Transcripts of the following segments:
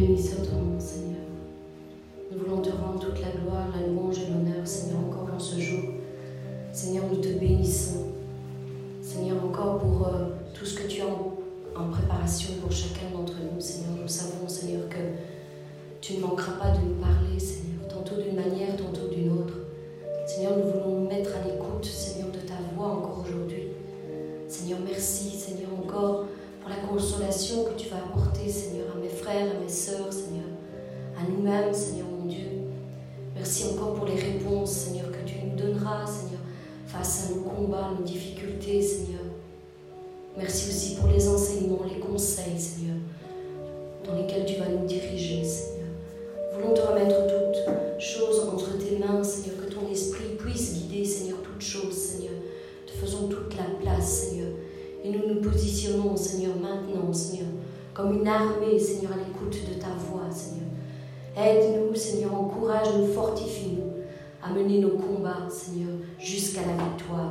bénissons ton nom, Seigneur. Nous voulons te rendre toute la gloire, la louange et l'honneur, Seigneur, encore en ce jour. Seigneur, nous te bénissons. Seigneur, encore pour euh, tout ce que tu as en, préparation pour chacun d'entre nous, Seigneur. Nous savons, Seigneur, que tu ne manqueras pas de nous parler, Seigneur, tantôt d'une manière, tantôt d'une autre. Seigneur, nous voulons nous mettre à l'écoute, Seigneur, de ta voix encore aujourd'hui. Seigneur, merci, Seigneur, encore pour la consolation que tu vas apporter, Seigneur, frères, à mes sœurs, Seigneur, à nous-mêmes, Seigneur, mon Dieu. Merci encore pour les réponses, Seigneur, que tu nous donneras, Seigneur, face à nos combats, nos difficultés, Seigneur. Merci aussi pour les enseignements, les conseils, Seigneur, Seigneur, jusqu'à la victoire.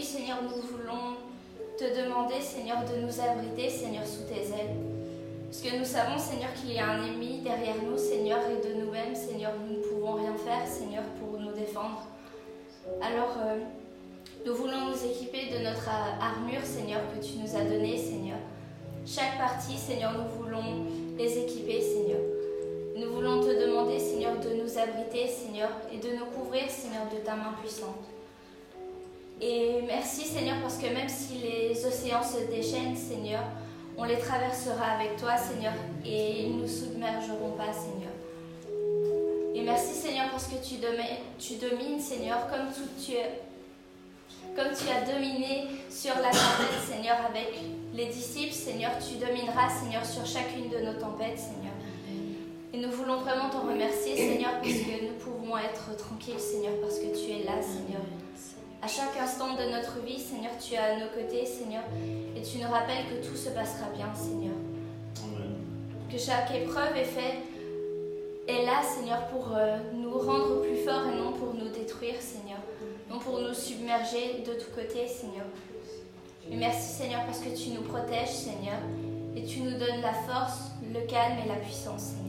Seigneur, nous voulons te demander, Seigneur, de nous abriter, Seigneur, sous tes ailes. Parce que nous savons, Seigneur, qu'il y a un ennemi derrière nous, Seigneur, et de nous-mêmes, Seigneur, nous ne pouvons rien faire, Seigneur, pour nous défendre. Alors, euh, nous voulons nous équiper de notre armure, Seigneur, que tu nous as donnée, Seigneur. Chaque partie, Seigneur, nous voulons les équiper, Seigneur. Nous voulons te demander, Seigneur, de nous abriter, Seigneur, et de nous couvrir, Seigneur, de ta main puissante. Et merci, Seigneur, parce que même si les océans se déchaînent, Seigneur, on les traversera avec toi, Seigneur, et ils ne nous submergeront pas, Seigneur. Et merci, Seigneur, parce que tu domines, tu domines Seigneur, comme tu, comme tu as dominé sur la tempête, Seigneur, avec les disciples, Seigneur, tu domineras, Seigneur, sur chacune de nos tempêtes, Seigneur. Et nous voulons vraiment t'en remercier, Seigneur, parce que nous pouvons être tranquilles, Seigneur, parce que tu es là, Seigneur. À chaque instant de notre vie, Seigneur, tu es à nos côtés, Seigneur, et tu nous rappelles que tout se passera bien, Seigneur. Que chaque épreuve est faite est là, Seigneur, pour euh, nous rendre plus forts et non pour nous détruire, Seigneur. Non pour nous submerger de tous côtés, Seigneur. Et merci, Seigneur, parce que tu nous protèges, Seigneur, et tu nous donnes la force, le calme et la puissance, Seigneur.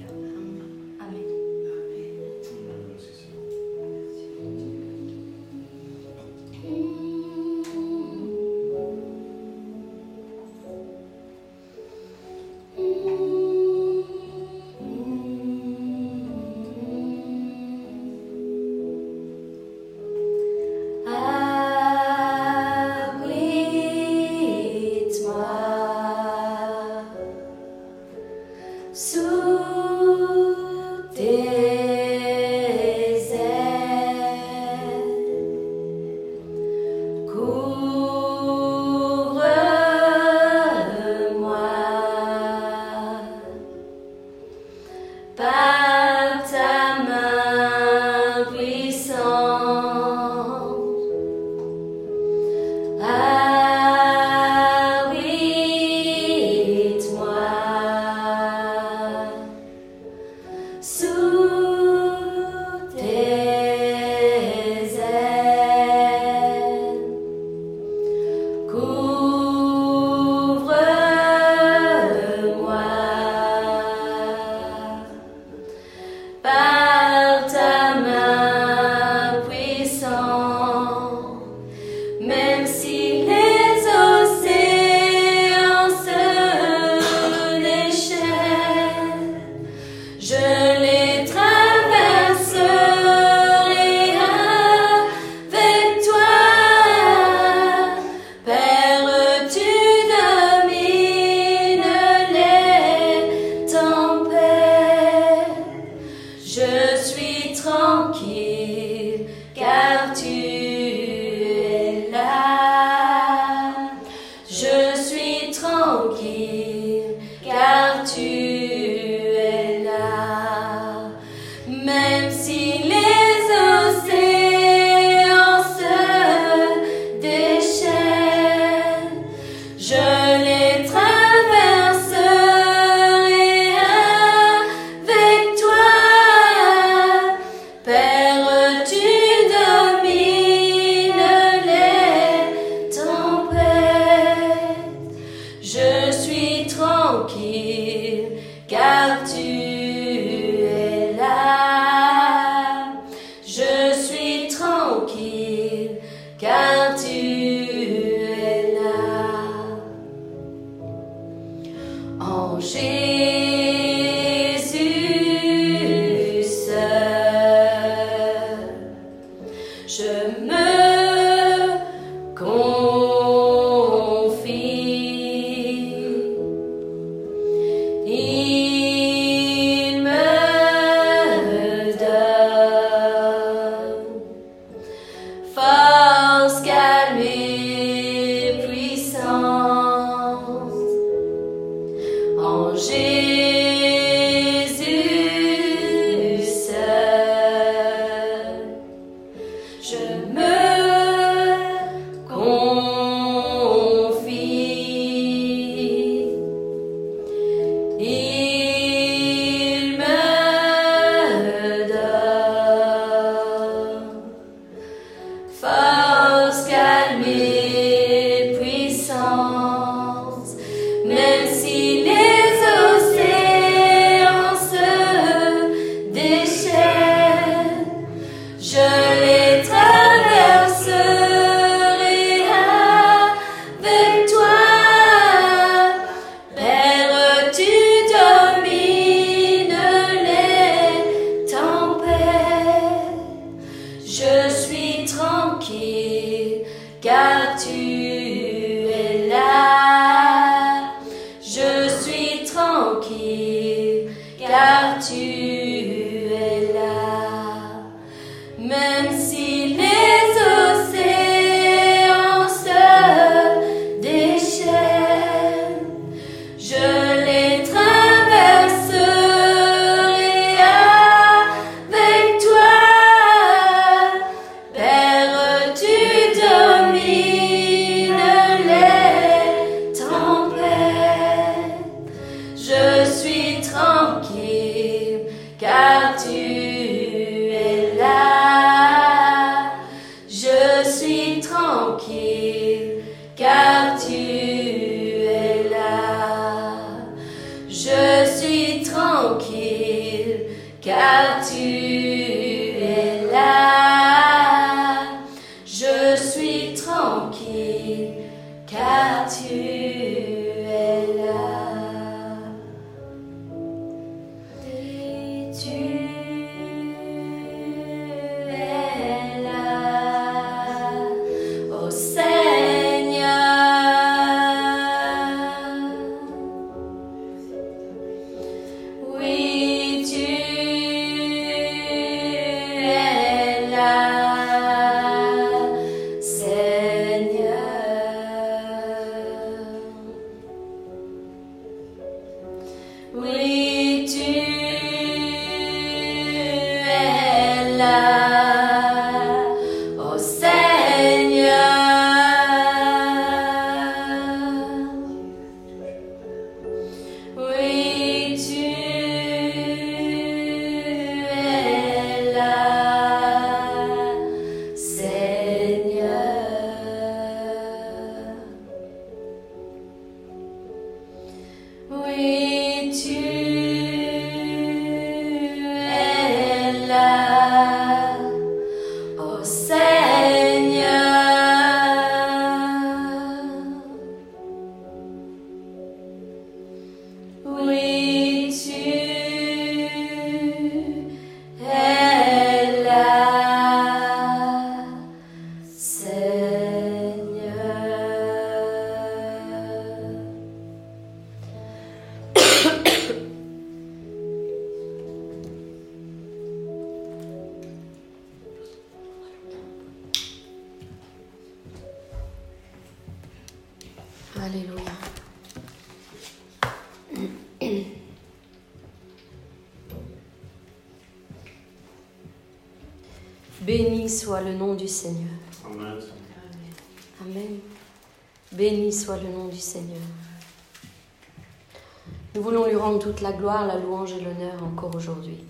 La louange et l'honneur encore aujourd'hui.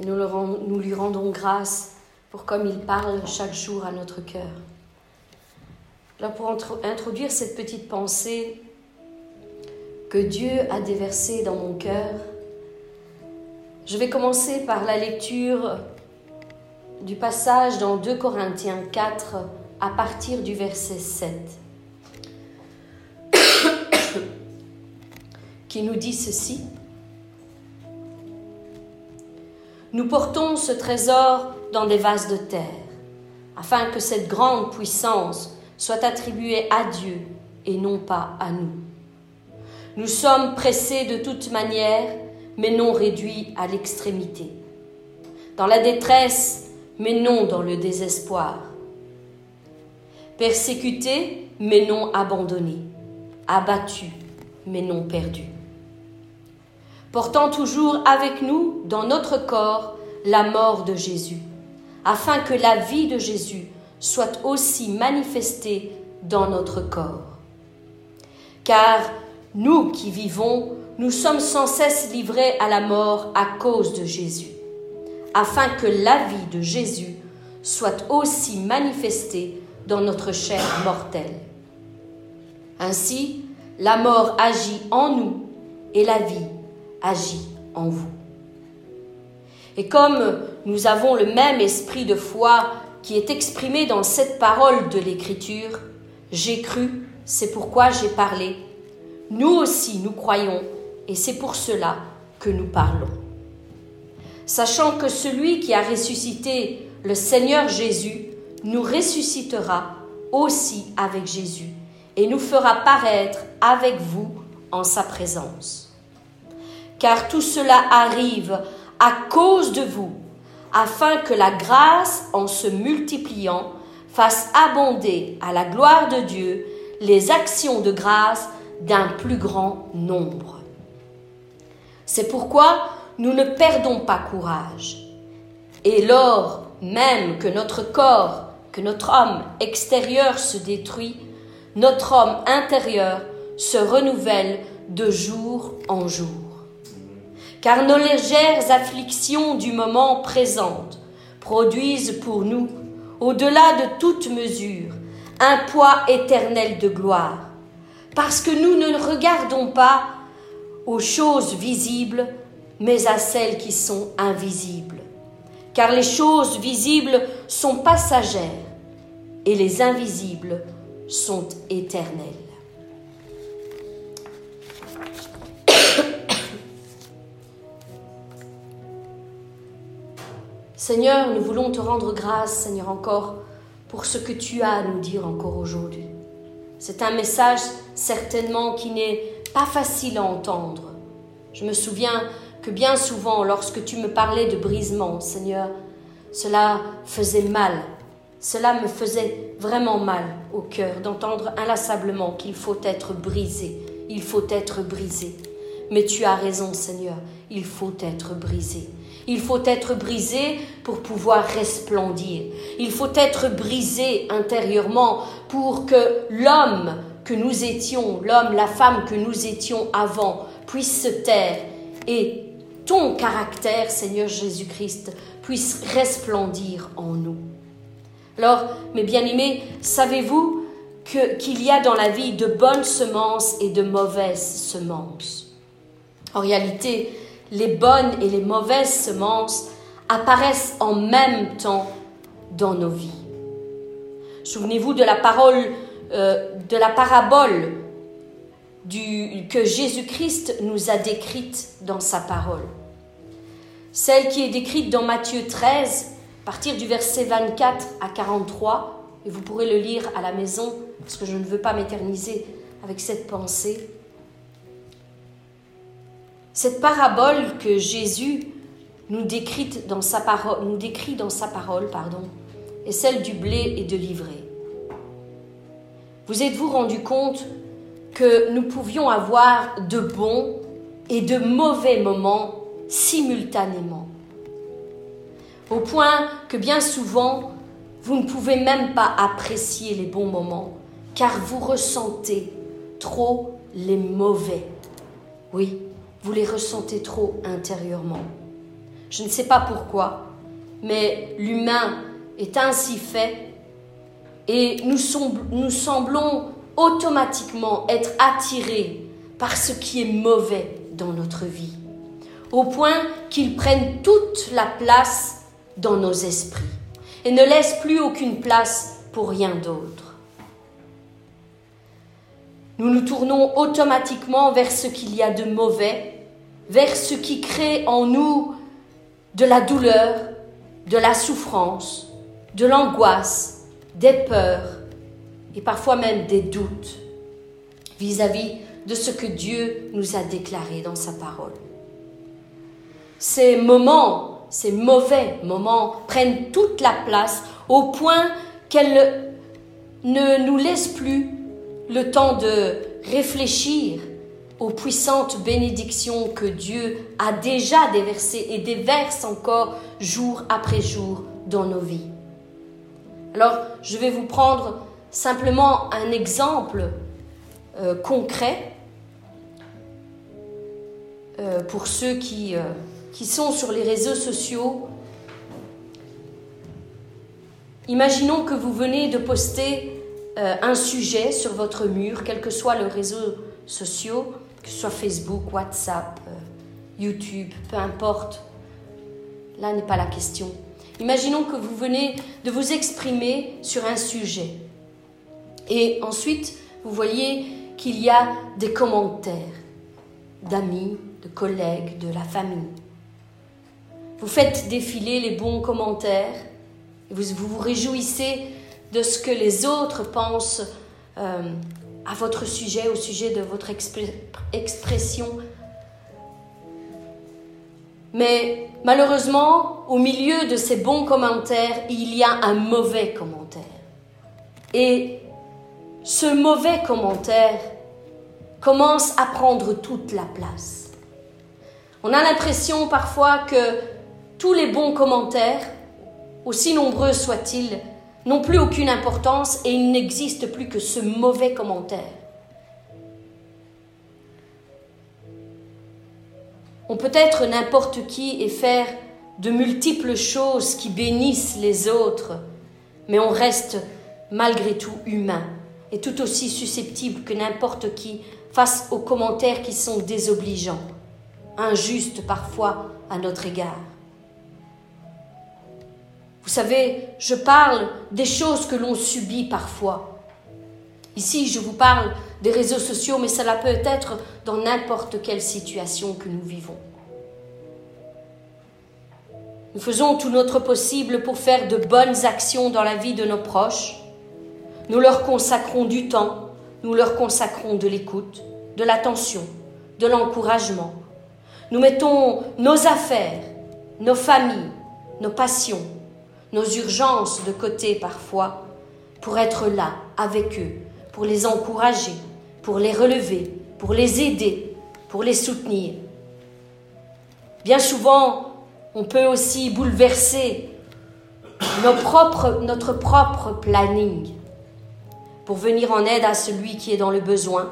Et nous, nous lui rendons grâce pour comme il parle chaque jour à notre cœur. Alors pour intro- introduire cette petite pensée que Dieu a déversée dans mon cœur, je vais commencer par la lecture du passage dans 2 Corinthiens 4 à partir du verset 7, qui nous dit ceci. Nous portons ce trésor dans des vases de terre, afin que cette grande puissance soit attribuée à Dieu et non pas à nous. Nous sommes pressés de toute manière, mais non réduits à l'extrémité. Dans la détresse, mais non dans le désespoir. Persécutés, mais non abandonnés. Abattus, mais non perdus. Portant toujours avec nous dans notre corps la mort de Jésus, afin que la vie de Jésus soit aussi manifestée dans notre corps. Car nous qui vivons, nous sommes sans cesse livrés à la mort à cause de Jésus afin que la vie de Jésus soit aussi manifestée dans notre chair mortelle. Ainsi, la mort agit en nous et la vie agit en vous. Et comme nous avons le même esprit de foi qui est exprimé dans cette parole de l'Écriture, j'ai cru, c'est pourquoi j'ai parlé. Nous aussi, nous croyons, et c'est pour cela que nous parlons sachant que celui qui a ressuscité le Seigneur Jésus nous ressuscitera aussi avec Jésus et nous fera paraître avec vous en sa présence. Car tout cela arrive à cause de vous, afin que la grâce, en se multipliant, fasse abonder à la gloire de Dieu les actions de grâce d'un plus grand nombre. C'est pourquoi nous ne perdons pas courage. Et lors même que notre corps, que notre homme extérieur se détruit, notre homme intérieur se renouvelle de jour en jour. Car nos légères afflictions du moment présent produisent pour nous, au-delà de toute mesure, un poids éternel de gloire, parce que nous ne regardons pas aux choses visibles, mais à celles qui sont invisibles. Car les choses visibles sont passagères et les invisibles sont éternelles. Seigneur, nous voulons te rendre grâce, Seigneur, encore pour ce que tu as à nous dire encore aujourd'hui. C'est un message certainement qui n'est pas facile à entendre. Je me souviens que bien souvent, lorsque tu me parlais de brisement, Seigneur, cela faisait mal. Cela me faisait vraiment mal au cœur d'entendre inlassablement qu'il faut être brisé. Il faut être brisé. Mais tu as raison, Seigneur, il faut être brisé. Il faut être brisé pour pouvoir resplendir. Il faut être brisé intérieurement pour que l'homme que nous étions, l'homme, la femme que nous étions avant, puisse se taire et ton caractère, Seigneur Jésus-Christ, puisse resplendir en nous. Alors, mes bien-aimés, savez-vous qu'il y a dans la vie de bonnes semences et de mauvaises semences? En réalité, les bonnes et les mauvaises semences apparaissent en même temps dans nos vies. Souvenez-vous de la parole, euh, de la parabole que Jésus-Christ nous a décrite dans sa parole. Celle qui est décrite dans Matthieu 13, à partir du verset 24 à 43, et vous pourrez le lire à la maison, parce que je ne veux pas m'éterniser avec cette pensée. Cette parabole que Jésus nous, décrite dans sa parole, nous décrit dans sa parole pardon, est celle du blé et de l'ivraie. Vous êtes-vous rendu compte que nous pouvions avoir de bons et de mauvais moments simultanément? Au point que bien souvent, vous ne pouvez même pas apprécier les bons moments, car vous ressentez trop les mauvais. Oui, vous les ressentez trop intérieurement. Je ne sais pas pourquoi, mais l'humain est ainsi fait et nous, nous semblons automatiquement être attirés par ce qui est mauvais dans notre vie, au point qu'ils prennent toute la place dans nos esprits et ne laissent plus aucune place pour rien d'autre. Nous nous tournons automatiquement vers ce qu'il y a de mauvais, vers ce qui crée en nous de la douleur, de la souffrance, de l'angoisse, des peurs et parfois même des doutes vis-à-vis de ce que Dieu nous a déclaré dans sa parole. Ces moments, ces mauvais moments prennent toute la place au point qu'elles ne nous laissent plus le temps de réfléchir aux puissantes bénédictions que Dieu a déjà déversées et déverse encore jour après jour dans nos vies. Alors, je vais vous prendre simplement un exemple euh, concret euh, pour ceux qui, euh, qui sont sur les réseaux sociaux. Imaginons que vous venez de poster un sujet sur votre mur, quel que soit le réseau social, que ce soit Facebook, WhatsApp, YouTube, peu importe. Là n'est pas la question. Imaginons que vous venez de vous exprimer sur un sujet. Et ensuite, vous voyez qu'il y a des commentaires d'amis, de collègues, de la famille. Vous faites défiler les bons commentaires, vous vous, réjouissez de ce que les autres pensent euh, à votre sujet, au sujet de votre expression mais malheureusement, au milieu de ces bons commentaires, il y a un mauvais commentaire. Et ce mauvais commentaire commence à prendre toute la place. On a l'impression parfois que tous les bons commentaires, aussi nombreux soient-ils, n'ont plus aucune importance et il n'existe plus que ce mauvais commentaire. On peut être n'importe qui et faire de multiples choses qui bénissent les autres, mais on reste malgré tout humain et tout aussi susceptible que n'importe qui face aux commentaires qui sont désobligeants, injustes parfois à notre égard. Vous savez, je parle des choses que l'on subit parfois. Ici, je vous parle des réseaux sociaux, mais cela peut être dans n'importe quelle situation que nous vivons. Nous faisons tout notre possible pour faire de bonnes actions dans la vie de nos proches. Nous leur consacrons du temps, nous leur consacrons de l'écoute, de l'attention, de l'encouragement. Nous mettons nos affaires, nos familles, nos passions, nos urgences de côté parfois pour être là avec eux, pour les encourager, pour les relever, pour les aider, pour les soutenir. Bien souvent, on peut aussi bouleverser notre propre planning pour venir en aide à celui qui est dans le besoin.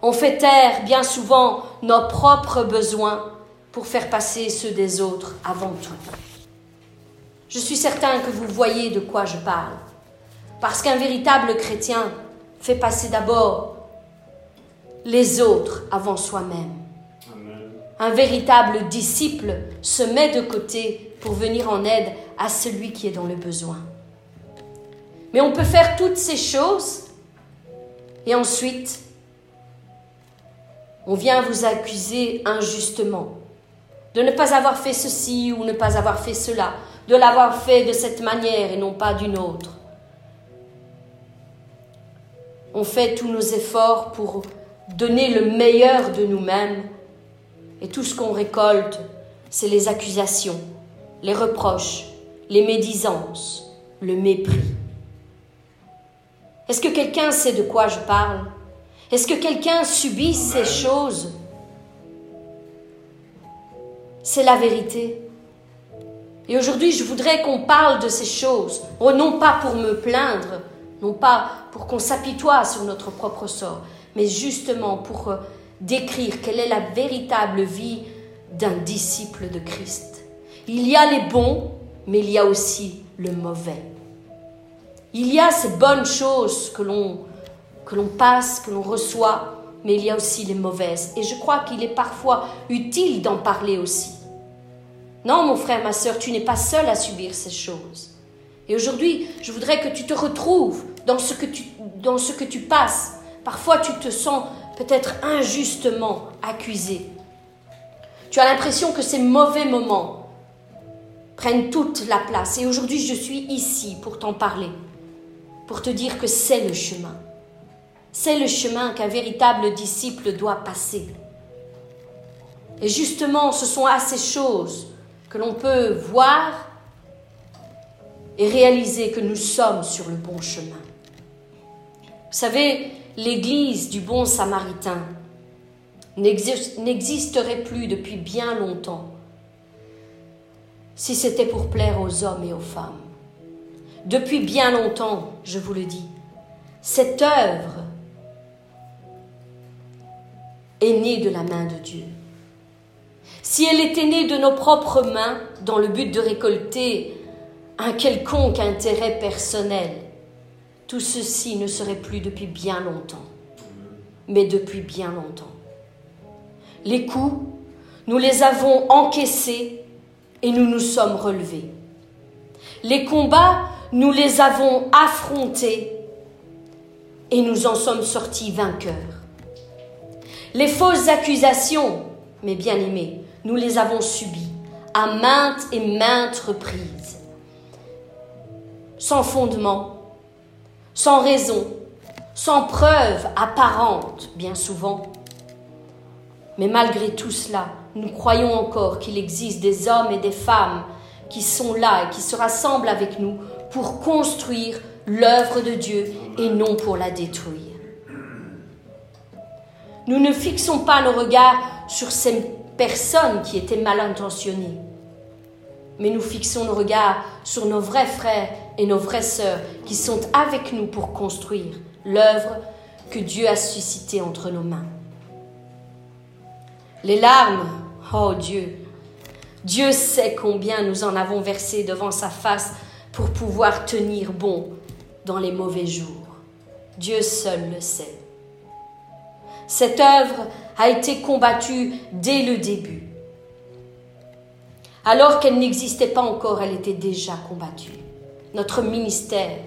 On fait taire bien souvent nos propres besoins pour faire passer ceux des autres avant tout. Je suis certain que vous voyez de quoi je parle, parce qu'un véritable chrétien fait passer d'abord les autres avant soi-même. Un véritable disciple se met de côté pour venir en aide à celui qui est dans le besoin. Mais on peut faire toutes ces choses et ensuite on vient vous accuser injustement de ne pas avoir fait ceci ou ne pas avoir fait cela, de l'avoir fait de cette manière et non pas d'une autre. On fait tous nos efforts pour donner le meilleur de nous-mêmes et tout ce qu'on récolte, c'est les accusations, les reproches, les médisances, le mépris. Est-ce que quelqu'un sait de quoi je parle? Est-ce que quelqu'un subit ces choses? C'est la vérité. Et aujourd'hui, je voudrais qu'on parle de ces choses, oh, non pas pour me plaindre, non pas pour qu'on s'apitoie sur notre propre sort, mais justement pour euh, décrire quelle est la véritable vie d'un disciple de Christ. Il y a les bons, mais il y a aussi le mauvais. Il y a ces bonnes choses que l'on que l'on passe, que l'on reçoit, mais il y a aussi les mauvaises. Et je crois qu'il est parfois utile d'en parler aussi. Non, mon frère, ma soeur, tu n'es pas seul à subir ces choses. Et aujourd'hui, je voudrais que tu te retrouves dans ce que tu, dans ce que tu passes. Parfois, tu te sens peut-être injustement accusé. Tu as l'impression que ces mauvais moments prennent toute la place. Et aujourd'hui, je suis ici pour t'en parler, pour te dire que c'est le chemin. C'est le chemin qu'un véritable disciple doit passer. Et justement, ce sont à ces choses que l'on peut voir et réaliser que nous sommes sur le bon chemin. Vous savez, l'Église du bon samaritain n'existerait plus depuis bien longtemps si c'était pour plaire aux hommes et aux femmes. Depuis bien longtemps, je vous le dis, cette œuvre est née de la main de Dieu si elle était née de nos propres mains dans le but de récolter un quelconque intérêt personnel, tout ceci ne serait plus depuis bien longtemps, mais depuis bien longtemps. Les coups, nous les avons encaissés et nous nous sommes relevés. Les combats, nous les avons affrontés et nous en sommes sortis vainqueurs. Les fausses accusations, mes bien-aimés, nous les avons subis à maintes et maintes reprises, sans fondement, sans raison, sans preuve apparente, bien souvent. Mais malgré tout cela, nous croyons encore qu'il existe des hommes et des femmes qui sont là et qui se rassemblent avec nous pour construire l'œuvre de Dieu et non pour la détruire. Nous ne fixons pas nos regards sur ces personnes qui étaient mal intentionnées. Mais nous fixons nos regards sur nos vrais frères et nos vraies sœurs qui sont avec nous pour construire l'œuvre que Dieu a suscitée entre nos mains. Les larmes, oh Dieu, Dieu sait combien nous en avons versé devant sa face pour pouvoir tenir bon dans les mauvais jours. Dieu seul le sait. Cette œuvre a été combattue dès le début. Alors qu'elle n'existait pas encore, elle était déjà combattue. Notre ministère,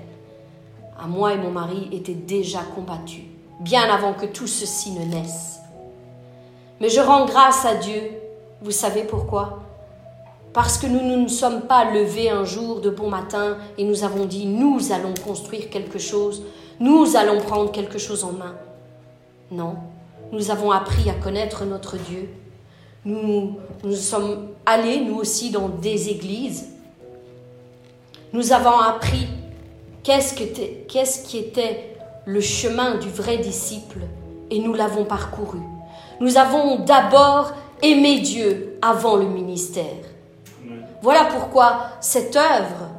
à moi et mon mari, était déjà combattu, bien avant que tout ceci ne naisse. Mais je rends grâce à Dieu. Vous savez pourquoi? Parce que nous ne nous sommes pas levés un jour de bon matin et nous avons dit nous allons construire quelque chose, nous allons prendre quelque chose en main. Non, nous avons appris à connaître notre Dieu. Nous, sommes allés, nous aussi, dans des églises. Nous avons appris qu'est-ce, qu'est-ce qui était le chemin du vrai disciple et nous l'avons parcouru. Nous avons d'abord aimé Dieu avant le ministère. Voilà pourquoi cette œuvre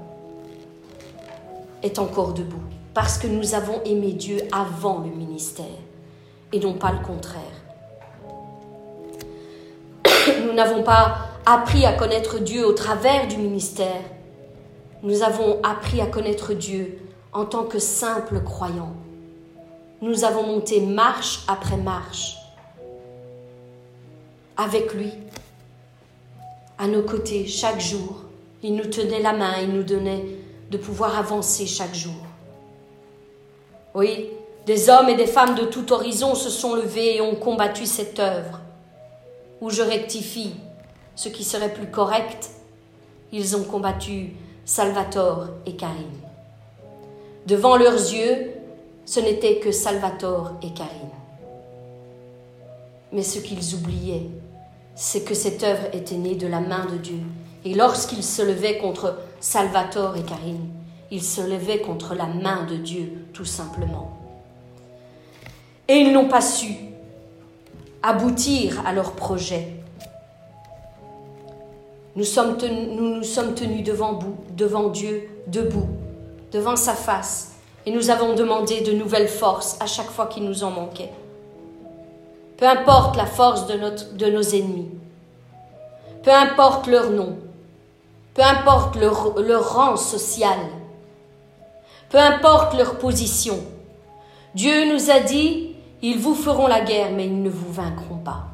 est encore debout, parce que nous avons aimé Dieu avant le ministère et non pas le contraire. Nous n'avons pas appris à connaître Dieu au travers du ministère. Nous avons appris à connaître Dieu en tant que simples croyants. Nous avons monté marche après marche avec lui, à nos côtés chaque jour. Il nous tenait la main, il nous donnait de pouvoir avancer chaque jour. Oui, des hommes et des femmes de tout horizon se sont levés et ont combattu cette œuvre. Ou je rectifie ce qui serait plus correct, ils ont combattu Salvatore et Karine. Devant leurs yeux, ce n'était que Salvatore et Karine. Mais ce qu'ils oubliaient, c'est que cette œuvre était née de la main de Dieu. Et lorsqu'ils se levaient contre Salvatore et Karine, ils se levaient contre la main de Dieu, tout simplement. Et ils n'ont pas su aboutir à leur projet. Nous, nous sommes tenus devant, devant Dieu, debout, devant sa face, et nous avons demandé de nouvelles forces à chaque fois qu'il nous en manquait. Peu importe la force de, notre, nos ennemis, peu importe leur nom, peu importe leur rang social, peu importe leur position, Dieu nous a dit, ils vous feront la guerre, mais ils ne vous vaincront pas.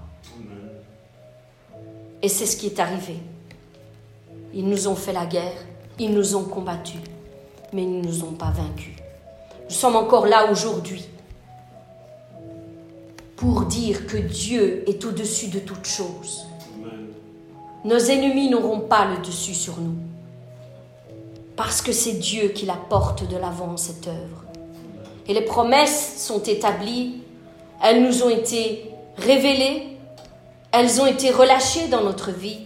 Et c'est ce qui est arrivé. Ils nous ont fait la guerre, ils nous ont combattus, mais ils ne nous ont pas vaincus. Nous sommes encore là aujourd'hui pour dire que Dieu est au-dessus de toutes choses. Nos ennemis n'auront pas le dessus sur nous, parce que c'est Dieu qui la porte de l'avant, cette œuvre. Et les promesses sont établies, elles nous ont été révélées, elles ont été relâchées dans notre vie,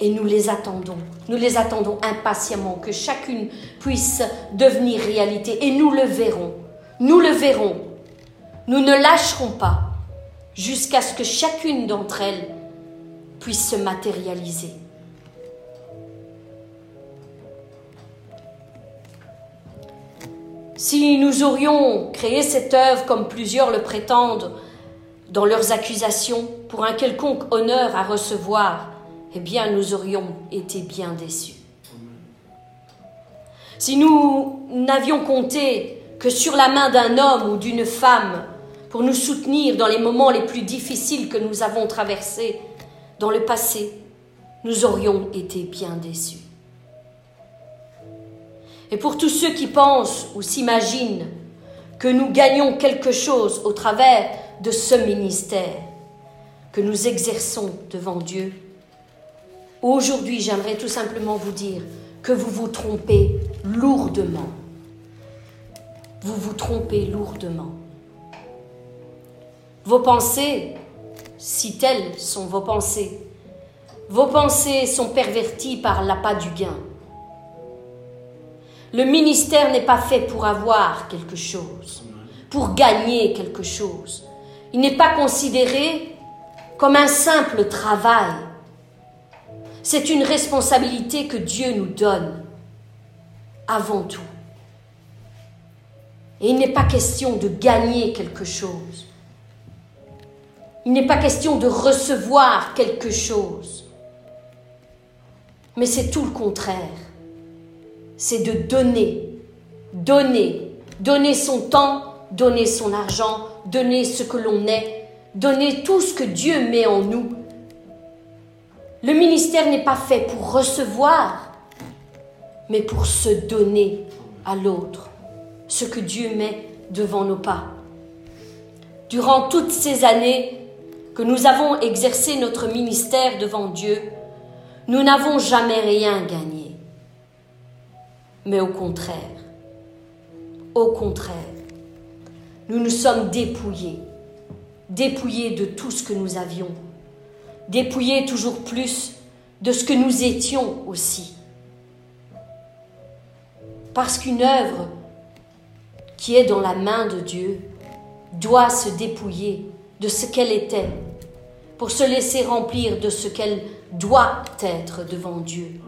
et nous les attendons. Nous les attendons impatiemment, que chacune puisse devenir réalité. Et nous le verrons. Nous le verrons. Nous ne lâcherons pas jusqu'à ce que chacune d'entre elles puisse se matérialiser. Si nous aurions créé cette œuvre comme plusieurs le prétendent dans leurs accusations pour un quelconque honneur à recevoir, eh bien nous aurions été bien déçus. Si nous n'avions compté que sur la main d'un homme ou d'une femme pour nous soutenir dans les moments les plus difficiles que nous avons traversés dans le passé, nous aurions été bien déçus. Et pour tous ceux qui pensent ou s'imaginent que nous gagnons quelque chose au travers de ce ministère que nous exerçons devant Dieu, Aujourd'hui, j'aimerais tout simplement vous dire que vous vous trompez lourdement. Vous vous trompez lourdement. Vos pensées, si telles sont vos pensées, vos pensées sont perverties par l'appât du gain. Le ministère n'est pas fait pour avoir quelque chose, pour gagner quelque chose. Il n'est pas considéré comme un simple travail c'est une responsabilité que Dieu nous donne avant tout. Et il n'est pas question de gagner quelque chose. Il n'est pas question de recevoir quelque chose. Mais c'est tout le contraire. C'est de donner, donner, donner son temps, donner son argent, donner ce que l'on est, donner tout ce que Dieu met en nous le ministère n'est pas fait pour recevoir, mais pour se donner à l'autre, ce que Dieu met devant nos pas. Durant toutes ces années que nous avons exercé notre ministère devant Dieu, nous n'avons jamais rien gagné. Mais au contraire, au contraire, nous nous sommes dépouillés, dépouillés de tout ce que nous avions dépouiller toujours plus de ce que nous étions aussi. Parce qu'une œuvre qui est dans la main de Dieu doit se dépouiller de ce qu'elle était pour se laisser remplir de ce qu'elle doit être devant Dieu.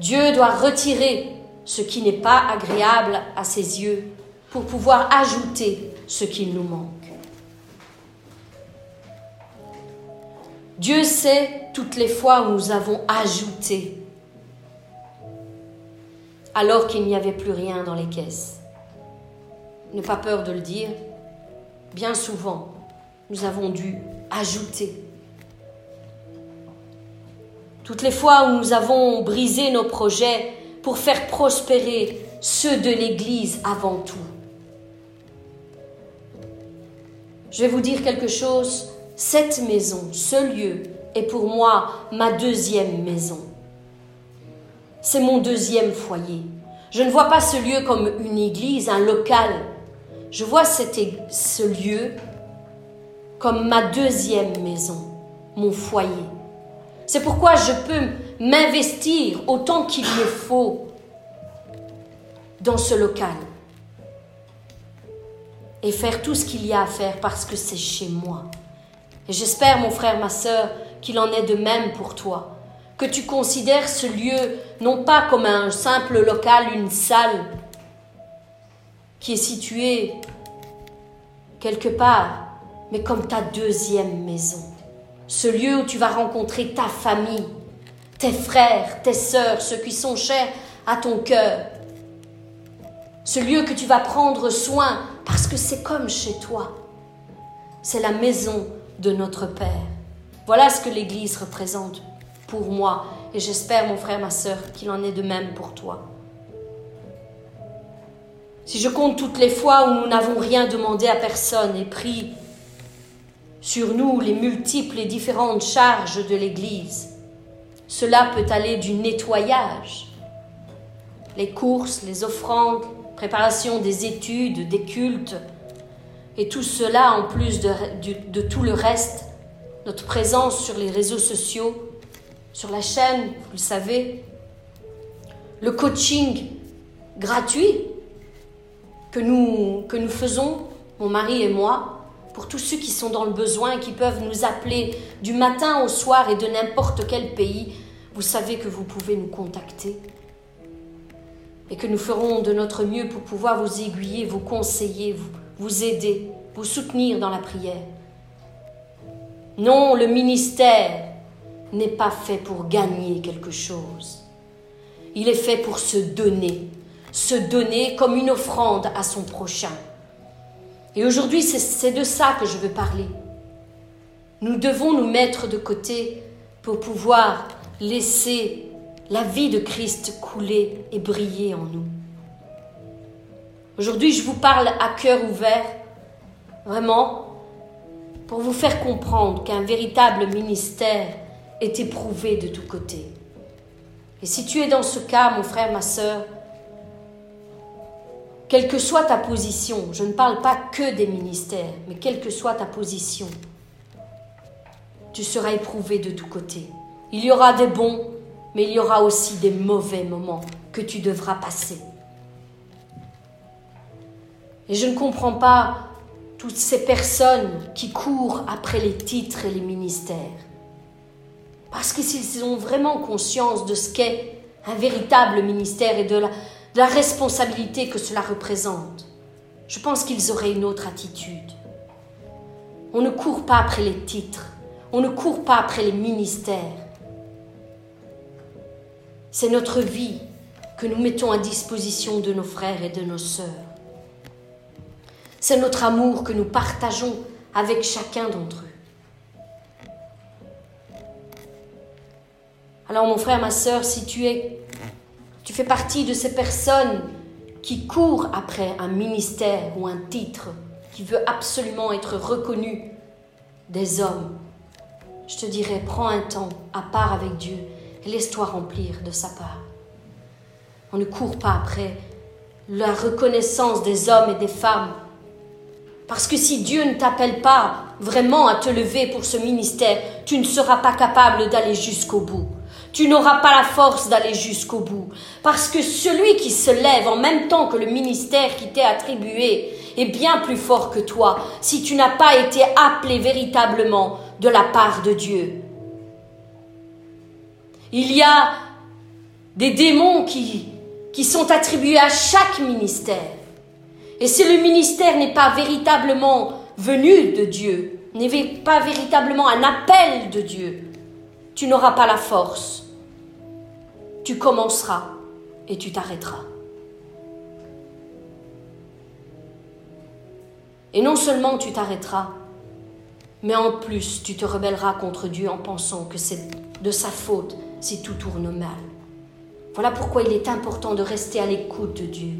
Dieu doit retirer ce qui n'est pas agréable à ses yeux pour pouvoir ajouter ce qu'il nous manque. Dieu sait toutes les fois où nous avons ajouté alors qu'il n'y avait plus rien dans les caisses. N'aie pas peur de le dire. Bien souvent, nous avons dû ajouter. Toutes les fois où nous avons brisé nos projets pour faire prospérer ceux de l'Église avant tout. Je vais vous dire quelque chose cette maison, ce lieu, est pour moi ma deuxième maison. C'est mon deuxième foyer. Je ne vois pas ce lieu comme une église, un local. Je vois ce lieu comme ma deuxième maison, mon foyer. C'est pourquoi je peux m'investir autant qu'il me faut dans ce local. et faire tout ce qu'il y a à faire parce que c'est chez moi. Et j'espère, mon frère, ma sœur, qu'il en est de même pour toi, que tu considères ce lieu non pas comme un simple local, une salle qui est située quelque part, mais comme ta deuxième maison. Ce lieu où tu vas rencontrer ta famille, tes frères, tes sœurs, ceux qui sont chers à ton cœur. Ce lieu que tu vas prendre soin parce que c'est comme chez toi. C'est la maison de notre Père. Voilà ce que l'Église représente pour moi et j'espère, mon frère, ma sœur, qu'il en est de même pour toi. Si je compte toutes les fois où nous n'avons rien demandé à personne et pris sur nous les multiples et différentes charges de l'Église, cela peut aller du nettoyage, les courses, les offrandes, préparation des études, des cultes, et tout cela en plus de, tout le reste, notre présence sur les réseaux sociaux, sur la chaîne, vous le savez, le coaching gratuit que nous, que nous faisons, mon mari et moi, pour tous ceux qui sont dans le besoin qui peuvent nous appeler du matin au soir et de n'importe quel pays, vous savez que vous pouvez nous contacter et que nous ferons de notre mieux pour pouvoir vous aiguiller, vous conseiller, vous, vous aider, vous soutenir dans la prière. Non, le ministère n'est pas fait pour gagner quelque chose. Il est fait pour se donner, se donner comme une offrande à son prochain. Et aujourd'hui, c'est de ça que je veux parler. Nous devons nous mettre de côté pour pouvoir laisser la vie de Christ couler et briller en nous. Aujourd'hui, je vous parle à cœur ouvert, vraiment, pour vous faire comprendre qu'un véritable ministère est éprouvé de tous côtés. Et si tu es dans ce cas, mon frère, ma sœur, quelle que soit ta position, je ne parle pas que des ministères, mais quelle que soit ta position, tu seras éprouvé de tous côtés. Il y aura des bons, mais il y aura aussi des mauvais moments que tu devras passer. Et je ne comprends pas toutes ces personnes qui courent après les titres et les ministères. Parce que s'ils ont vraiment conscience de ce qu'est un véritable ministère et de la, la responsabilité que cela représente, je pense qu'ils auraient une autre attitude. On ne court pas après les titres, on ne court pas après les ministères. C'est notre vie que nous mettons à disposition de nos frères et de nos sœurs. C'est notre amour que nous partageons avec chacun d'entre eux. Alors mon frère, ma sœur, si tu es, tu fais partie de ces personnes qui courent après un ministère ou un titre, qui veut absolument être reconnu des hommes, je te dirais, prends un temps à part avec Dieu et laisse-toi remplir de sa part. On ne court pas après la reconnaissance des hommes et des femmes. Parce que si Dieu ne t'appelle pas vraiment à te lever pour ce ministère, tu ne seras pas capable d'aller jusqu'au bout. Tu n'auras pas la force d'aller jusqu'au bout. Parce que celui qui se lève en même temps que le ministère qui t'est attribué est bien plus fort que toi si tu n'as pas été appelé véritablement de la part de Dieu. Il y a des démons qui, sont attribués à chaque ministère. Et si le ministère n'est pas véritablement venu de Dieu, n'est pas véritablement un appel de Dieu, tu n'auras pas la force. Tu commenceras et tu t'arrêteras. Et non seulement tu t'arrêteras, mais en plus tu te rebelleras contre Dieu en pensant que c'est de sa faute si tout tourne mal. Voilà pourquoi il est important de rester à l'écoute de Dieu,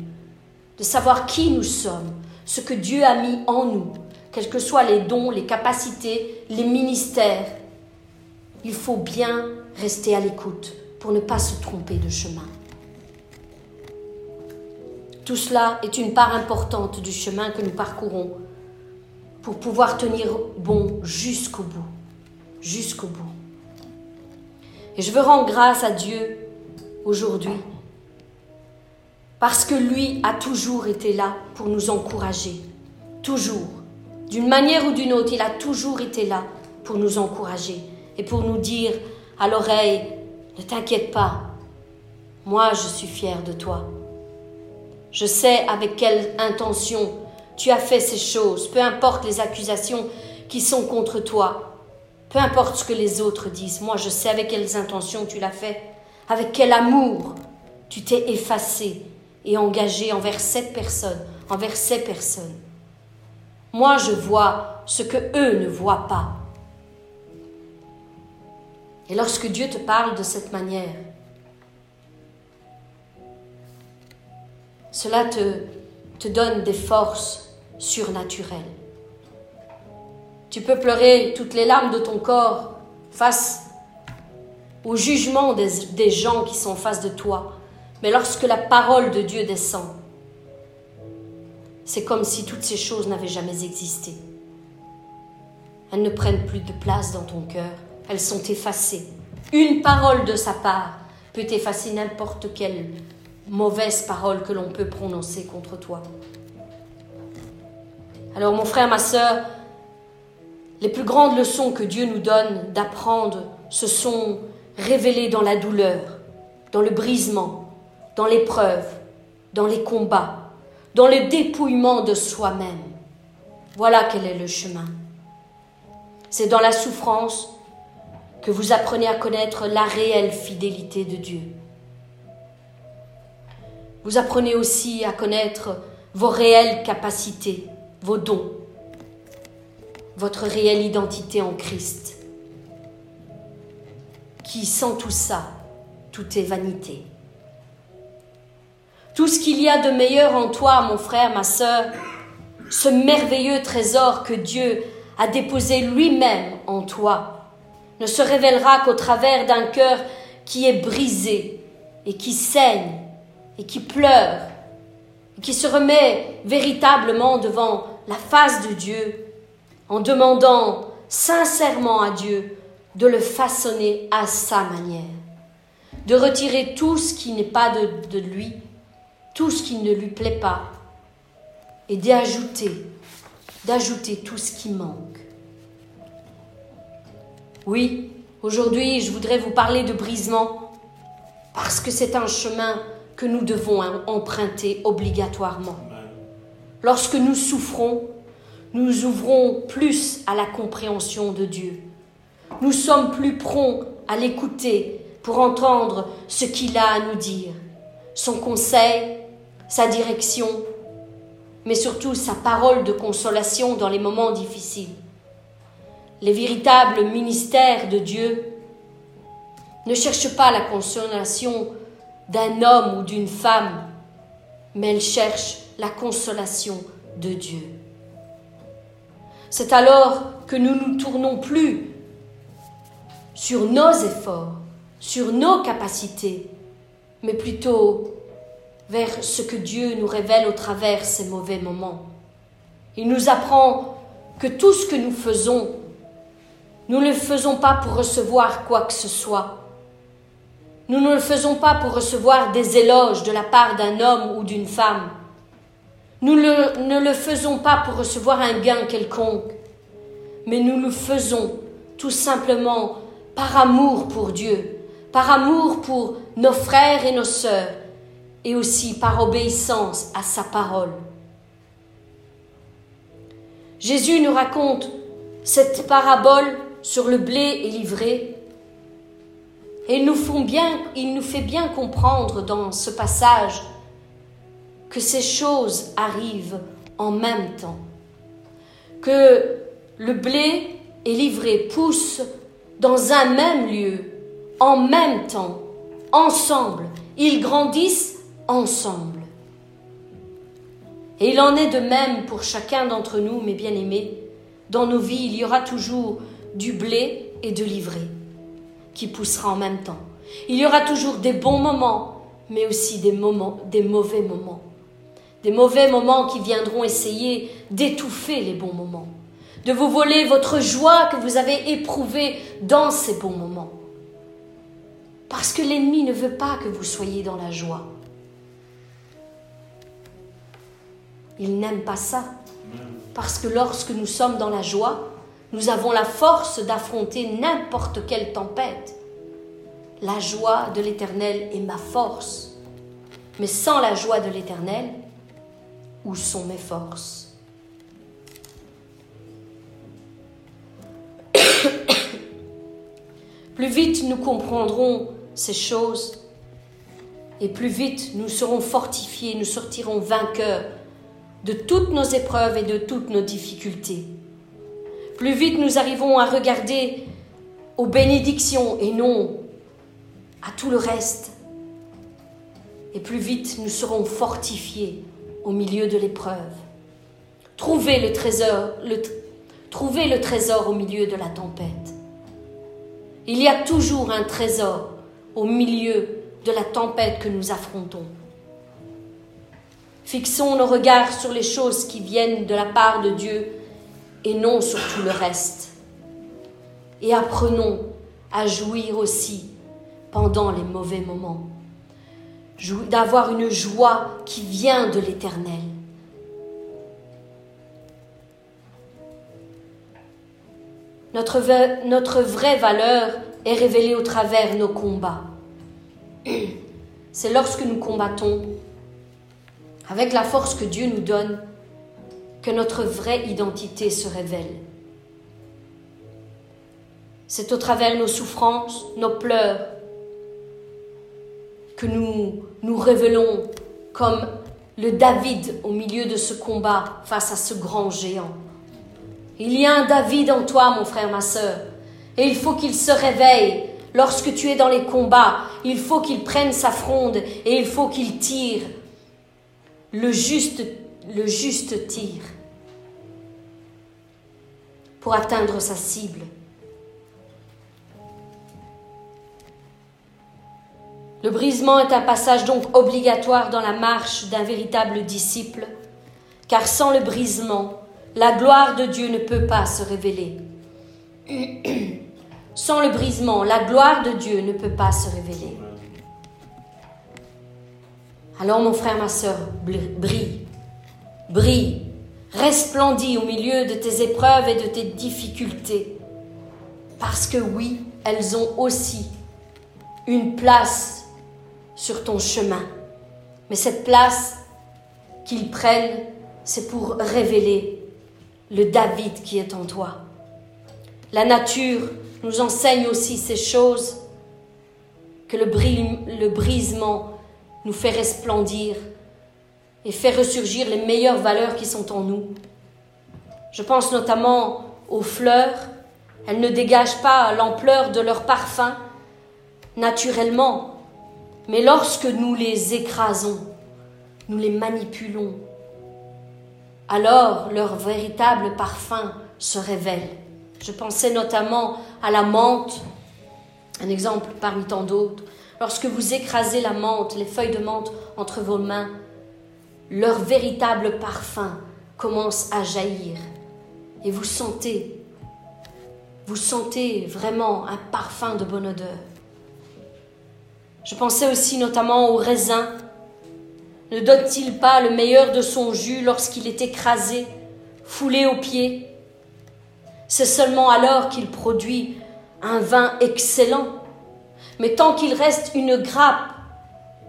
de savoir qui nous sommes, ce que Dieu a mis en nous, quels que soient les dons, les capacités, les ministères. Il faut bien rester à l'écoute pour ne pas se tromper de chemin. Tout cela est une part importante du chemin que nous parcourons pour pouvoir tenir bon jusqu'au bout, jusqu'au bout. Et je veux rendre grâce à Dieu aujourd'hui parce que lui a toujours été là pour nous encourager, Toujours. D'une manière ou d'une autre, il a toujours été là pour nous encourager et pour nous dire à l'oreille, ne t'inquiète pas, moi je suis fier de toi. Je sais avec quelle intention tu as fait ces choses, peu importe les accusations qui sont contre toi, peu importe ce que les autres disent, moi je sais avec quelles intentions tu l'as fait, avec quel amour tu t'es effacé et engagé envers cette personne, envers ces personnes. Moi je vois ce que eux ne voient pas. Et lorsque Dieu te parle de cette manière, cela te, donne des forces surnaturelles. Tu peux pleurer toutes les larmes de ton corps face au jugement des, des gens qui sont en face de toi. Mais lorsque la parole de Dieu descend, c'est comme si toutes ces choses n'avaient jamais existé. Elles ne prennent plus de place dans ton cœur, elles sont effacées. Une parole de sa part peut effacer n'importe quelle mauvaise parole que l'on peut prononcer contre toi. Alors mon frère, ma sœur, les plus grandes leçons que Dieu nous donne d'apprendre se sont révélées dans la douleur, dans le brisement, dans l'épreuve, dans les combats, dans le dépouillement de soi-même. Voilà quel est le chemin. C'est dans la souffrance que vous apprenez à connaître la réelle fidélité de Dieu. Vous apprenez aussi à connaître vos réelles capacités, vos dons, votre réelle identité en Christ, qui sans tout ça, tout est vanité. Tout ce qu'il y a de meilleur en toi, mon frère, ma sœur, ce merveilleux trésor que Dieu a déposé lui-même en toi, ne se révélera qu'au travers d'un cœur qui est brisé et qui saigne et qui pleure et qui se remet véritablement devant la face de Dieu en demandant sincèrement à Dieu de le façonner à sa manière, de retirer tout ce qui n'est pas de, lui, tout ce qui ne lui plaît pas, et d'ajouter, d'ajouter tout ce qui manque. Oui, aujourd'hui, je voudrais vous parler de brisement, parce que c'est un chemin que nous devons emprunter obligatoirement. Lorsque nous souffrons, nous ouvrons plus à la compréhension de Dieu. Nous sommes plus prompts à l'écouter pour entendre ce qu'il a à nous dire, son conseil, sa direction, mais surtout sa parole de consolation dans les moments difficiles. Les véritables ministères de Dieu ne cherchent pas la consolation d'un homme ou d'une femme, mais elles cherchent la consolation de Dieu. C'est alors que nous nous tournons plus sur nos efforts, sur nos capacités, mais plutôt vers ce que Dieu nous révèle au travers ces mauvais moments. Il nous apprend que tout ce que nous faisons, nous ne le faisons pas pour recevoir quoi que ce soit. Nous ne le faisons pas pour recevoir des éloges de la part d'un homme ou d'une femme. Nous ne le faisons pas pour recevoir un gain quelconque, mais nous le faisons tout simplement par amour pour Dieu, par amour pour nos frères et nos sœurs, et aussi par obéissance à sa parole. Jésus nous raconte cette parabole sur le blé et l'ivraie, et il nous, fait bien comprendre dans ce passage que ces choses arrivent en même temps, que le blé et l'ivraie poussent dans un même lieu, en même temps, ensemble. Ils grandissent ensemble. Et il en est de même pour chacun d'entre nous, mes bien-aimés. Dans nos vies, il y aura toujours du blé et de l'ivraie qui poussera en même temps. Il y aura toujours des bons moments, mais aussi des moments, des mauvais moments. Des mauvais moments qui viendront essayer d'étouffer les bons moments, de vous voler votre joie que vous avez éprouvée dans ces bons moments. Parce que l'ennemi ne veut pas que vous soyez dans la joie. Il n'aime pas ça. Parce que lorsque nous sommes dans la joie, nous avons la force d'affronter n'importe quelle tempête. La joie de l'Éternel est ma force. Mais sans la joie de l'Éternel, où sont mes forces? Plus vite nous comprendrons ces choses, et plus vite nous serons fortifiés, nous sortirons vainqueurs de toutes nos épreuves et de toutes nos difficultés. Plus vite nous arrivons à regarder aux bénédictions et non à tout le reste. Et plus vite nous serons fortifiés au milieu de l'épreuve. Trouvez le trésor, au milieu de la tempête. Il y a toujours un trésor au milieu de la tempête que nous affrontons. Fixons nos regards sur les choses qui viennent de la part de Dieu et non sur tout le reste. Et apprenons à jouir aussi pendant les mauvais moments, d'avoir une joie qui vient de l'Éternel. Notre, vraie valeur est révélée au travers nos combats. C'est lorsque nous combattons avec la force que Dieu nous donne que notre vraie identité se révèle. C'est au travers nos souffrances, nos pleurs, que nous nous révélons comme le David au milieu de ce combat face à ce grand géant. Il y a un David en toi, mon frère, ma sœur, et il faut qu'il se réveille lorsque tu es dans les combats. Il faut qu'il prenne sa fronde et il faut qu'il tire le juste, le juste tir pour atteindre sa cible. Le brisement est un passage donc obligatoire dans la marche d'un véritable disciple, car sans le brisement, la gloire de Dieu ne peut pas se révéler. sans le brisement, la gloire de Dieu ne peut pas se révéler. Alors mon frère, ma sœur, brille, brille, resplendis au milieu de tes épreuves et de tes difficultés, parce que oui, elles ont aussi une place sur ton chemin. Mais cette place qu'ils prennent, c'est pour révéler le David qui est en toi. La nature nous enseigne aussi ces choses que le, le brisement nous fait resplendir et fait ressurgir les meilleures valeurs qui sont en nous. Je pense notamment aux fleurs. Elles ne dégagent pas l'ampleur de leur parfum naturellement, mais lorsque nous les écrasons, nous les manipulons, alors leur véritable parfum se révèle. Je pensais notamment à la menthe, un exemple parmi tant d'autres. Lorsque vous écrasez la menthe, les feuilles de menthe entre vos mains, leur véritable parfum commence à jaillir. Et vous sentez, vous sentez vraiment un parfum de bonne odeur. Je pensais aussi notamment au raisin. Ne donne-t-il pas le meilleur de son jus lorsqu'il est écrasé, foulé aux pieds? C'est seulement alors qu'il produit un vin excellent. Mais tant qu'il reste une grappe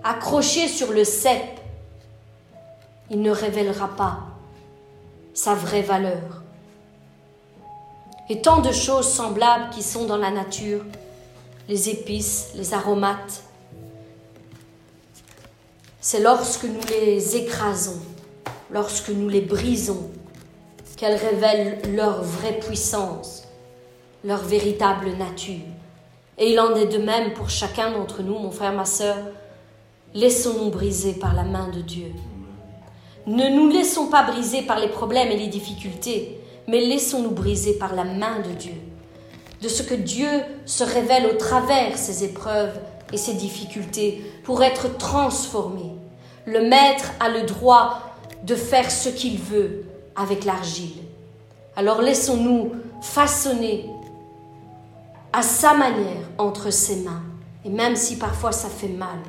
accrochée sur le cep, il ne révélera pas sa vraie valeur. Et tant de choses semblables qui sont dans la nature, les épices, les aromates, c'est lorsque nous les écrasons, lorsque nous les brisons, qu'elles révèlent leur vraie puissance, leur véritable nature. Et il en est de même pour chacun d'entre nous, mon frère, ma sœur. Laissons-nous briser par la main de Dieu. Ne nous laissons pas briser par les problèmes et les difficultés, mais laissons-nous briser par la main de Dieu, de ce que Dieu se révèle au travers ces épreuves et ses difficultés pour être transformé. Le maître a le droit de faire ce qu'il veut avec l'argile. Alors laissons-nous façonner à sa manière entre ses mains. Et même si parfois ça fait mal,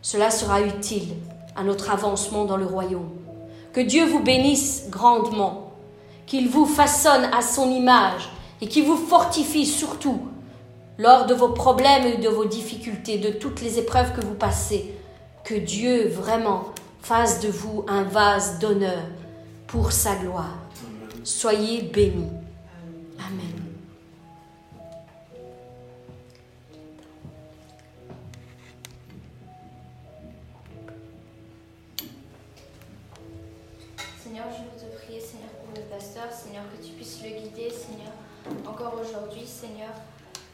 cela sera utile à notre avancement dans le royaume. Que Dieu vous bénisse grandement, qu'il vous façonne à son image et qu'il vous fortifie surtout lors de vos problèmes et de vos difficultés, de toutes les épreuves que vous passez. Que Dieu vraiment fasse de vous un vase d'honneur pour sa gloire. Soyez bénis. Seigneur, encore aujourd'hui, Seigneur,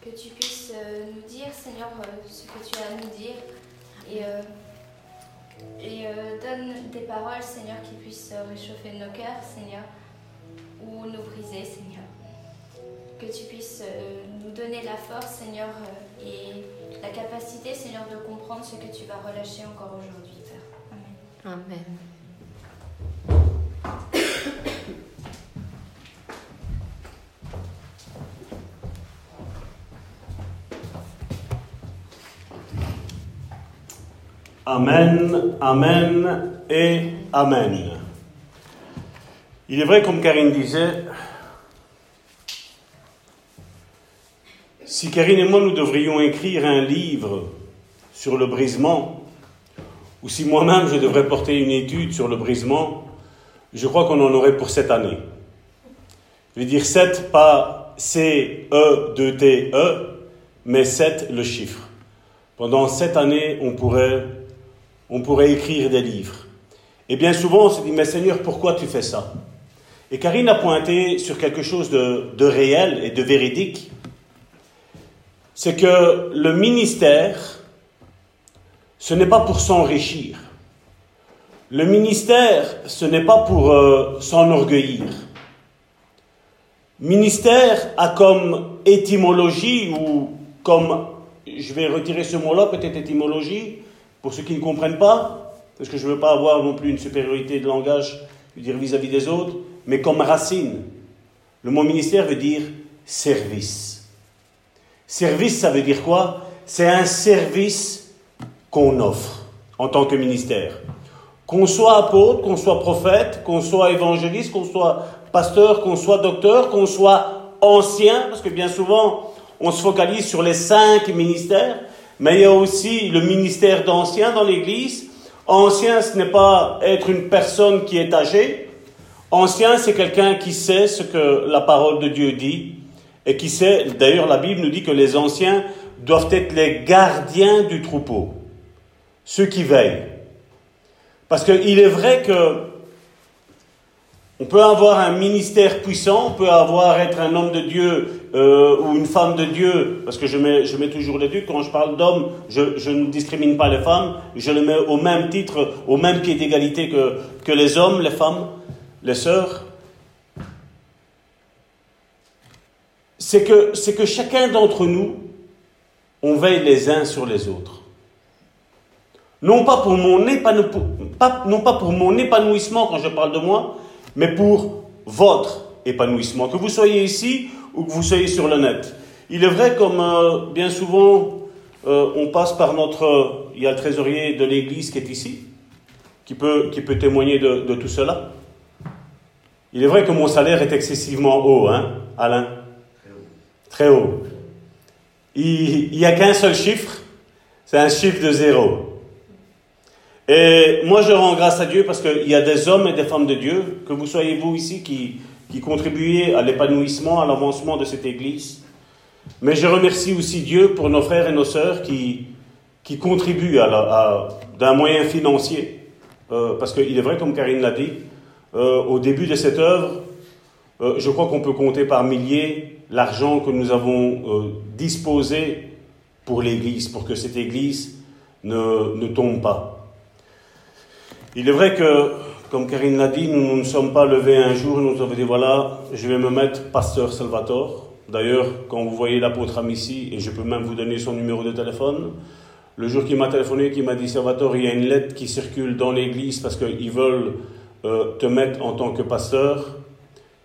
que tu puisses euh, nous dire, Seigneur, euh, ce que tu as à nous dire, et, euh, donne des paroles, Seigneur, qui puissent réchauffer nos cœurs, Seigneur, ou nous briser, Seigneur. Que tu puisses nous donner la force, Seigneur, et la capacité, Seigneur, de comprendre ce que tu vas relâcher encore aujourd'hui, Père. Amen. Amen. Amen, Amen et Amen. Il est vrai, comme Karine disait, si Karine et moi nous devrions écrire un livre sur le brisement, ou si moi-même je devrais porter une étude sur le brisement, je crois qu'on en aurait pour cette année. Je veux dire 7, pas C-E-2-T-E, mais 7 le chiffre. Pendant sept années, on pourrait, on pourrait écrire des livres. Et bien souvent, on se dit, mais Seigneur, pourquoi tu fais ça? Et Karine a pointé sur quelque chose de, réel et de véridique. C'est que le ministère, ce n'est pas pour s'enrichir. Le ministère, ce n'est pas pour euh, s'enorgueillir. Ministère a comme étymologie ou comme, je vais retirer ce mot-là, peut-être étymologie, pour ceux qui ne comprennent pas, parce que je ne veux pas avoir non plus une supériorité de langage vis-à-vis des autres, mais comme racine. Le mot ministère veut dire service. Service, ça veut dire quoi? C'est un service qu'on offre en tant que ministère. Qu'on soit apôtre, qu'on soit prophète, qu'on soit évangéliste, qu'on soit pasteur, qu'on soit docteur, qu'on soit ancien, parce que bien souvent, on se focalise sur les cinq ministères, mais il y a aussi le ministère d'ancien dans l'Église. Ancien, ce n'est pas être une personne qui est âgée. Ancien, c'est quelqu'un qui sait ce que la parole de Dieu dit et qui sait, d'ailleurs la Bible nous dit que les anciens doivent être les gardiens du troupeau, ceux qui veillent. Parce qu'il est vrai que on peut avoir un ministère puissant, on peut avoir être un homme de Dieu euh, ou une femme de Dieu, parce que je mets, toujours les deux. Quand je parle d'homme, je, ne discrimine pas les femmes, je les mets au même titre, au même pied d'égalité que, les hommes, les femmes, les sœurs. C'est que, chacun d'entre nous, on veille les uns sur les autres. Non pas pour mon épanouissement quand je parle de moi, mais pour votre épanouissement, que vous soyez ici ou que vous soyez sur le net. Il est vrai, comme euh, bien souvent, euh, on passe par notre... Il y a le trésorier de l'Église qui est ici, qui peut, qui peut témoigner de, de, tout cela. Il est vrai que mon salaire est excessivement haut, hein, Alain Très haut. Il n'y a qu'un seul chiffre, c'est un chiffre de zéro. Et moi, je rends grâce à Dieu parce qu'il y a des hommes et des femmes de Dieu, que vous soyez vous ici, qui, qui contribuez à l'épanouissement, à l'avancement de cette Église. Mais je remercie aussi Dieu pour nos frères et nos sœurs qui, qui contribuent à, d'un moyen financier. Euh, parce qu'il est vrai, comme Karine l'a dit, euh, au début de cette œuvre, euh, je crois qu'on peut compter par milliers l'argent que nous avons disposé pour l'Église, pour que cette Église ne, ne tombe pas. Il est vrai que, comme Karine l'a dit, nous ne nous sommes pas levés un jour et nous avons dit voilà, je vais me mettre pasteur Salvatore. D'ailleurs, quand vous voyez l'apôtre Amici, et je peux même vous donner son numéro de téléphone, le jour qu'il m'a téléphoné, qu'il m'a dit Salvatore, il y a une lettre qui circule dans l'église parce qu'ils veulent euh, te mettre en tant que pasteur.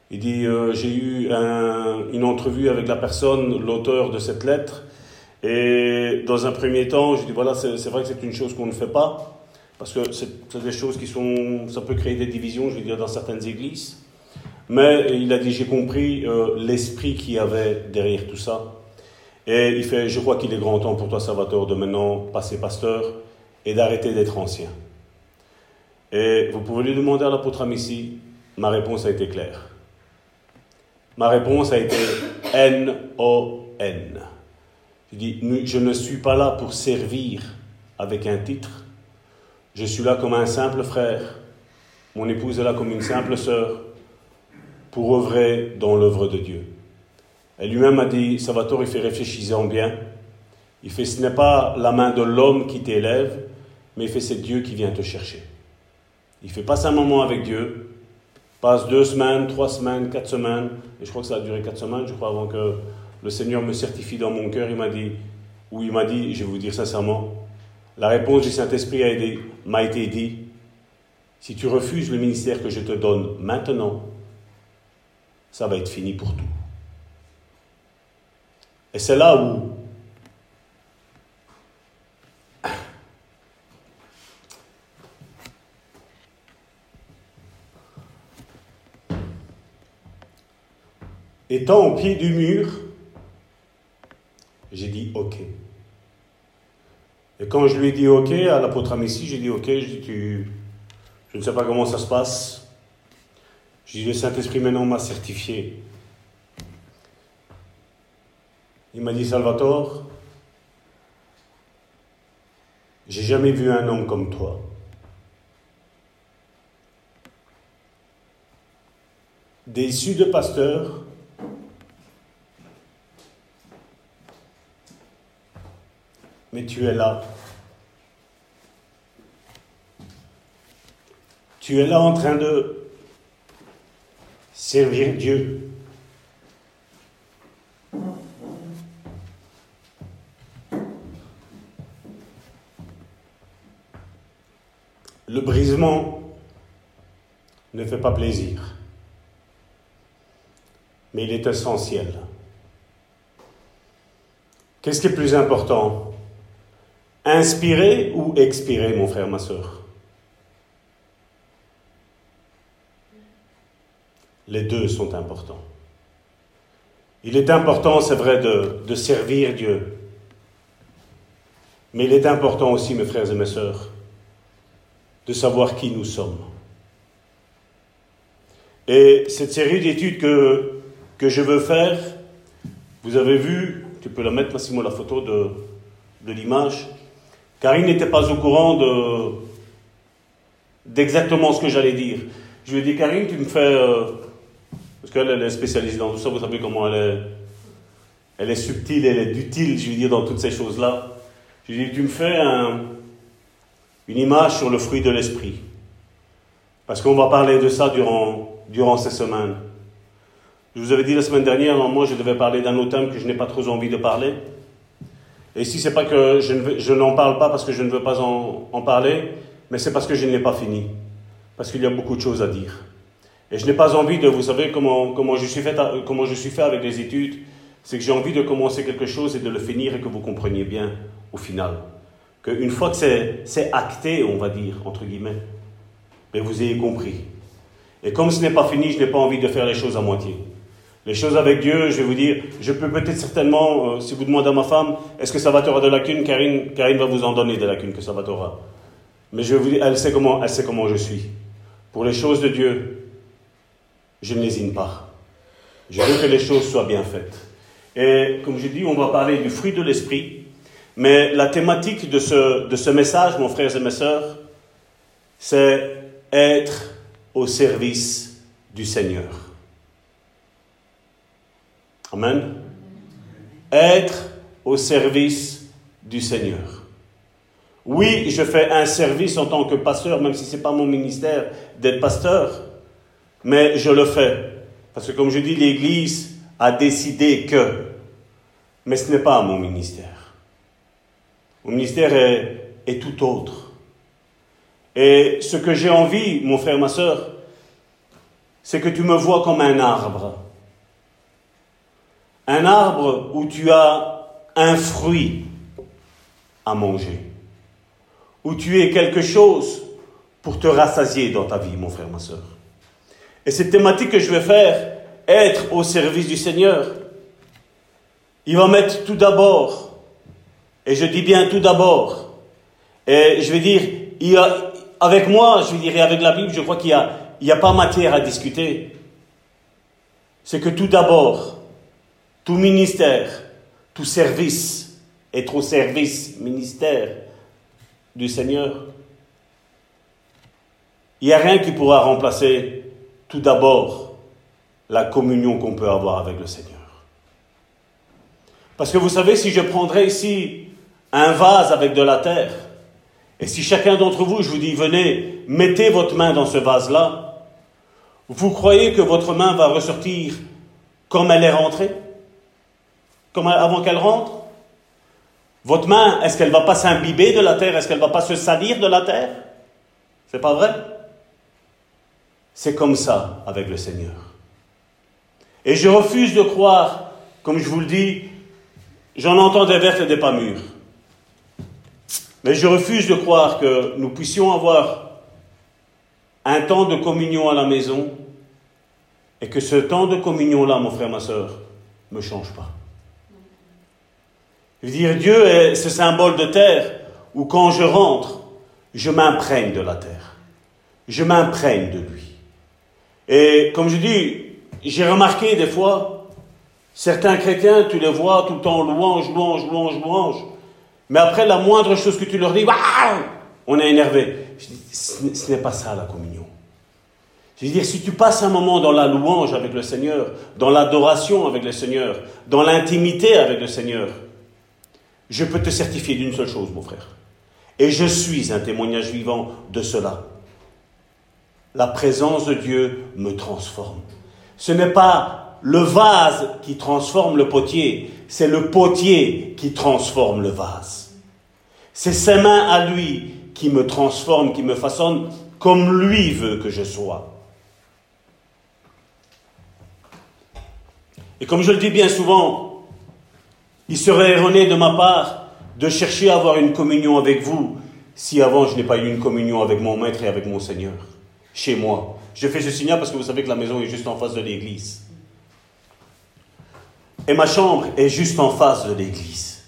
Il dit euh, J'ai eu un, une entrevue avec la personne, l'auteur de cette lettre, et dans un premier temps, je dis voilà, c'est vrai que c'est une chose qu'on ne fait pas parce que c'est des choses qui sont, ça peut créer des divisions, je veux dire, dans certaines églises. Mais il a dit, j'ai compris euh, l'esprit qui avait derrière tout ça. Et il fait, je crois qu'il est grand temps pour toi, Salvatore, de maintenant passer pasteur et d'arrêter d'être ancien. Et vous pouvez lui demander à l'apôtre Amici, ma réponse a été claire. Ma réponse a été N-O-N. Je dis, je ne suis pas là pour servir avec un titre. Je suis là comme un simple frère. Mon épouse est là comme une simple sœur pour œuvrer dans l'œuvre de Dieu. Elle lui-même a dit, Salvatore, il fait réfléchir en bien. Il fait, ce n'est pas la main de l'homme qui t'élève, mais il fait, c'est Dieu qui vient te chercher. Il fait passe un moment avec Dieu, passe deux semaines, trois semaines, quatre semaines, et je crois que ça a duré quatre semaines, je crois, avant que le Seigneur me certifie dans mon cœur. Il m'a dit, ou il m'a dit, je vais vous dire sincèrement, la réponse du Saint-Esprit m'a été dit, si tu refuses le ministère que je te donne maintenant, ça va être fini pour tout. Et c'est là où Étant au pied du mur, j'ai dit OK. Et quand je lui ai dit OK à l'apôtre Amici, j'ai dit OK, je, dis, tu, je ne sais pas comment ça se passe. Je dis le Saint-Esprit maintenant m'a certifié. Il m'a dit Salvatore, j'ai jamais vu un homme comme toi. Déçu de pasteur, mais tu es là. Tu es là en train de servir Dieu. Le brisement ne fait pas plaisir, mais il est essentiel. Qu'est-ce qui est plus important? Inspirer ou expirer, mon frère, ma soeur Les deux sont importants. Il est important, c'est vrai, de, servir Dieu. Mais il est important aussi, mes frères et mes sœurs, de savoir qui nous sommes. Et cette série d'études que, je veux faire, vous avez vu, tu peux la mettre, Massimo, la photo de, de l'image, Karine n'était pas au courant de, d'exactement ce que j'allais dire. Je lui ai dit, Karine, tu me fais... Euh, parce qu'elle est spécialisée dans tout ça, vous savez comment elle est... Elle est subtile, elle est utile, je veux dire, dans toutes ces choses-là. Je lui ai dit, tu me fais une image sur le fruit de l'esprit. Parce qu'on va parler de ça durant, durant ces semaines. Je vous avais dit la semaine dernière, moi, je devais parler d'un autre thème que je n'ai pas trop envie de parler. Et si c'est pas que je, n'en parle pas parce que je ne veux pas en, parler, mais c'est parce que je n'ai pas fini. Parce qu'il y a beaucoup de choses à dire. Et je n'ai pas envie de, vous savez, comment, comment, je, suis fait, comment je suis fait avec les études, c'est que j'ai envie de commencer quelque chose et de le finir et que vous compreniez bien au final. Qu'une fois que c'est acté, on va dire, entre guillemets, mais ben vous ayez compris. Et comme ce n'est pas fini, je n'ai pas envie de faire les choses à moitié. Les choses avec Dieu, je vais vous dire, je peux peut-être certainement, euh, si vous demandez à ma femme, est-ce que ça va t'aura de lacunes, Karine, Karine va vous en donner des lacunes que ça va t'aura. Mais je vais vous dire, elle sait comment, elle sait comment je suis. Pour les choses de Dieu, je ne lésine pas. Je veux que les choses soient bien faites. Et comme je dis, on va parler du fruit de l'esprit. Mais la thématique de ce, de ce message, mon frères et mes sœurs, c'est être au service du Seigneur. Amen. Être au service du Seigneur. Oui, je fais un service en tant que pasteur, même si ce n'est pas mon ministère d'être pasteur, mais je le fais. Parce que comme je dis, l'Église a décidé que, mais ce n'est pas mon ministère. Mon ministère est, tout autre. Et ce que j'ai envie, mon frère, ma soeur, c'est que tu me vois comme un arbre un arbre où tu as un fruit à manger, où tu es quelque chose pour te rassasier dans ta vie, mon frère, ma soeur. Et cette thématique que je vais faire, être au service du Seigneur, il va mettre tout d'abord, et je dis bien tout d'abord, et je vais dire, avec moi, je dirais avec la Bible, je crois qu'il n'y a pas matière à discuter. C'est que tout d'abord, tout ministère, tout service, être au service, ministère du Seigneur, il n'y a rien qui pourra remplacer tout d'abord la communion qu'on peut avoir avec le Seigneur. Parce que vous savez, si je prendrais ici un vase avec de la terre, et si chacun d'entre vous, je vous dis, venez, mettez votre main dans ce vase-là, vous croyez que votre main va ressortir comme elle est rentrée? Comme avant qu'elle rentre Votre main, est-ce qu'elle va pas s'imbiber de la terre? Est-ce qu'elle va pas se salir de la terre? C'est pas vrai? C'est comme ça avec le Seigneur. Et je refuse de croire, comme je vous le dis, j'en entends des vertes et des pas mûres. Mais je refuse de croire que nous puissions avoir un temps de communion à la maison et que ce temps de communion-là, mon frère, ma soeur, ne me change pas. Je veux dire, Dieu est ce symbole de terre où quand je rentre, je m'imprègne de la terre. Je m'imprègne de lui. Et comme je dis, j'ai remarqué des fois, certains chrétiens, tu les vois tout le temps louange, louange, louange, louange. Mais après, la moindre chose que tu leur dis, on est énervé. ce n'est pas ça la communion. Je veux dire, si tu passes un moment dans la louange avec le Seigneur, dans l'adoration avec le Seigneur, dans l'intimité avec le Seigneur, je peux te certifier d'une seule chose, mon frère. Et je suis un témoignage vivant de cela. La présence de Dieu me transforme. Ce n'est pas le vase qui transforme le potier, c'est le potier qui transforme le vase. C'est ses mains à lui qui me transforment, qui me façonnent comme lui veut que je sois. Et comme je le dis bien souvent, il serait erroné de ma part de chercher à avoir une communion avec vous si avant je n'ai pas eu une communion avec mon maître et avec mon Seigneur, chez moi. Je fais ce signal parce que vous savez que la maison est juste en face de l'église. Et ma chambre est juste en face de l'église.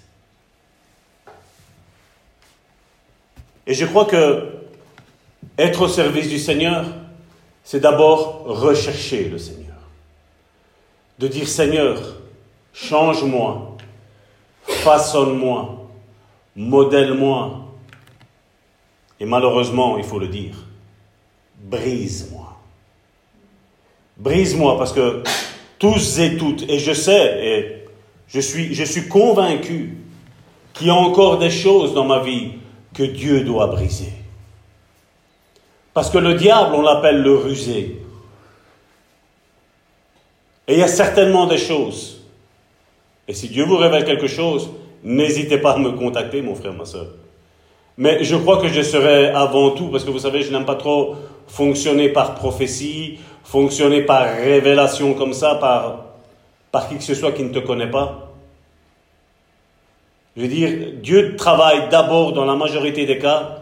Et je crois que être au service du Seigneur, c'est d'abord rechercher le Seigneur. De dire Seigneur, change-moi, façonne-moi, modèle-moi. Et malheureusement, il faut le dire, brise-moi. Brise-moi parce que tous et toutes, et je sais, et je suis, je suis convaincu qu'il y a encore des choses dans ma vie que Dieu doit briser. Parce que le diable, on l'appelle le rusé. Et il y a certainement des choses. Et si Dieu vous révèle quelque chose, n'hésitez pas à me contacter, mon frère, ma soeur. Mais je crois que je serai avant tout, parce que vous savez, je n'aime pas trop fonctionner par prophétie, fonctionner par révélation comme ça, par, par qui que ce soit qui ne te connaît pas. Je veux dire, Dieu travaille d'abord dans la majorité des cas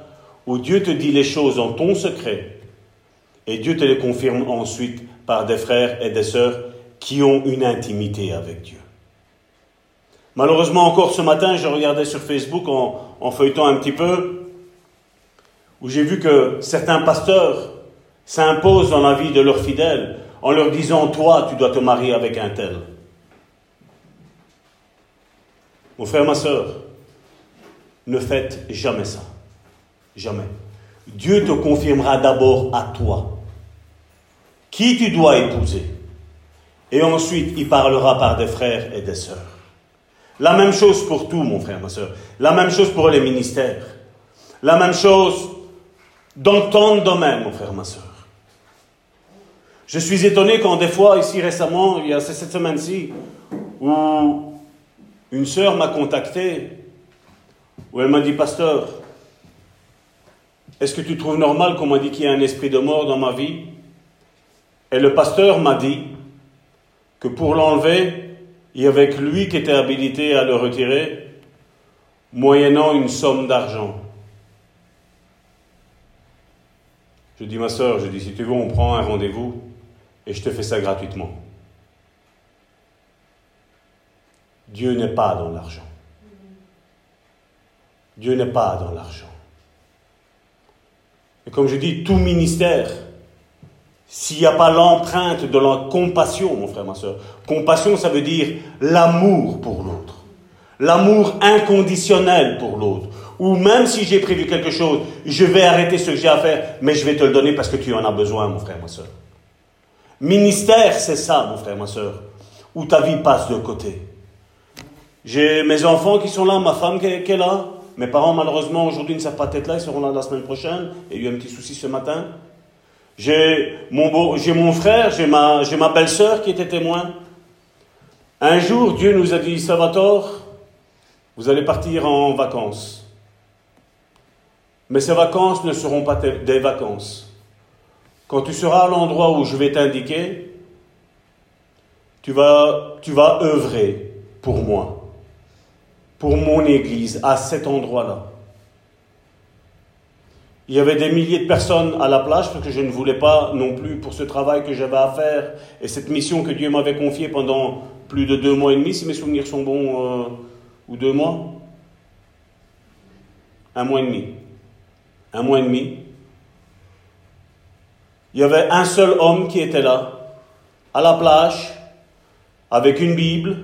où Dieu te dit les choses en ton secret et Dieu te les confirme ensuite par des frères et des sœurs qui ont une intimité avec Dieu. Malheureusement, encore ce matin, je regardais sur Facebook en, feuilletant un petit peu, où j'ai vu que certains pasteurs s'imposent dans la vie de leurs fidèles en leur disant, toi, tu dois te marier avec un tel. Mon frère, ma soeur, ne faites jamais ça. Jamais. Dieu te confirmera d'abord à toi qui tu dois épouser. Et ensuite, il parlera par des frères et des sœurs. La même chose pour tout, mon frère, ma soeur. La même chose pour les ministères. La même chose dans ton domaine, mon frère, ma soeur. Je suis étonné quand des fois, ici récemment, il y a cette semaine-ci, où une sœur m'a contacté où elle m'a dit, pasteur, est-ce que tu trouves normal qu'on m'a dit qu'il y a un esprit de mort dans ma vie? Et le pasteur m'a dit que pour l'enlever, avait que lui qui était habilité à le retirer, moyennant une somme d'argent. Je dis, ma soeur, je dis, si tu veux, on prend un rendez-vous et je te fais ça gratuitement. Dieu n'est pas dans l'argent. Dieu n'est pas dans l'argent. Et comme je dis, tout ministère, s'il n'y a pas l'empreinte de la compassion, mon frère, ma soeur, compassion, ça veut dire l'amour pour l'autre, l'amour inconditionnel pour l'autre. Ou même si j'ai prévu quelque chose, je vais arrêter ce que j'ai à faire, mais je vais te le donner parce que tu en as besoin, mon frère, ma soeur. Ministère, c'est ça, mon frère, ma soeur, où ta vie passe de côté. J'ai mes enfants qui sont là, ma femme qui est, là. Mes parents, malheureusement, aujourd'hui ne savent pas être là, ils seront là la semaine prochaine. Il y a eu un petit souci ce matin. J'ai mon, frère, j'ai ma, j'ai ma belle-sœur qui était témoin. Un jour, Dieu nous a dit, Salvatore, vous allez partir en vacances. Mais ces vacances ne seront pas des vacances. Quand tu seras à l'endroit où je vais t'indiquer, tu vas, tu vas œuvrer pour moi pour mon Église à cet endroit-là. Il y avait des milliers de personnes à la plage parce que je ne voulais pas non plus pour ce travail que j'avais à faire et cette mission que Dieu m'avait confiée pendant plus de deux mois et demi, si mes souvenirs sont bons, euh, ou deux mois. Un mois et demi. Un mois et demi. Il y avait un seul homme qui était là, à la plage, avec une Bible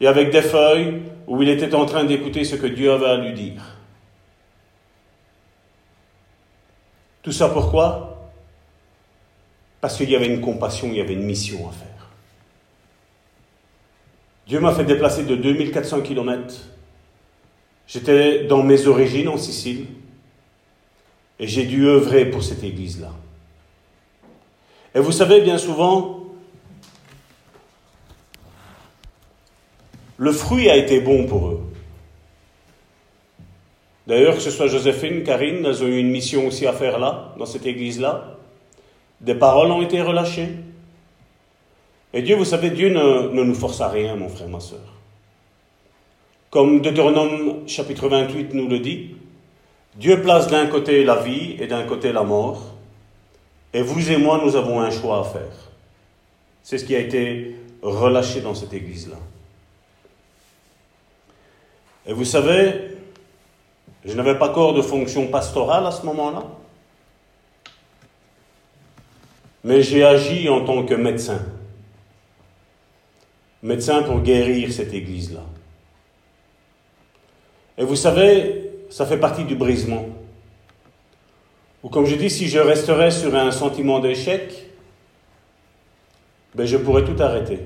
et avec des feuilles où il était en train d'écouter ce que Dieu avait à lui dire. Tout ça pourquoi? Parce qu'il y avait une compassion, il y avait une mission à faire. Dieu m'a fait déplacer de 2400 km. J'étais dans mes origines en Sicile et j'ai dû œuvrer pour cette église-là. Et vous savez, bien souvent, le fruit a été bon pour eux. D'ailleurs, que ce soit Joséphine, Karine, elles ont eu une mission aussi à faire là, dans cette église-là. Des paroles ont été relâchées. Et Dieu, vous savez, Dieu ne, nous force à rien, mon frère, ma soeur. Comme Deutéronome chapitre 28 nous le dit, Dieu place d'un côté la vie et d'un côté la mort. Et vous et moi, nous avons un choix à faire. C'est ce qui a été relâché dans cette église-là. Et vous savez, je n'avais pas encore de fonction pastorale à ce moment-là, mais j'ai agi en tant que médecin. Médecin pour guérir cette église-là. Et vous savez, ça fait partie du brisement. Ou comme je dis, si je resterais sur un sentiment d'échec, ben je pourrais tout arrêter.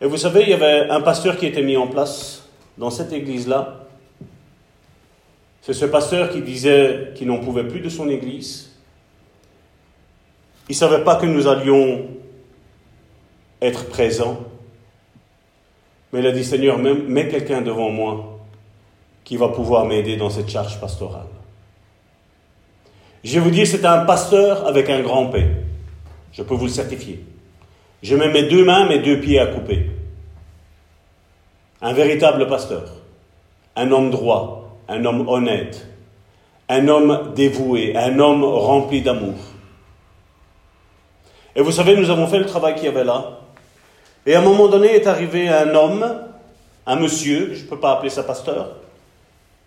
Et vous savez, il y avait un pasteur qui était mis en place dans cette église-là. C'est ce pasteur qui disait qu'il n'en pouvait plus de son église. Il ne savait pas que nous allions être présents. Mais il a dit, Seigneur, mets quelqu'un devant moi qui va pouvoir m'aider dans cette charge pastorale. Je vais vous dire, c'est un pasteur avec un grand P. Je peux vous le certifier. Je mets mes deux mains, mes deux pieds à couper. Un véritable pasteur, un homme droit, un homme honnête, un homme dévoué, un homme rempli d'amour. Et vous savez, nous avons fait le travail qu'il y avait là. Et à un moment donné est arrivé un homme, un monsieur, je ne peux pas appeler ça pasteur,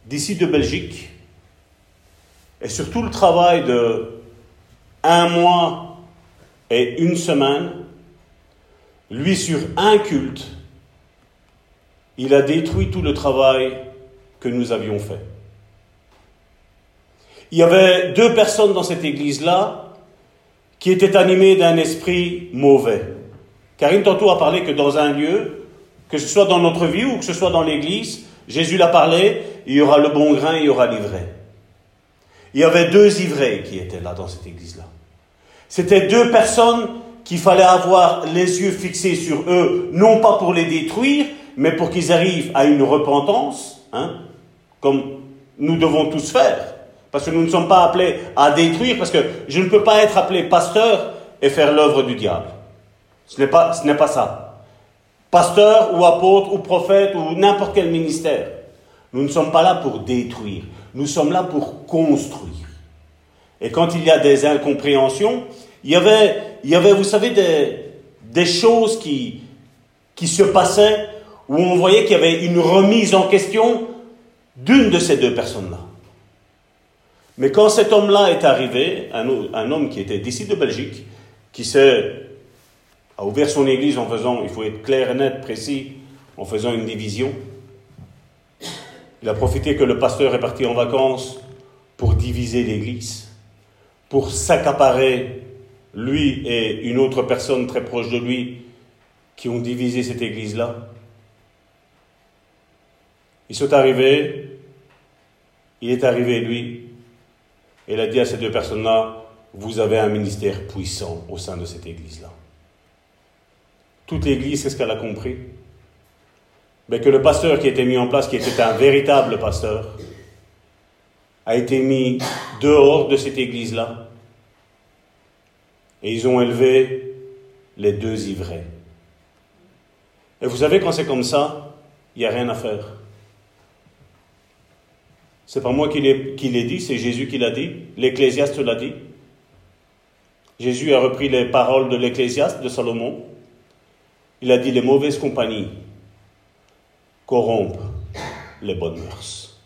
d'ici de Belgique. Et sur tout le travail de un mois et une semaine, lui, sur un culte, il a détruit tout le travail que nous avions fait. Il y avait deux personnes dans cette église-là qui étaient animées d'un esprit mauvais. Karine tantôt a parlé que dans un lieu, que ce soit dans notre vie ou que ce soit dans l'église, Jésus l'a parlé, il y aura le bon grain, il y aura l'ivraie. Il y avait deux ivraies qui étaient là dans cette église-là. C'était deux personnes qu'il fallait avoir les yeux fixés sur eux, non pas pour les détruire, mais pour qu'ils arrivent à une repentance, hein, comme nous devons tous faire. Parce que nous ne sommes pas appelés à détruire, parce que je ne peux pas être appelé pasteur et faire l'œuvre du diable. Ce n'est pas, ce n'est pas ça. Pasteur ou apôtre ou prophète ou n'importe quel ministère. Nous ne sommes pas là pour détruire. Nous sommes là pour construire. Et quand il y a des incompréhensions, il y avait, il y avait vous savez, des, des choses qui, qui se passaient où on voyait qu'il y avait une remise en question d'une de ces deux personnes-là. Mais quand cet homme-là est arrivé, un, homme qui était d'ici de Belgique, qui a ouvert son église en faisant, il faut être clair et net, précis, en faisant une division. Il a profité que le pasteur est parti en vacances pour diviser l'église, pour s'accaparer lui et une autre personne très proche de lui qui ont divisé cette église-là. Ils sont arrivés, il est arrivé lui, et il a dit à ces deux personnes-là, vous avez un ministère puissant au sein de cette église-là. Toute l'église, c'est ce qu'elle a compris Mais Que le pasteur qui été mis en place, qui était un véritable pasteur, a été mis dehors de cette église-là. Et ils ont élevé les deux ivrés. Et vous savez, quand c'est comme ça, il n'y a rien à faire. C'est pas moi qui l'ai dit, c'est Jésus qui l'a dit. L'Ecclésiaste l'a dit. Jésus a repris les paroles de l'Ecclésiaste de Salomon. Il a dit les mauvaises compagnies corrompent les bonnes mœurs.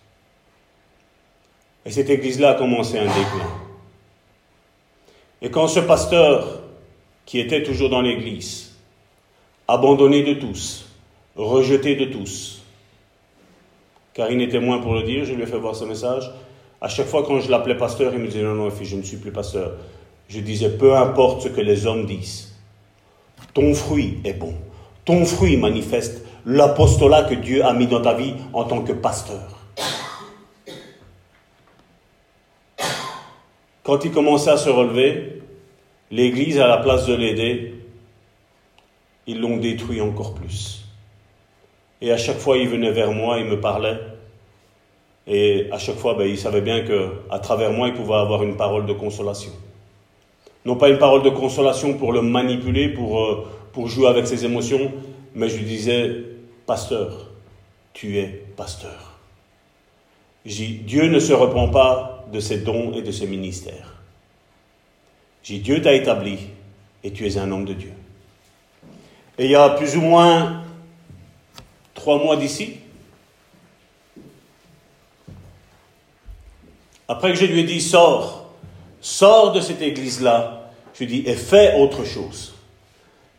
Et cette église-là a commencé un déclin. Et quand ce pasteur, qui était toujours dans l'église, abandonné de tous, rejeté de tous, car il n'était moins pour le dire, je lui ai fait voir ce message. À chaque fois quand je l'appelais pasteur, il me disait non, non, je ne suis plus pasteur. Je disais peu importe ce que les hommes disent, ton fruit est bon. Ton fruit manifeste l'apostolat que Dieu a mis dans ta vie en tant que pasteur. Quand il commençait à se relever, l'Église, à la place de l'aider, ils l'ont détruit encore plus. Et à chaque fois, il venait vers moi, il me parlait. Et à chaque fois, ben, il savait bien qu'à travers moi, il pouvait avoir une parole de consolation. Non pas une parole de consolation pour le manipuler, pour, euh, pour jouer avec ses émotions, mais je lui disais, pasteur, tu es pasteur. Dieu ne se reprend pas de ses dons et de ses ministères. J'ai Dieu t'a établi et tu es un homme de Dieu. Et il y a plus ou moins trois mois d'ici, après que je lui ai dit, sors, sors de cette église-là, je lui ai dit, et fais autre chose.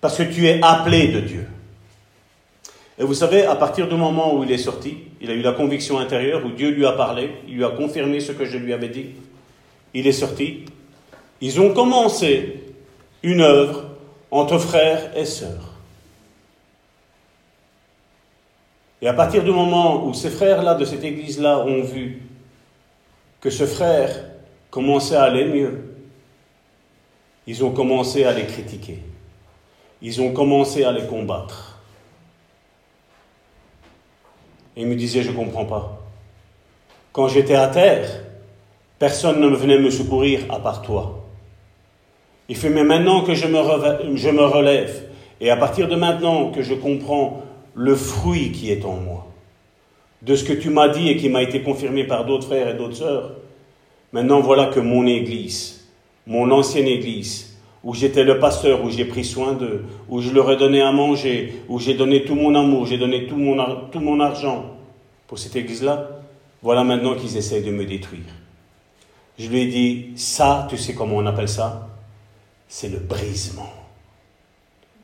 Parce que tu es appelé de Dieu. Et vous savez, à partir du moment où il est sorti, il a eu la conviction intérieure, où Dieu lui a parlé, il lui a confirmé ce que je lui avais dit, il est sorti, ils ont commencé une œuvre entre frères et sœurs. Et à partir du moment où ces frères-là de cette église-là ont vu que ce frère commençait à aller mieux, ils ont commencé à les critiquer. Ils ont commencé à les combattre. Et ils me disaient, je ne comprends pas. Quand j'étais à terre, personne ne venait me secourir à part toi. Il fait, mais maintenant que je me, je me relève, et à partir de maintenant que je comprends le fruit qui est en moi, de ce que tu m'as dit et qui m'a été confirmé par d'autres frères et d'autres sœurs. Maintenant, voilà que mon Église, mon ancienne Église, où j'étais le pasteur, où j'ai pris soin d'eux, où je leur ai donné à manger, où j'ai donné tout mon amour, j'ai donné tout mon, tout mon argent pour cette Église-là, voilà maintenant qu'ils essayent de me détruire. Je lui ai dit, ça, tu sais comment on appelle ça? C'est le brisement.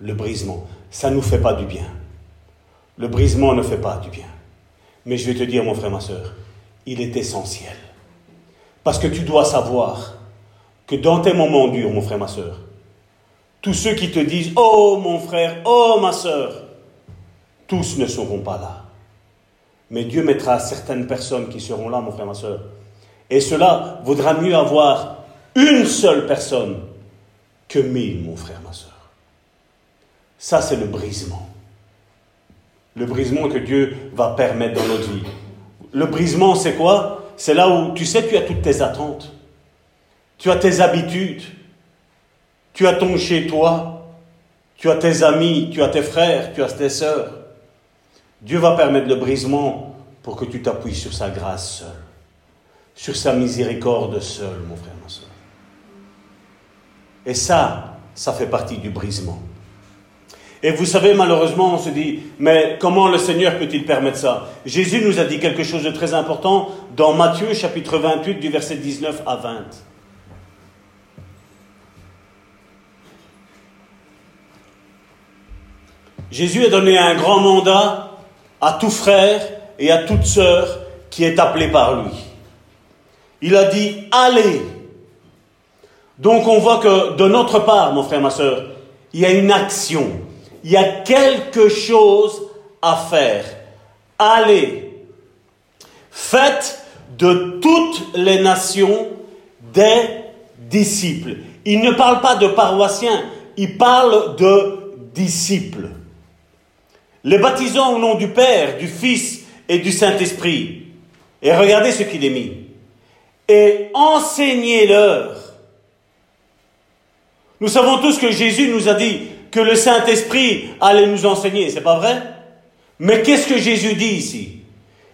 Le brisement. Ça ne nous fait pas du bien. Le brisement ne fait pas du bien. Mais je vais te dire, mon frère, ma soeur, il est essentiel. Parce que tu dois savoir que dans tes moments durs, mon frère, ma soeur, tous ceux qui te disent Oh mon frère, oh ma soeur, tous ne seront pas là. Mais Dieu mettra certaines personnes qui seront là, mon frère, ma soeur. Et cela vaudra mieux avoir une seule personne que mille, mon frère, ma soeur. Ça, c'est le brisement le brisement que Dieu va permettre dans notre vie. Le brisement, c'est quoi? C'est là où tu sais, tu as toutes tes attentes. Tu as tes habitudes. Tu as ton chez toi. Tu as tes amis, tu as tes frères, tu as tes sœurs. Dieu va permettre le brisement pour que tu t'appuies sur sa grâce seule, sur sa miséricorde seule, mon frère, ma soeur. Et ça, ça fait partie du brisement. Et vous savez, malheureusement, on se dit, mais comment le Seigneur peut-il permettre ça? Jésus nous a dit quelque chose de très important dans Matthieu chapitre 28 du verset 19 à 20. Jésus a donné un grand mandat à tout frère et à toute sœur qui est appelé par lui. Il a dit, allez. Donc on voit que de notre part, mon frère, ma soeur, il y a une action, il y a quelque chose à faire. Allez. Faites de toutes les nations des disciples. Il ne parle pas de paroissiens, il parle de disciples. Les baptisant au nom du Père, du Fils et du Saint-Esprit. Et regardez ce qu'il est mis. Et enseignez-leur. Nous savons tous que Jésus nous a dit que le Saint-Esprit allait nous enseigner, c'est pas vrai? Mais qu'est-ce que Jésus dit ici?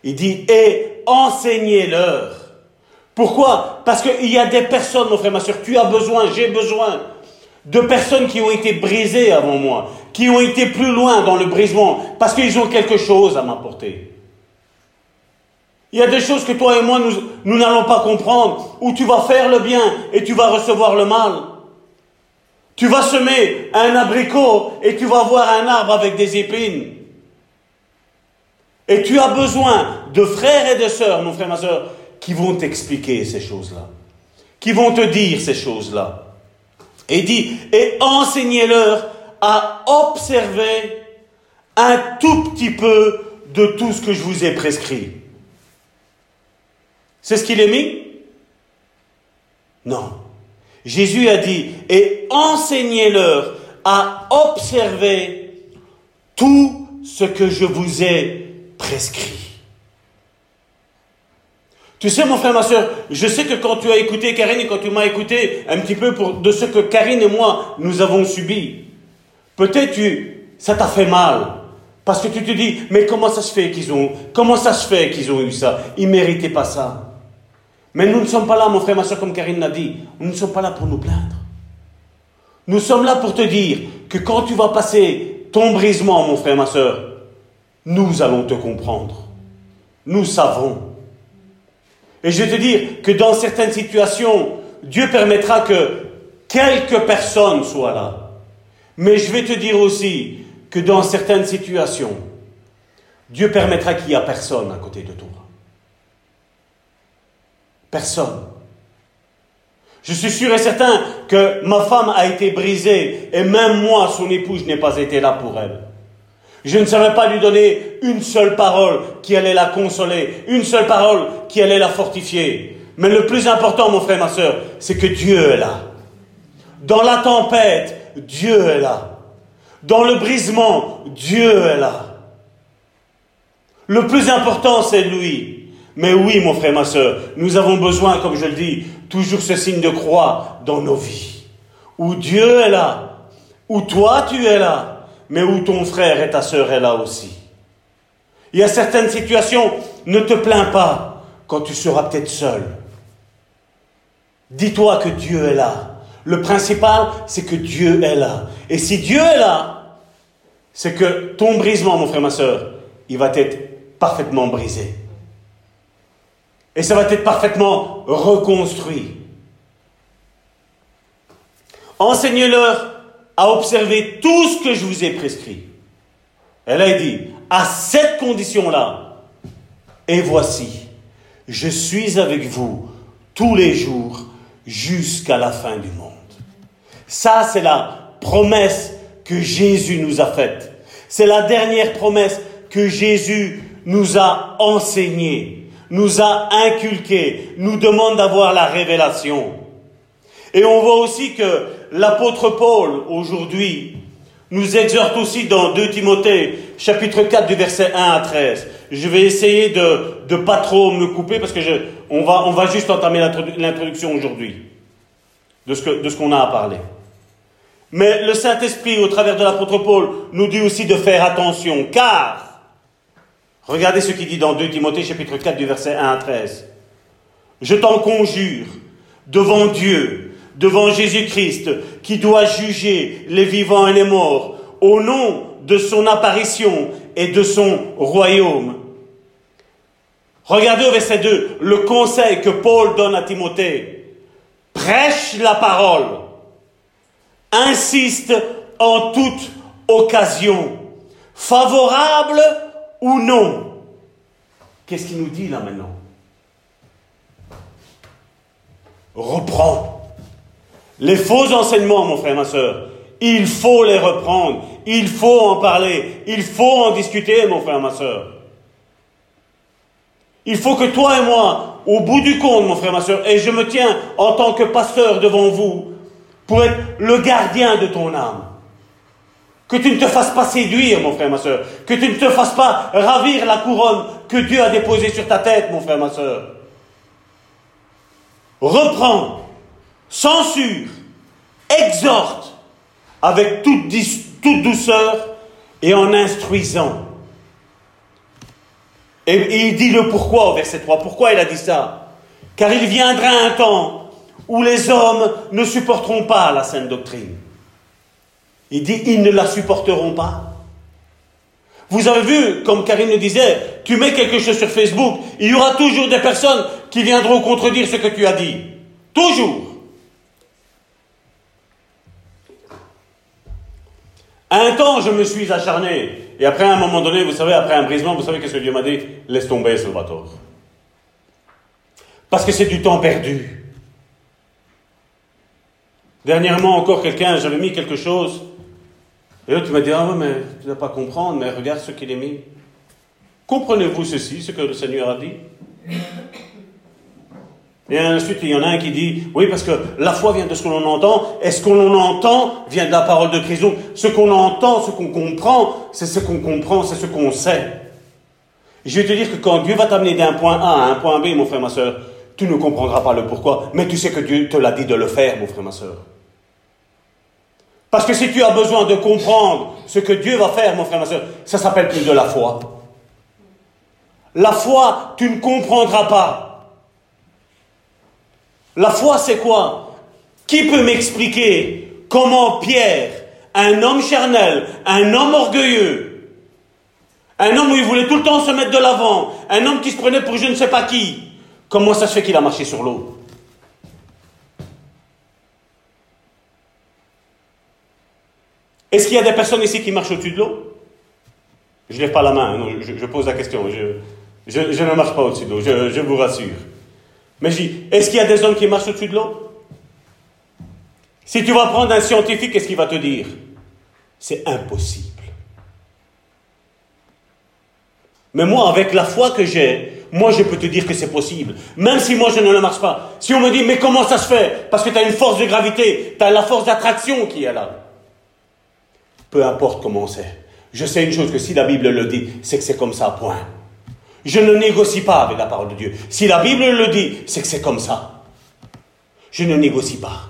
Il dit et enseignez-leur. Pourquoi? Parce qu'il y a des personnes, mon frère, ma soeur, tu as besoin, j'ai besoin de personnes qui ont été brisées avant moi, qui ont été plus loin dans le brisement, parce qu'ils ont quelque chose à m'apporter. Il y a des choses que toi et moi, nous n'allons pas comprendre, où tu vas faire le bien et tu vas recevoir le mal. Tu vas semer un abricot et tu vas voir un arbre avec des épines. Et tu as besoin de frères et de sœurs, mon frère, ma sœur, qui vont t'expliquer ces choses-là, qui vont te dire ces choses-là. Et dit, et enseignez-leur à observer un tout petit peu de tout ce que je vous ai prescrit. C'est ce qu'il est mis? Non. Jésus a dit, et enseignez-leur à observer tout ce que je vous ai prescrit. Tu sais, mon frère, ma soeur, je sais que quand tu as écouté Karine et quand tu m'as écouté un petit peu de ce que Karine et moi, nous avons subi, peut-être ça t'a fait mal. Parce que tu te dis, mais comment ça se fait qu'ils ont, comment ça se fait qu'ils ont eu ça? Ils méritaient pas ça. Mais nous ne sommes pas là, mon frère, ma soeur, comme Karine l'a dit. Nous ne sommes pas là pour nous plaindre. Nous sommes là pour te dire que quand tu vas passer ton brisement, mon frère, ma soeur, nous allons te comprendre. Nous savons. Et je vais te dire que dans certaines situations, Dieu permettra que quelques personnes soient là. Mais je vais te dire aussi que dans certaines situations, Dieu permettra qu'il n'y a personne à côté de toi. Personne. Je suis sûr et certain que ma femme a été brisée et même moi, son époux, je n'ai pas été là pour elle. Je ne savais pas lui donner une seule parole qui allait la consoler, une seule parole qui allait la fortifier. Mais le plus important, mon frère, ma soeur, c'est que Dieu est là. Dans la tempête, Dieu est là. Dans le brisement, Dieu est là. Le plus important, c'est lui. Mais oui, mon frère, ma soeur, nous avons besoin, comme je le dis, toujours ce signe de croix dans nos vies. Où Dieu est là, où toi tu es là, mais où ton frère et ta sœur est là aussi. Il y a certaines situations, ne te plains pas quand tu seras peut-être seul. Dis-toi que Dieu est là. Le principal, c'est que Dieu est là. Et si Dieu est là, c'est que ton brisement, mon frère, ma soeur, il va être parfaitement brisé. Et ça va être parfaitement reconstruit. Enseignez-leur à observer tout ce que je vous ai prescrit. Elle a dit, à cette condition-là, et voici, je suis avec vous tous les jours jusqu'à la fin du monde. Ça, c'est la promesse que Jésus nous a faite. C'est la dernière promesse que Jésus nous a enseignée, nous a inculquée, nous demande d'avoir la révélation. Et on voit aussi que l'apôtre Paul, aujourd'hui, nous exhorte aussi dans 2 Timothée, chapitre 4, du verset 1 à 13. Je vais essayer de ne pas trop me couper parce que je, on, va, on va juste entamer l'introduction aujourd'hui de ce qu'on a à parler. Mais le Saint-Esprit, au travers de l'apôtre Paul, nous dit aussi de faire attention, car, regardez ce qu'il dit dans 2 Timothée, chapitre 4, du verset 1 à 13. Je t'en conjure, devant Dieu, devant Jésus-Christ qui doit juger les vivants et les morts au nom de son apparition et de son royaume. Regardez au verset 2 le conseil que Paul donne à Timothée. Prêche la parole. Insiste en toute occasion, favorable ou non? Qu'est-ce qu'il nous dit là maintenant? Reprends. Les faux enseignements, mon frère, ma soeur, il faut les reprendre, il faut en parler, il faut en discuter, mon frère, ma soeur. Il faut que toi et moi, au bout du compte, mon frère, ma soeur, et je me tiens en tant que pasteur devant vous, pour être le gardien de ton âme. Que tu ne te fasses pas séduire, mon frère, ma soeur. Que tu ne te fasses pas ravir la couronne que Dieu a déposée sur ta tête, mon frère, ma soeur. Reprends, censure, exhorte avec toute, toute douceur et en instruisant. Et, il dit le pourquoi au verset 3. Pourquoi il a dit ça? Car il viendra un temps où les hommes ne supporteront pas la sainte doctrine. Il dit, ils ne la supporteront pas. Vous avez vu, comme Karine le disait, tu mets quelque chose sur Facebook, il y aura toujours des personnes qui viendront contredire ce que tu as dit. Toujours. Un temps, je me suis acharné. Et après, un moment donné, vous savez, après un brisement, vous savez qu'est-ce que Dieu m'a dit? Laisse tomber, Salvatore. Parce que c'est du temps perdu. Dernièrement, encore quelqu'un, j'avais mis quelque chose. Et là, tu m'as dit Ah, mais tu ne vas pas comprendre, mais regarde ce qu'il a mis. Comprenez-vous ceci, ce que le Seigneur a dit? Et ensuite, il y en a un qui dit, oui, parce que la foi vient de ce que l'on entend, et ce que l'on entend vient de la parole de Christ. Donc, ce qu'on entend, ce qu'on comprend, c'est ce qu'on comprend, c'est ce qu'on sait. Je vais te dire que quand Dieu va t'amener d'un point A à un point B, mon frère, ma soeur, tu ne comprendras pas le pourquoi, mais tu sais que Dieu te l'a dit de le faire, mon frère, ma soeur. Parce que si tu as besoin de comprendre ce que Dieu va faire, mon frère, ma soeur, ça s'appelle plus de la foi. La foi, tu ne comprendras pas. La foi, c'est quoi? Qui peut m'expliquer comment Pierre, un homme charnel, un homme orgueilleux, un homme où il voulait tout le temps se mettre de l'avant, un homme qui se prenait pour je ne sais pas qui, comment ça se fait qu'il a marché sur l'eau? Est-ce qu'il y a des personnes ici qui marchent au-dessus de l'eau? Je ne lève pas la main, je, pose la question. Je, ne marche pas au-dessus de l'eau, je vous rassure. Mais je dis, est-ce qu'il y a des hommes qui marchent au-dessus de l'eau? Si tu vas prendre un scientifique, qu'est-ce qu'il va te dire? C'est impossible. Mais moi, avec la foi que j'ai, moi, je peux te dire que c'est possible. Même si moi, je ne le marche pas. Si on me dit, mais comment ça se fait? Parce que tu as une force de gravité, tu as la force d'attraction qui est là. Peu importe comment c'est. Je sais une chose, que si la Bible le dit, c'est que c'est comme ça, point. Je ne négocie pas avec la parole de Dieu. Si la Bible le dit, c'est que c'est comme ça. Je ne négocie pas.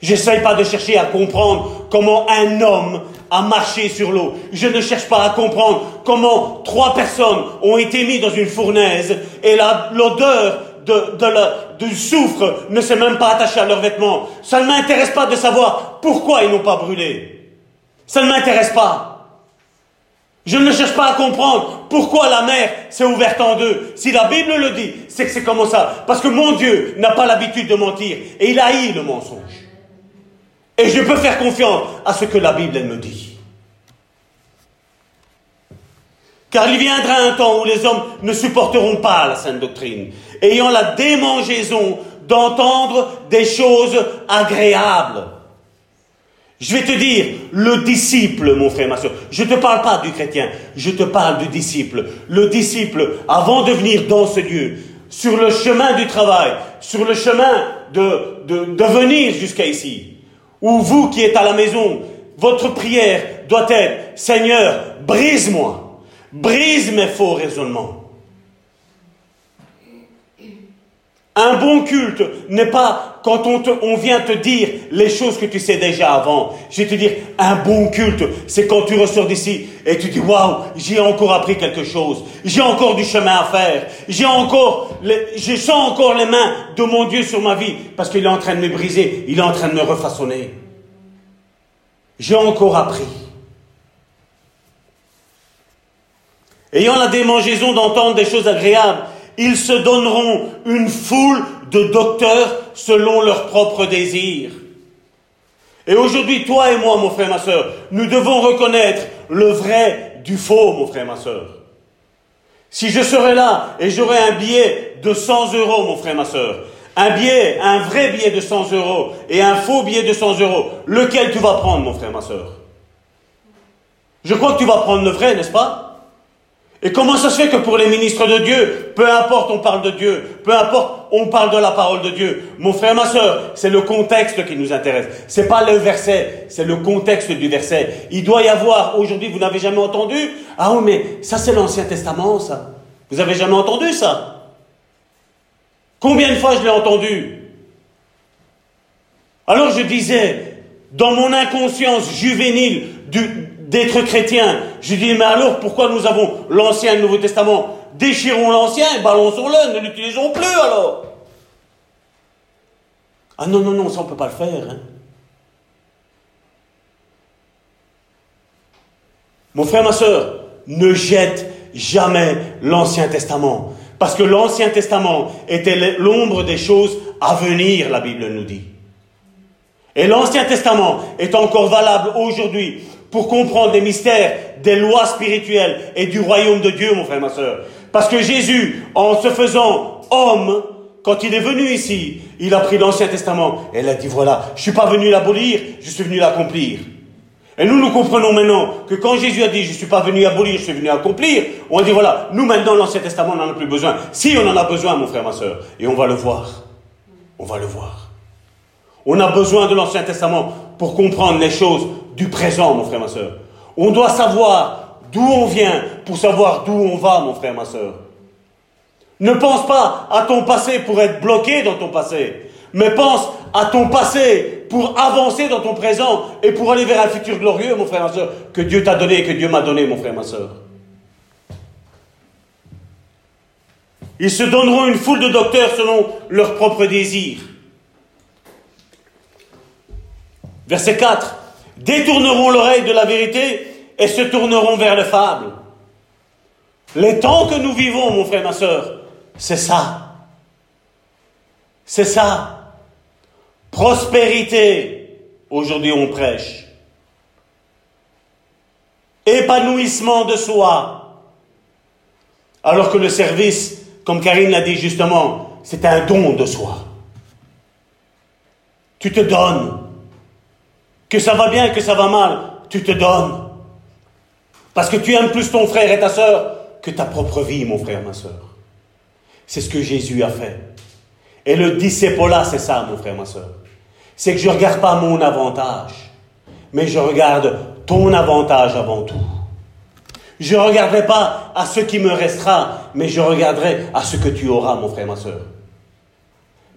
J'essaye pas de chercher à comprendre comment un homme a marché sur l'eau. Je ne cherche pas à comprendre comment trois personnes ont été mises dans une fournaise et l'odeur de, de du soufre ne s'est même pas attachée à leurs vêtements. Ça ne m'intéresse pas de savoir pourquoi ils n'ont pas brûlé. Ça ne m'intéresse pas. Je ne cherche pas à comprendre pourquoi la mer s'est ouverte en deux. Si la Bible le dit, c'est que c'est comme ça. Parce que mon Dieu n'a pas l'habitude de mentir et il haït le mensonge. Et je peux faire confiance à ce que la Bible me dit. Car il viendra un temps où les hommes ne supporteront pas la sainte doctrine, ayant la démangeaison d'entendre des choses agréables je vais te dire, le disciple, mon frère, ma soeur, je ne te parle pas du chrétien, je te parle du disciple. Le disciple, avant de venir dans ce lieu, sur le chemin du travail, sur le chemin de, de, de venir jusqu'à ici, ou vous qui êtes à la maison, votre prière doit être, Seigneur, brise-moi, brise mes faux raisonnements. Un bon culte n'est pas quand on, vient te dire les choses que tu sais déjà avant. Je vais te dire, un bon culte, c'est quand tu ressors d'ici et tu dis, waouh, j'ai encore appris quelque chose. J'ai encore du chemin à faire. J'ai encore, je sens encore les mains de mon Dieu sur ma vie parce qu'il est en train de me briser. Il est en train de me refaçonner. J'ai encore appris. Ayant la démangeaison d'entendre des choses agréables, ils se donneront une foule de docteurs selon leurs propres désirs. Et aujourd'hui, toi et moi, mon frère, ma soeur, nous devons reconnaître le vrai du faux, mon frère, ma soeur. Si je serais là et j'aurais un billet de 100 euros, mon frère, ma soeur, un billet, un vrai billet de 100 euros et un faux billet de 100 euros, lequel tu vas prendre, mon frère, ma soeur Je crois que tu vas prendre le vrai, n'est-ce pas? Et comment ça se fait que pour les ministres de Dieu, peu importe on parle de Dieu, peu importe on parle de la parole de Dieu, mon frère, ma soeur, c'est le contexte qui nous intéresse. C'est pas le verset, c'est le contexte du verset. Il doit y avoir, aujourd'hui vous n'avez jamais entendu, ah oui mais ça c'est l'Ancien Testament ça. Vous avez jamais entendu ça? Combien de fois je l'ai entendu? Alors je disais, dans mon inconscience juvénile du, d'être chrétien. Je dis, mais alors pourquoi nous avons l'Ancien et le Nouveau Testament? Déchirons l'Ancien et balançons-le, ne l'utilisons plus alors. Ah non, non, non, ça on ne peut pas le faire. Hein. Mon frère, ma soeur, ne jette jamais l'Ancien Testament. Parce que l'Ancien Testament était l'ombre des choses à venir, la Bible nous dit. Et l'Ancien Testament est encore valable aujourd'hui pour comprendre les mystères des lois spirituelles et du royaume de Dieu, mon frère, ma soeur. Parce que Jésus, en se faisant homme, quand il est venu ici, il a pris l'Ancien Testament et il a dit, voilà, je suis pas venu l'abolir, je suis venu l'accomplir. Et nous, nous comprenons maintenant que quand Jésus a dit, je suis pas venu abolir, je suis venu accomplir, on dit, voilà, nous maintenant, l'Ancien Testament, on n'en a plus besoin. Si, on en a besoin, mon frère, ma soeur. Et on va le voir. On va le voir. On a besoin de l'Ancien Testament pour comprendre les choses du présent, mon frère, ma soeur. On doit savoir d'où on vient pour savoir d'où on va, mon frère, ma soeur. Ne pense pas à ton passé pour être bloqué dans ton passé, mais pense à ton passé pour avancer dans ton présent et pour aller vers un futur glorieux, mon frère, ma soeur, que Dieu t'a donné que Dieu m'a donné, mon frère, ma soeur. Ils se donneront une foule de docteurs selon leurs propres désirs. Verset 4 détourneront l'oreille de la vérité et se tourneront vers les fables. Les temps que nous vivons, mon frère, ma soeur, c'est ça. C'est ça. Prospérité. Aujourd'hui, on prêche. Épanouissement de soi. Alors que le service, comme Karine l'a dit justement, c'est un don de soi. Tu te donnes. Que ça va bien, que ça va mal, tu te donnes. Parce que tu aimes plus ton frère et ta soeur que ta propre vie, mon frère, ma soeur. C'est ce que Jésus a fait. Et le disciple-là, c'est ça, mon frère, ma soeur. C'est que je ne regarde pas mon avantage, mais je regarde ton avantage avant tout. Je ne regarderai pas à ce qui me restera, mais je regarderai à ce que tu auras, mon frère, ma soeur.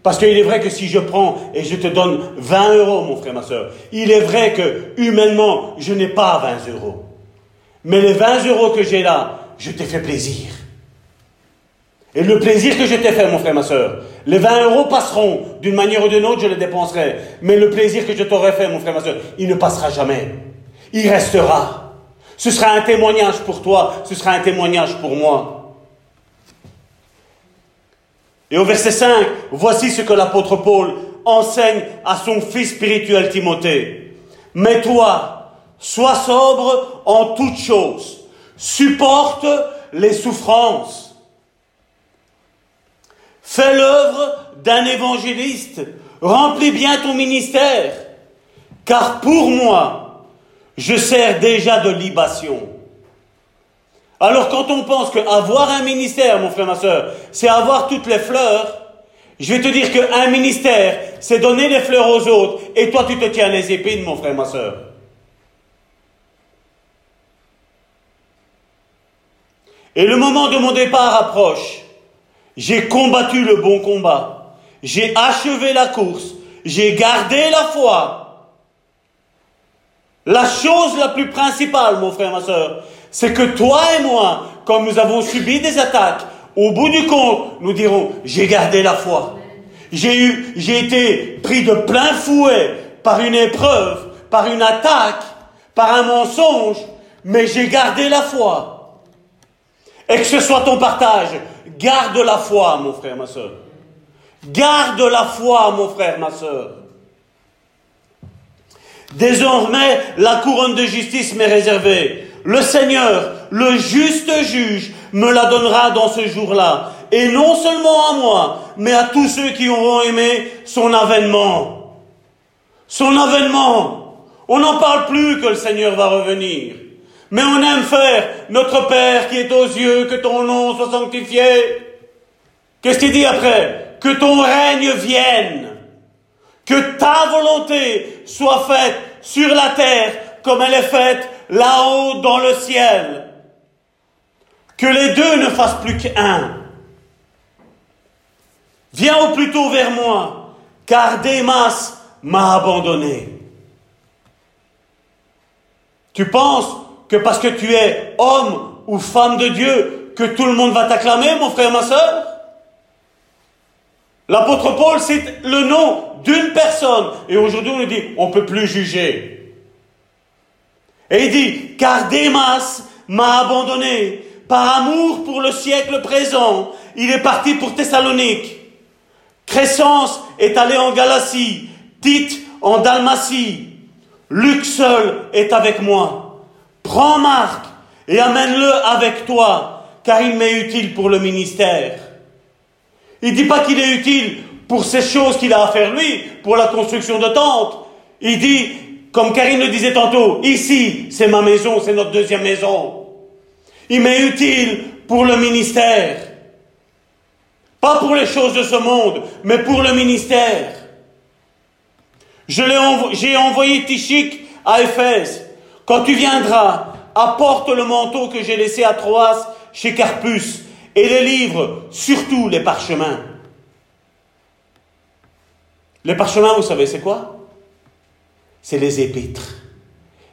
Parce qu'il est vrai que si je prends et je te donne 20 euros, mon frère, ma soeur, il est vrai que humainement, je n'ai pas 20 euros. Mais les 20 euros que j'ai là, je t'ai fait plaisir. Et le plaisir que je t'ai fait, mon frère, ma soeur, les 20 euros passeront d'une manière ou d'une autre, je les dépenserai. Mais le plaisir que je t'aurais fait, mon frère, ma soeur, il ne passera jamais. Il restera. Ce sera un témoignage pour toi, ce sera un témoignage pour moi. Et au verset 5, voici ce que l'apôtre Paul enseigne à son fils spirituel Timothée. Mais toi, sois sobre en toutes choses, supporte les souffrances, fais l'œuvre d'un évangéliste, remplis bien ton ministère, car pour moi, je sers déjà de libation. Alors quand on pense qu'avoir un ministère, mon frère, ma soeur, c'est avoir toutes les fleurs, je vais te dire qu'un ministère, c'est donner les fleurs aux autres, et toi tu te tiens les épines, mon frère, ma soeur. Et le moment de mon départ approche. J'ai combattu le bon combat. j'ai achevé la course, j'ai gardé la foi. La chose la plus principale, mon frère, ma soeur, c'est que toi et moi, quand nous avons subi des attaques, au bout du compte, nous dirons, j'ai gardé la foi. J'ai eu, j'ai été pris de plein fouet par une épreuve, par une attaque, par un mensonge, mais j'ai gardé la foi. Et que ce soit ton partage, garde la foi, mon frère, ma soeur. Garde la foi, mon frère, ma soeur. Désormais, la couronne de justice m'est réservée. Le Seigneur, le juste juge, me la donnera dans ce jour-là. Et non seulement à moi, mais à tous ceux qui auront aimé son avènement. Son avènement. On n'en parle plus que le Seigneur va revenir. Mais on aime faire notre Père qui est aux yeux, que ton nom soit sanctifié. Qu'est-ce qu'il dit après? Que ton règne vienne. Que ta volonté soit faite sur la terre comme elle est faite là-haut dans le ciel. Que les deux ne fassent plus qu'un. Viens au plus tôt vers moi, car Démas m'a abandonné. Tu penses que parce que tu es homme ou femme de Dieu, que tout le monde va t'acclamer, mon frère, ma soeur L'apôtre Paul cite le nom d'une personne. Et aujourd'hui, on dit, on ne peut plus juger. Et il dit, car Démas m'a abandonné par amour pour le siècle présent. Il est parti pour Thessalonique. Crescence est allé en Galatie. Tite en Dalmatie. Luc seul est avec moi. Prends Marc et amène-le avec toi, car il m'est utile pour le ministère. Il dit pas qu'il est utile pour ces choses qu'il a à faire lui, pour la construction de tentes. Il dit, comme Karine le disait tantôt, ici, c'est ma maison, c'est notre deuxième maison. Il m'est utile pour le ministère. Pas pour les choses de ce monde, mais pour le ministère. J'ai envoyé Tichik à Éphèse. Quand tu viendras, apporte le manteau que j'ai laissé à Troas chez Carpus et les livres, surtout les parchemins. Les parchemins, vous savez, c'est quoi? C'est les épîtres.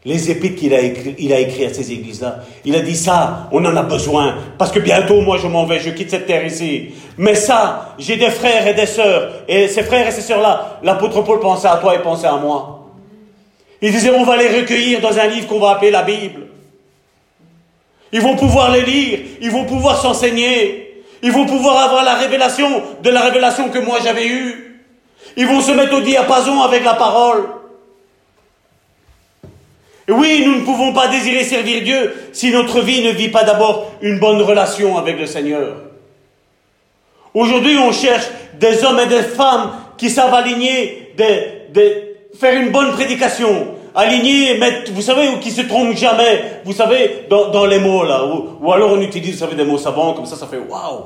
Les épîtres qu'il a écrit, à ces églises-là. Il a dit ça, on en a besoin, parce que bientôt, moi, je m'en vais, je quitte cette terre ici. Mais ça, j'ai des frères et des sœurs, et ces frères et ces sœurs-là, l'apôtre Paul pensait à toi et pensait à moi. Il disait, on va les recueillir dans un livre qu'on va appeler la Bible. Ils vont pouvoir les lire, ils vont pouvoir s'enseigner, ils vont pouvoir avoir la révélation de la révélation que moi j'avais eue. Ils vont se mettre au diapason avec la parole. Et oui, nous ne pouvons pas désirer servir Dieu si notre vie ne vit pas d'abord une bonne relation avec le Seigneur. Aujourd'hui, on cherche des hommes et des femmes qui savent aligner, des, faire une bonne prédication, aligner, mettre, vous savez, ou qui se trompent jamais, vous savez, dans, les mots là, ou, ou, alors on utilise, vous savez, des mots savants, comme ça, ça fait waouh.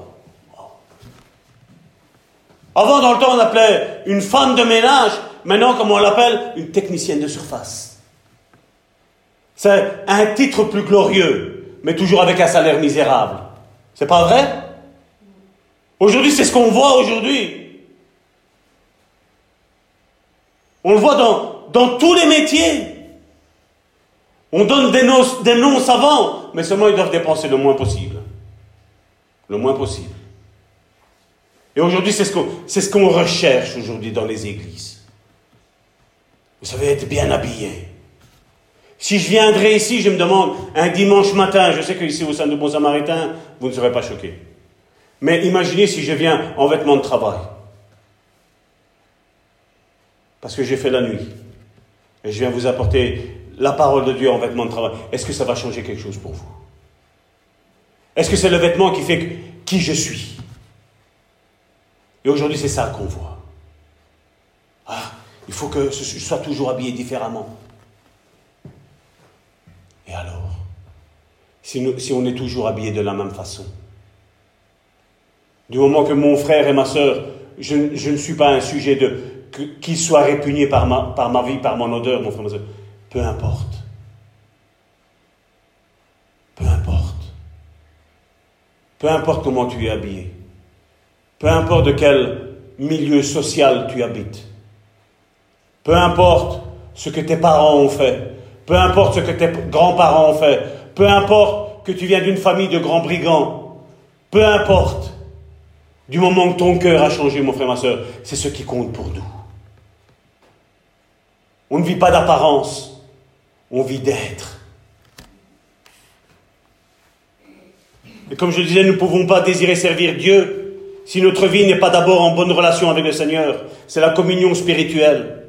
Avant, dans le temps, on appelait une femme de ménage. Maintenant, comme on l'appelle, une technicienne de surface. C'est un titre plus glorieux, mais toujours avec un salaire misérable. C'est pas vrai? Aujourd'hui, c'est ce qu'on voit aujourd'hui. On le voit dans, dans tous les métiers. On donne des noms, des noms savants, mais seulement ils doivent dépenser le moins possible. Le moins possible. Et aujourd'hui, c'est ce qu'on recherche aujourd'hui dans les églises. Vous savez, être bien habillé. Si je viendrais ici, je me demande, un dimanche matin, je sais qu'ici au sein de Bon Samaritain, vous ne serez pas choqués. Mais imaginez si je viens en vêtements de travail. Parce que j'ai fait la nuit. Et je viens vous apporter la parole de Dieu en vêtements de travail. Est-ce que ça va changer quelque chose pour vous? Est-ce que c'est le vêtement qui fait qui je suis? Et aujourd'hui, c'est ça qu'on voit. Ah, il faut que je sois toujours habillé différemment. Et alors si, on est toujours habillé de la même façon Du moment que mon frère et ma soeur, je, ne suis pas un sujet de qu'il soit répugné par ma, par ma vie, par mon odeur, mon frère, ma soeur, peu importe. Peu importe. Peu importe comment tu es habillé. Peu importe de quelle milieu social tu habites. Peu importe ce que tes parents ont fait, peu importe ce que tes grands-parents ont fait, peu importe que tu viens d'une famille de grands brigands, peu importe, du moment que ton cœur a changé, mon frère, ma soeur, c'est ce qui compte pour nous. On ne vit pas d'apparence, on vit d'être. Et comme je disais, nous ne pouvons pas désirer servir Dieu si notre vie n'est pas d'abord en bonne relation avec le Seigneur. C'est la communion spirituelle.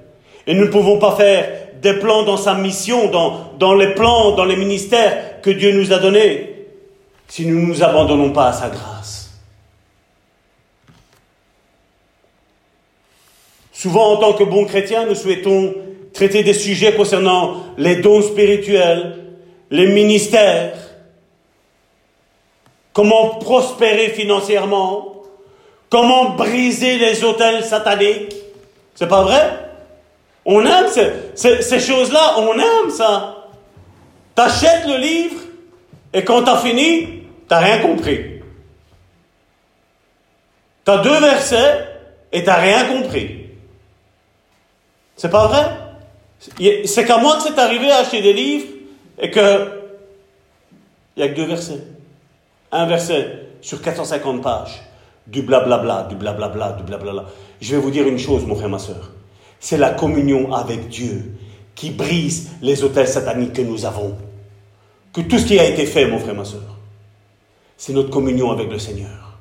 Et nous ne pouvons pas faire des plans dans sa mission, dans, les plans, dans les ministères que Dieu nous a donnés, si nous ne nous abandonnons pas à sa grâce. Souvent, en tant que bons chrétiens, nous souhaitons traiter des sujets concernant les dons spirituels, les ministères, comment prospérer financièrement, comment briser les hôtels sataniques. C'est pas vrai? On aime ces, choses-là, on aime ça. T'achètes le livre et quand t'as fini, t'as rien compris. T'as deux versets et t'as rien compris. C'est pas vrai? C'est qu'à moi que c'est arrivé à acheter des livres et que il n'y a que deux versets. Un verset sur 450 pages. Du blablabla, du blablabla, du blablabla. Je vais vous dire une chose, mon frère, ma soeur. C'est la communion avec Dieu qui brise les hôtels sataniques que nous avons. Que tout ce qui a été fait, mon frère, ma soeur, c'est notre communion avec le Seigneur.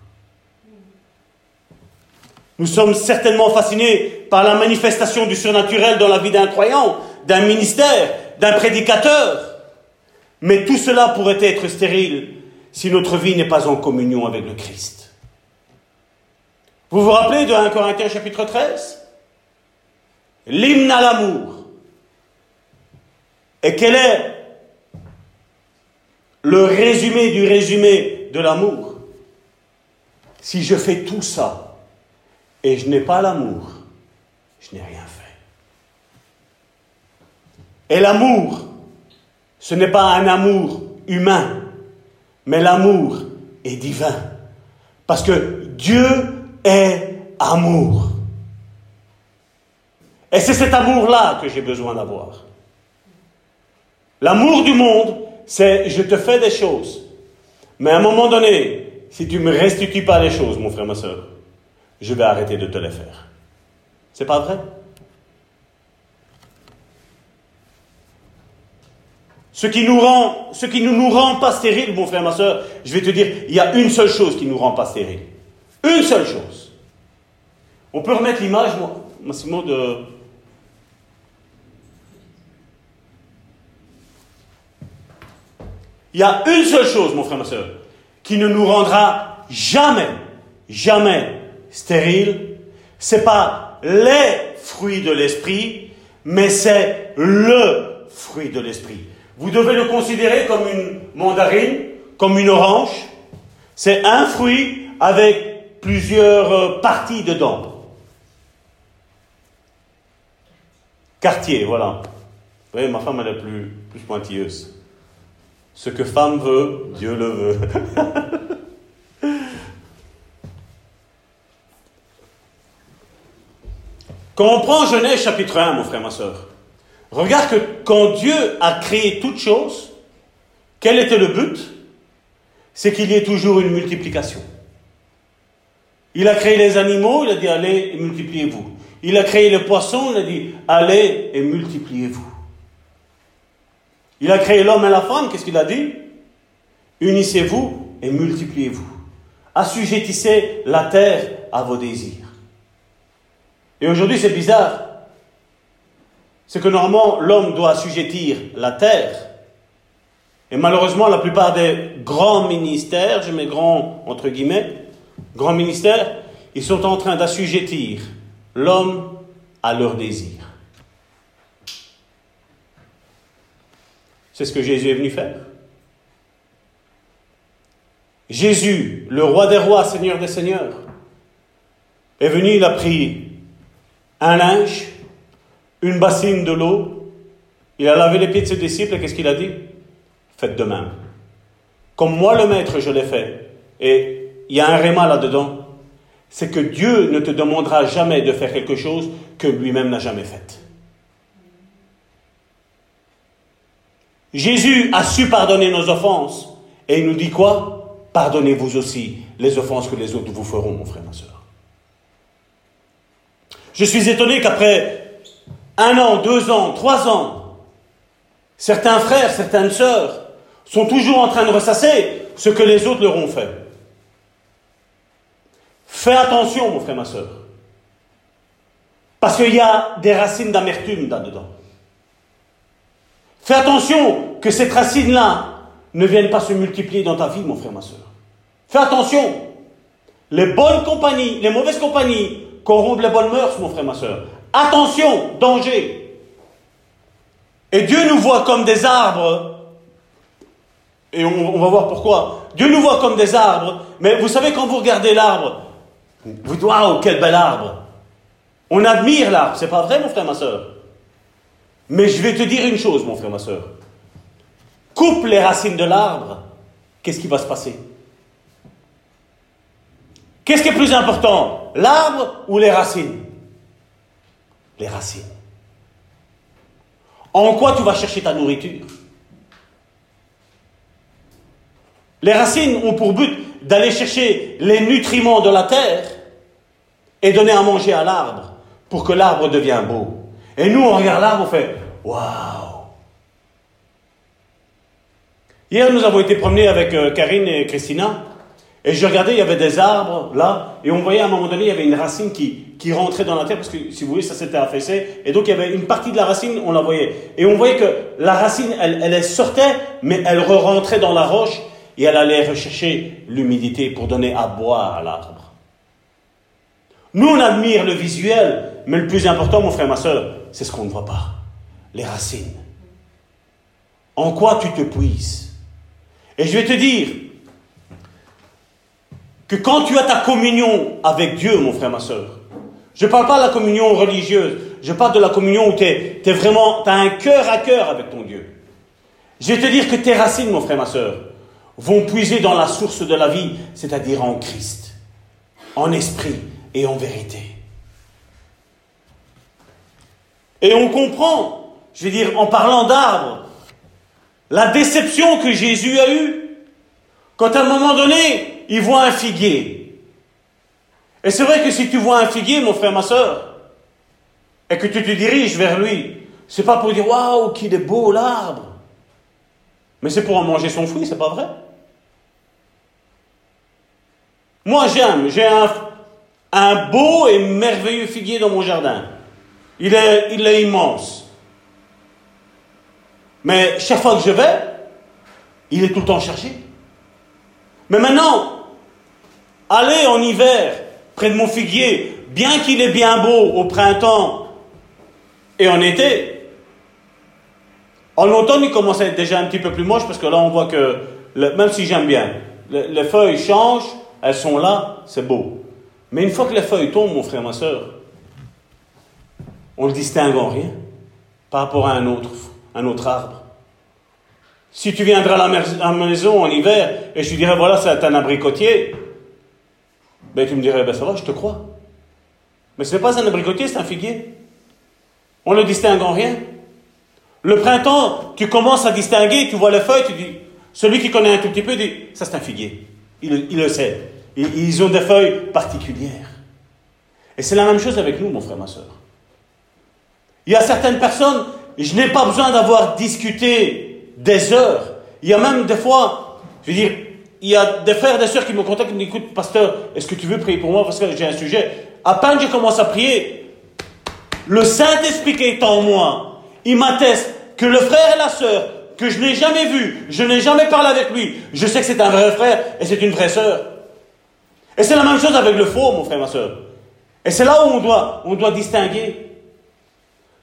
Nous sommes certainement fascinés par la manifestation du surnaturel dans la vie d'un croyant, d'un ministère, d'un prédicateur. Mais tout cela pourrait être stérile si notre vie n'est pas en communion avec le Christ. Vous vous rappelez de 1 Corinthiens chapitre 13 L'hymne à l'amour. Et quel est le résumé du résumé de l'amour? Si je fais tout ça et je n'ai pas l'amour, je n'ai rien fait. Et l'amour, ce n'est pas un amour humain, mais l'amour est divin. Parce que Dieu est amour. Et c'est cet amour-là que j'ai besoin d'avoir. L'amour du monde, c'est je te fais des choses. Mais à un moment donné, si tu ne me restitues pas les choses, mon frère, ma soeur, je vais arrêter de te les faire. C'est pas vrai? Ce qui nous rend, ce qui ne nous rend pas stériles, mon frère, ma soeur, je vais te dire, il y a une seule chose qui nous rend pas stériles. Une seule chose. On peut remettre l'image, Massimo, de. Il y a une seule chose, mon frère, ma soeur, qui ne nous rendra jamais, jamais stériles. C'est pas les fruits de l'esprit, mais c'est le fruit de l'esprit. Vous devez le considérer comme une mandarine, comme une orange. C'est un fruit avec plusieurs euh, parties dedans. Quartier, voilà. Vous voyez, ma femme, elle est plus pointilleuse. Ce que femme veut, Dieu le veut. Quand on prend Genèse chapitre 1, mon frère, ma soeur, Regarde que quand Dieu a créé toutes choses, quel était le but? C'est qu'il y ait toujours une multiplication. Il a créé les animaux, il a dit allez et multipliez-vous. Il a créé les poissons, il a dit allez et multipliez-vous. Il a créé l'homme et la femme, qu'est-ce qu'il a dit? Unissez-vous et multipliez-vous. Assujettissez la terre à vos désirs. Et aujourd'hui, c'est bizarre c'est que normalement l'homme doit assujettir la terre. Et malheureusement, la plupart des grands ministères, je mets grands entre guillemets, grands ministères, ils sont en train d'assujettir l'homme à leurs désirs. C'est ce que Jésus est venu faire. Jésus, le roi des rois, Seigneur des seigneurs, est venu, il a pris un linge, une bassine de l'eau, il a lavé les pieds de ses disciples et qu'est-ce qu'il a dit? Faites de même. Comme moi le maître, je l'ai fait. Et il y a un réma là-dedans. c'est que Dieu ne te demandera jamais de faire quelque chose que lui-même n'a jamais fait. Jésus a su pardonner nos offenses. Et il nous dit quoi? Pardonnez-vous aussi les offenses que les autres vous feront, mon frère, ma soeur. Je suis étonné qu'après un an, deux ans, trois ans, certains frères, certaines sœurs sont toujours en train de ressasser ce que les autres leur ont fait. Fais attention, mon frère, ma soeur. Parce qu'il y a des racines d'amertume là-dedans. Fais attention que cette racine-là ne vienne pas se multiplier dans ta vie, mon frère, ma soeur. Fais attention. Les bonnes compagnies, les mauvaises compagnies corrompent les bonnes mœurs, mon frère, ma soeur. Attention, danger. Et Dieu nous voit comme des arbres. Et on, va voir pourquoi. Dieu nous voit comme des arbres. Mais vous savez, quand vous regardez l'arbre, vous dites, waouh, quel bel arbre. On admire l'arbre, c'est pas vrai, mon frère, ma soeur? Mais je vais te dire une chose, mon frère, ma soeur. Coupe les racines de l'arbre, qu'est-ce qui va se passer? Qu'est-ce qui est plus important L'arbre ou les racines? Les racines. En quoi tu vas chercher ta nourriture? Les racines ont pour but d'aller chercher les nutriments de la terre et donner à manger à l'arbre pour que l'arbre devienne beau. Et nous, on regarde l'arbre, on fait Waouh Hier, nous avons été promenés avec euh, Karine et Christina. Et je regardais, il y avait des arbres là, et on voyait à un moment donné, il y avait une racine qui, qui rentrait dans la terre, parce que si vous voyez, ça s'était affaissé, et donc il y avait une partie de la racine, on la voyait. Et on voyait que la racine, elle, elle sortait, mais elle re-rentrait dans la roche, et elle allait rechercher l'humidité pour donner à boire à l'arbre. Nous, on admire le visuel, mais le plus important, mon frère, ma soeur, c'est ce qu'on ne voit pas les racines. En quoi tu te puises? Et je vais te dire que quand tu as ta communion avec Dieu, mon frère, ma soeur, je ne parle pas de la communion religieuse, je parle de la communion où tu vraiment, tu as un cœur à cœur avec ton Dieu. Je vais te dire que tes racines, mon frère, ma soeur, vont puiser dans la source de la vie, c'est-à-dire en Christ, en esprit et en vérité. Et on comprend je veux dire, en parlant d'arbres, la déception que Jésus a eue, quand à un moment donné, il voit un figuier. Et c'est vrai que si tu vois un figuier, mon frère, ma soeur, et que tu te diriges vers lui, c'est pas pour dire waouh, qu'il est beau l'arbre, mais c'est pour en manger son fruit, c'est pas vrai. Moi j'aime, j'ai un, un beau et merveilleux figuier dans mon jardin. Il est, immense. Mais chaque fois que je vais, il est tout le temps cherché. Mais maintenant, aller en hiver près de mon figuier, bien qu'il est bien beau au printemps et en été, en automne il commence à être déjà un petit peu plus moche parce que là on voit que, même si j'aime bien, les feuilles changent, elles sont là, c'est beau. Mais une fois que les feuilles tombent, mon frère, ma soeur, on le distingue en rien par rapport à un autre arbre. Si tu viendrais à la maison en hiver et je te dirais, voilà, c'est un abricotier, ben tu me dirais, ben ça va, je te crois. Mais ce n'est pas un abricotier, c'est un figuier. On ne distingue en rien. Le printemps, tu commences à distinguer, tu vois les feuilles, tu dis, celui qui connaît un tout petit peu dit, ça c'est un figuier. Il le sait. Ils ont des feuilles particulières. Et c'est la même chose avec nous, mon frère, ma soeur. Il y a certaines personnes, je n'ai pas besoin d'avoir discuté des heures. Il y a même des fois, je veux dire, il y a des frères et des sœurs qui me contactent et me disent, écoute, pasteur, est-ce que tu veux prier pour moi? Parce que j'ai un sujet À peine je commence à prier, le Saint-Esprit qui est en moi, il m'atteste que le frère et la sœur que je n'ai jamais vu, je n'ai jamais parlé avec lui, je sais que c'est un vrai frère et c'est une vraie sœur. Et c'est la même chose avec le faux, mon frère, ma sœur. Et c'est là où on doit, on doit distinguer.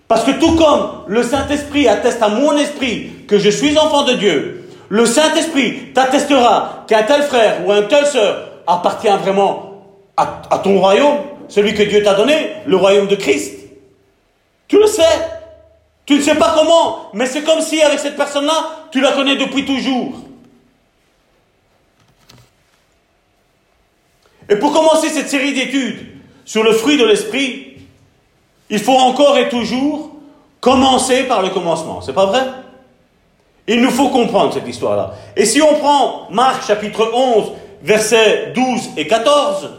Parce que tout comme le Saint-Esprit atteste à mon esprit que je suis enfant de Dieu, le Saint-Esprit t'attestera qu'un tel frère ou un tel sœur appartient vraiment à ton royaume, celui que Dieu t'a donné, le royaume de Christ. Tu le sais. Tu ne sais pas comment, mais c'est comme si avec cette personne-là, tu la connais depuis toujours. Et pour commencer cette série d'études sur le fruit de l'esprit, il faut encore et toujours commencer par le commencement. C'est pas vrai? Il nous faut comprendre cette histoire-là. Et si on prend Marc chapitre 11, versets 12 et 14,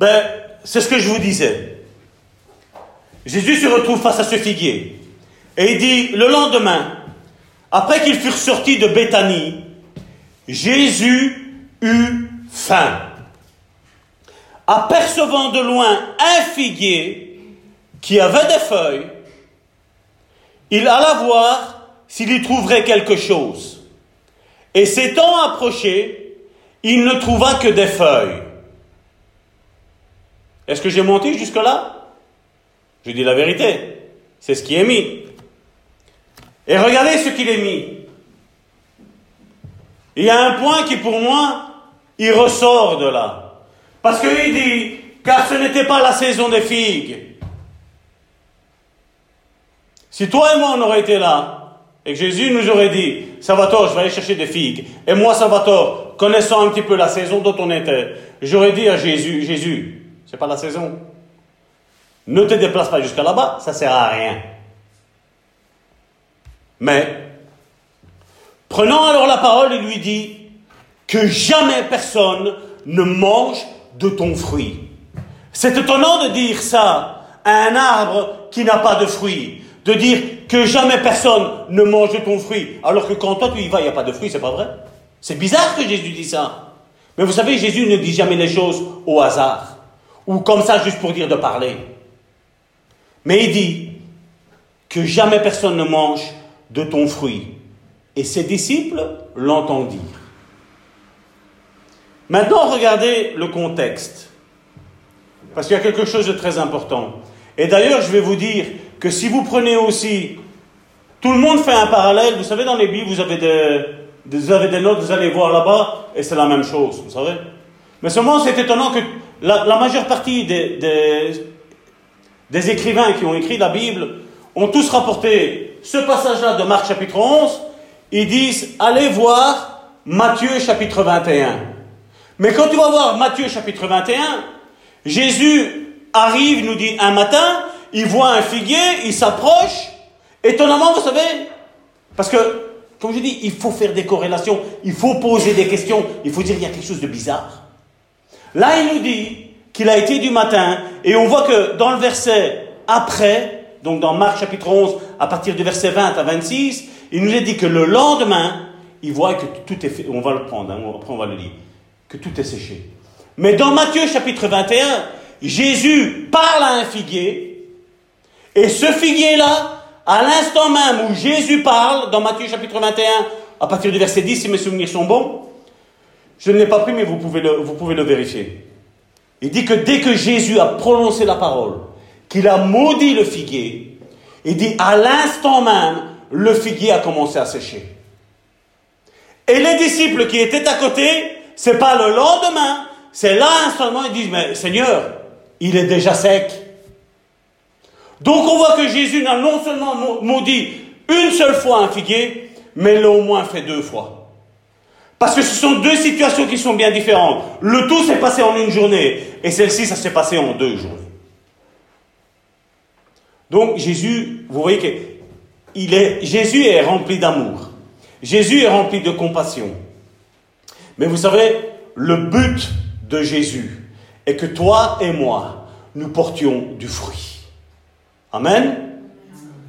ben, c'est ce que je vous disais. Jésus se retrouve face à ce figuier. Et il dit, le lendemain, après qu'ils furent sortis de Béthanie, Jésus eut faim. Apercevant de loin un figuier qui avait des feuilles, il alla voir s'il y trouverait quelque chose. Et s'étant approché, il ne trouva que des feuilles. Est-ce que j'ai menti jusque-là? Je dis la vérité. C'est ce qui est mis. Et regardez ce qu'il est mis. Il y a un point qui pour moi, il ressort de là. Parce qu'il dit, car ce n'était pas la saison des figues. Si toi et moi on aurait été là, et que Jésus nous aurait dit, Salvatore, je vais aller chercher des figues, et moi, Salvatore, connaissant un petit peu la saison dont on était, j'aurais dit à Jésus, Jésus, c'est pas la saison. Ne te déplace pas jusqu'à là-bas, ça sert à rien. Mais, prenant alors la parole, il lui dit que jamais personne ne mange de ton fruit. C'est étonnant de dire ça à un arbre qui n'a pas de fruit. De dire que jamais personne ne mange de ton fruit. Alors que quand toi tu y vas, il n'y a pas de fruit, c'est pas vrai. C'est bizarre que Jésus dise ça. Mais vous savez, Jésus ne dit jamais les choses au hasard. Ou comme ça, juste pour dire de parler. Mais il dit que jamais personne ne mange de ton fruit. Et ses disciples l'entendirent. Maintenant, regardez le contexte. Parce qu'il y a quelque chose de très important. Et d'ailleurs, je vais vous dire que si vous prenez aussi, tout le monde fait un parallèle. Vous savez, dans les Bibles, vous avez des, vous avez des notes, vous allez voir là-bas, et c'est la même chose, vous savez. Mais seulement, c'est étonnant que la, majeure partie des, des écrivains qui ont écrit la Bible ont tous rapporté ce passage-là de Marc chapitre 11. Ils disent, allez voir Matthieu chapitre 21. Mais quand tu vas voir Matthieu chapitre 21, Jésus arrive, nous dit, un matin, il voit un figuier, il s'approche. Étonnamment, vous savez, parce que, comme je dis, il faut faire des corrélations, il faut poser des questions, il faut dire il y a quelque chose de bizarre. Là, il nous dit qu'il a été du matin, et on voit que dans le verset après, donc dans Marc chapitre 11, à partir du verset 20 à 26, il nous a dit que le lendemain, il voit que tout est fait, on va le prendre, hein, après on va le lire, que tout est séché. Mais dans Matthieu chapitre 21, Jésus parle à un figuier, et ce figuier-là, à l'instant même où Jésus parle, dans Matthieu chapitre 21, à partir du verset 10, si mes souvenirs sont bons, je ne l'ai pas pris, mais vous pouvez, le, vous pouvez le vérifier. Il dit que dès que Jésus a prononcé la parole, qu'il a maudit le figuier, il dit à l'instant même, le figuier a commencé à sécher. Et les disciples qui étaient à côté, c'est pas le lendemain, c'est là instamment, ils disent, mais Seigneur, il est déjà sec. Donc on voit que Jésus n'a non seulement maudit une seule fois un figuier, mais l'a au moins fait deux fois. Parce que ce sont deux situations qui sont bien différentes. Le tout s'est passé en une journée, et celle-ci, ça s'est passé en deux journées. Donc Jésus, vous voyez que Jésus est rempli d'amour. Jésus est rempli de compassion. Mais vous savez, le but de Jésus est que toi et moi, nous portions du fruit. Amen.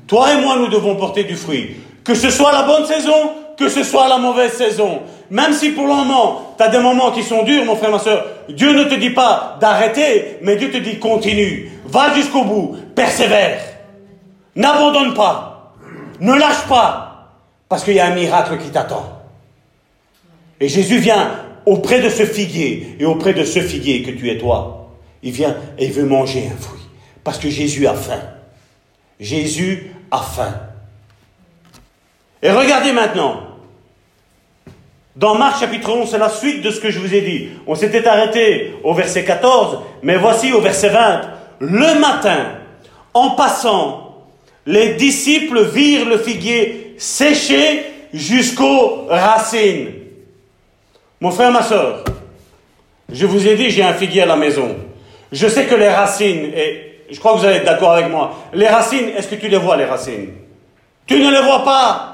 Toi et moi, nous devons porter du fruit. Que ce soit la bonne saison, que ce soit la mauvaise saison. Même si pour le moment, tu as des moments qui sont durs, mon frère, ma soeur, Dieu ne te dit pas d'arrêter, mais Dieu te dit continue, va jusqu'au bout, persévère. N'abandonne pas, ne lâche pas, parce qu'il y a un miracle qui t'attend. Et Jésus vient auprès de ce figuier et auprès de ce figuier que tu es toi. Il vient et il veut manger un fruit, parce que Jésus a faim. Jésus a faim. Et regardez maintenant, dans Marc chapitre 11, c'est la suite de ce que je vous ai dit. On s'était arrêté au verset 14, mais voici au verset 20. Le matin, en passant, les disciples virent le figuier séché jusqu'aux racines. Mon frère, ma soeur, je vous ai dit, j'ai un figuier à la maison. Je sais que les racines, et je crois que vous allez être d'accord avec moi, les racines, est-ce que tu les vois, les racines? Tu ne les vois pas.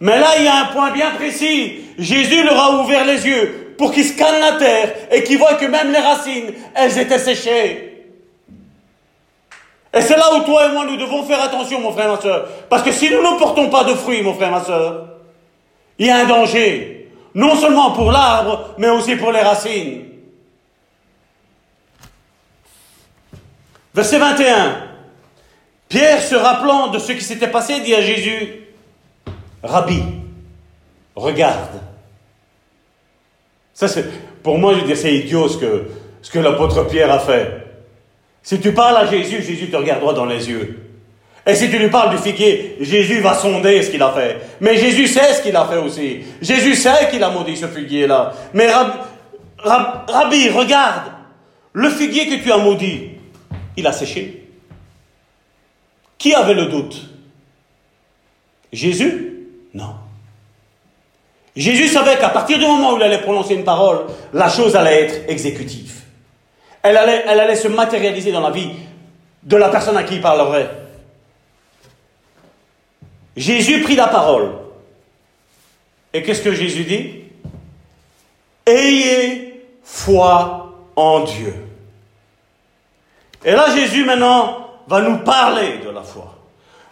Mais là, il y a un point bien précis. Jésus leur a ouvert les yeux pour qu'ils scannent la terre et qu'ils voient que même les racines, elles étaient séchées. Et c'est là où toi et moi, nous devons faire attention, mon frère, ma soeur. Parce que si nous ne portons pas de fruits, mon frère, ma soeur, il y a un danger. Non seulement pour l'arbre, mais aussi pour les racines. Verset 21. Pierre, se rappelant de ce qui s'était passé, dit à Jésus, Rabbi, regarde. Ça, c'est, pour moi, je veux dire, c'est idiot ce que, ce que l'apôtre Pierre a fait. Si tu parles à Jésus, Jésus te regardera dans les yeux. Et si tu lui parles du figuier, Jésus va sonder ce qu'il a fait. Mais Jésus sait ce qu'il a fait aussi. Jésus sait qu'il a maudit ce figuier-là. Mais Rabbi, regarde, le figuier que tu as maudit, il a séché. Qui avait le doute? Jésus? Non. Jésus savait qu'à partir du moment où il allait prononcer une parole, la chose allait être exécutive. Elle allait, se matérialiser dans la vie de la personne à qui il parlerait. Jésus prit la parole. Et qu'est-ce que Jésus dit? Ayez foi en Dieu. Et là, Jésus maintenant va nous parler de la foi.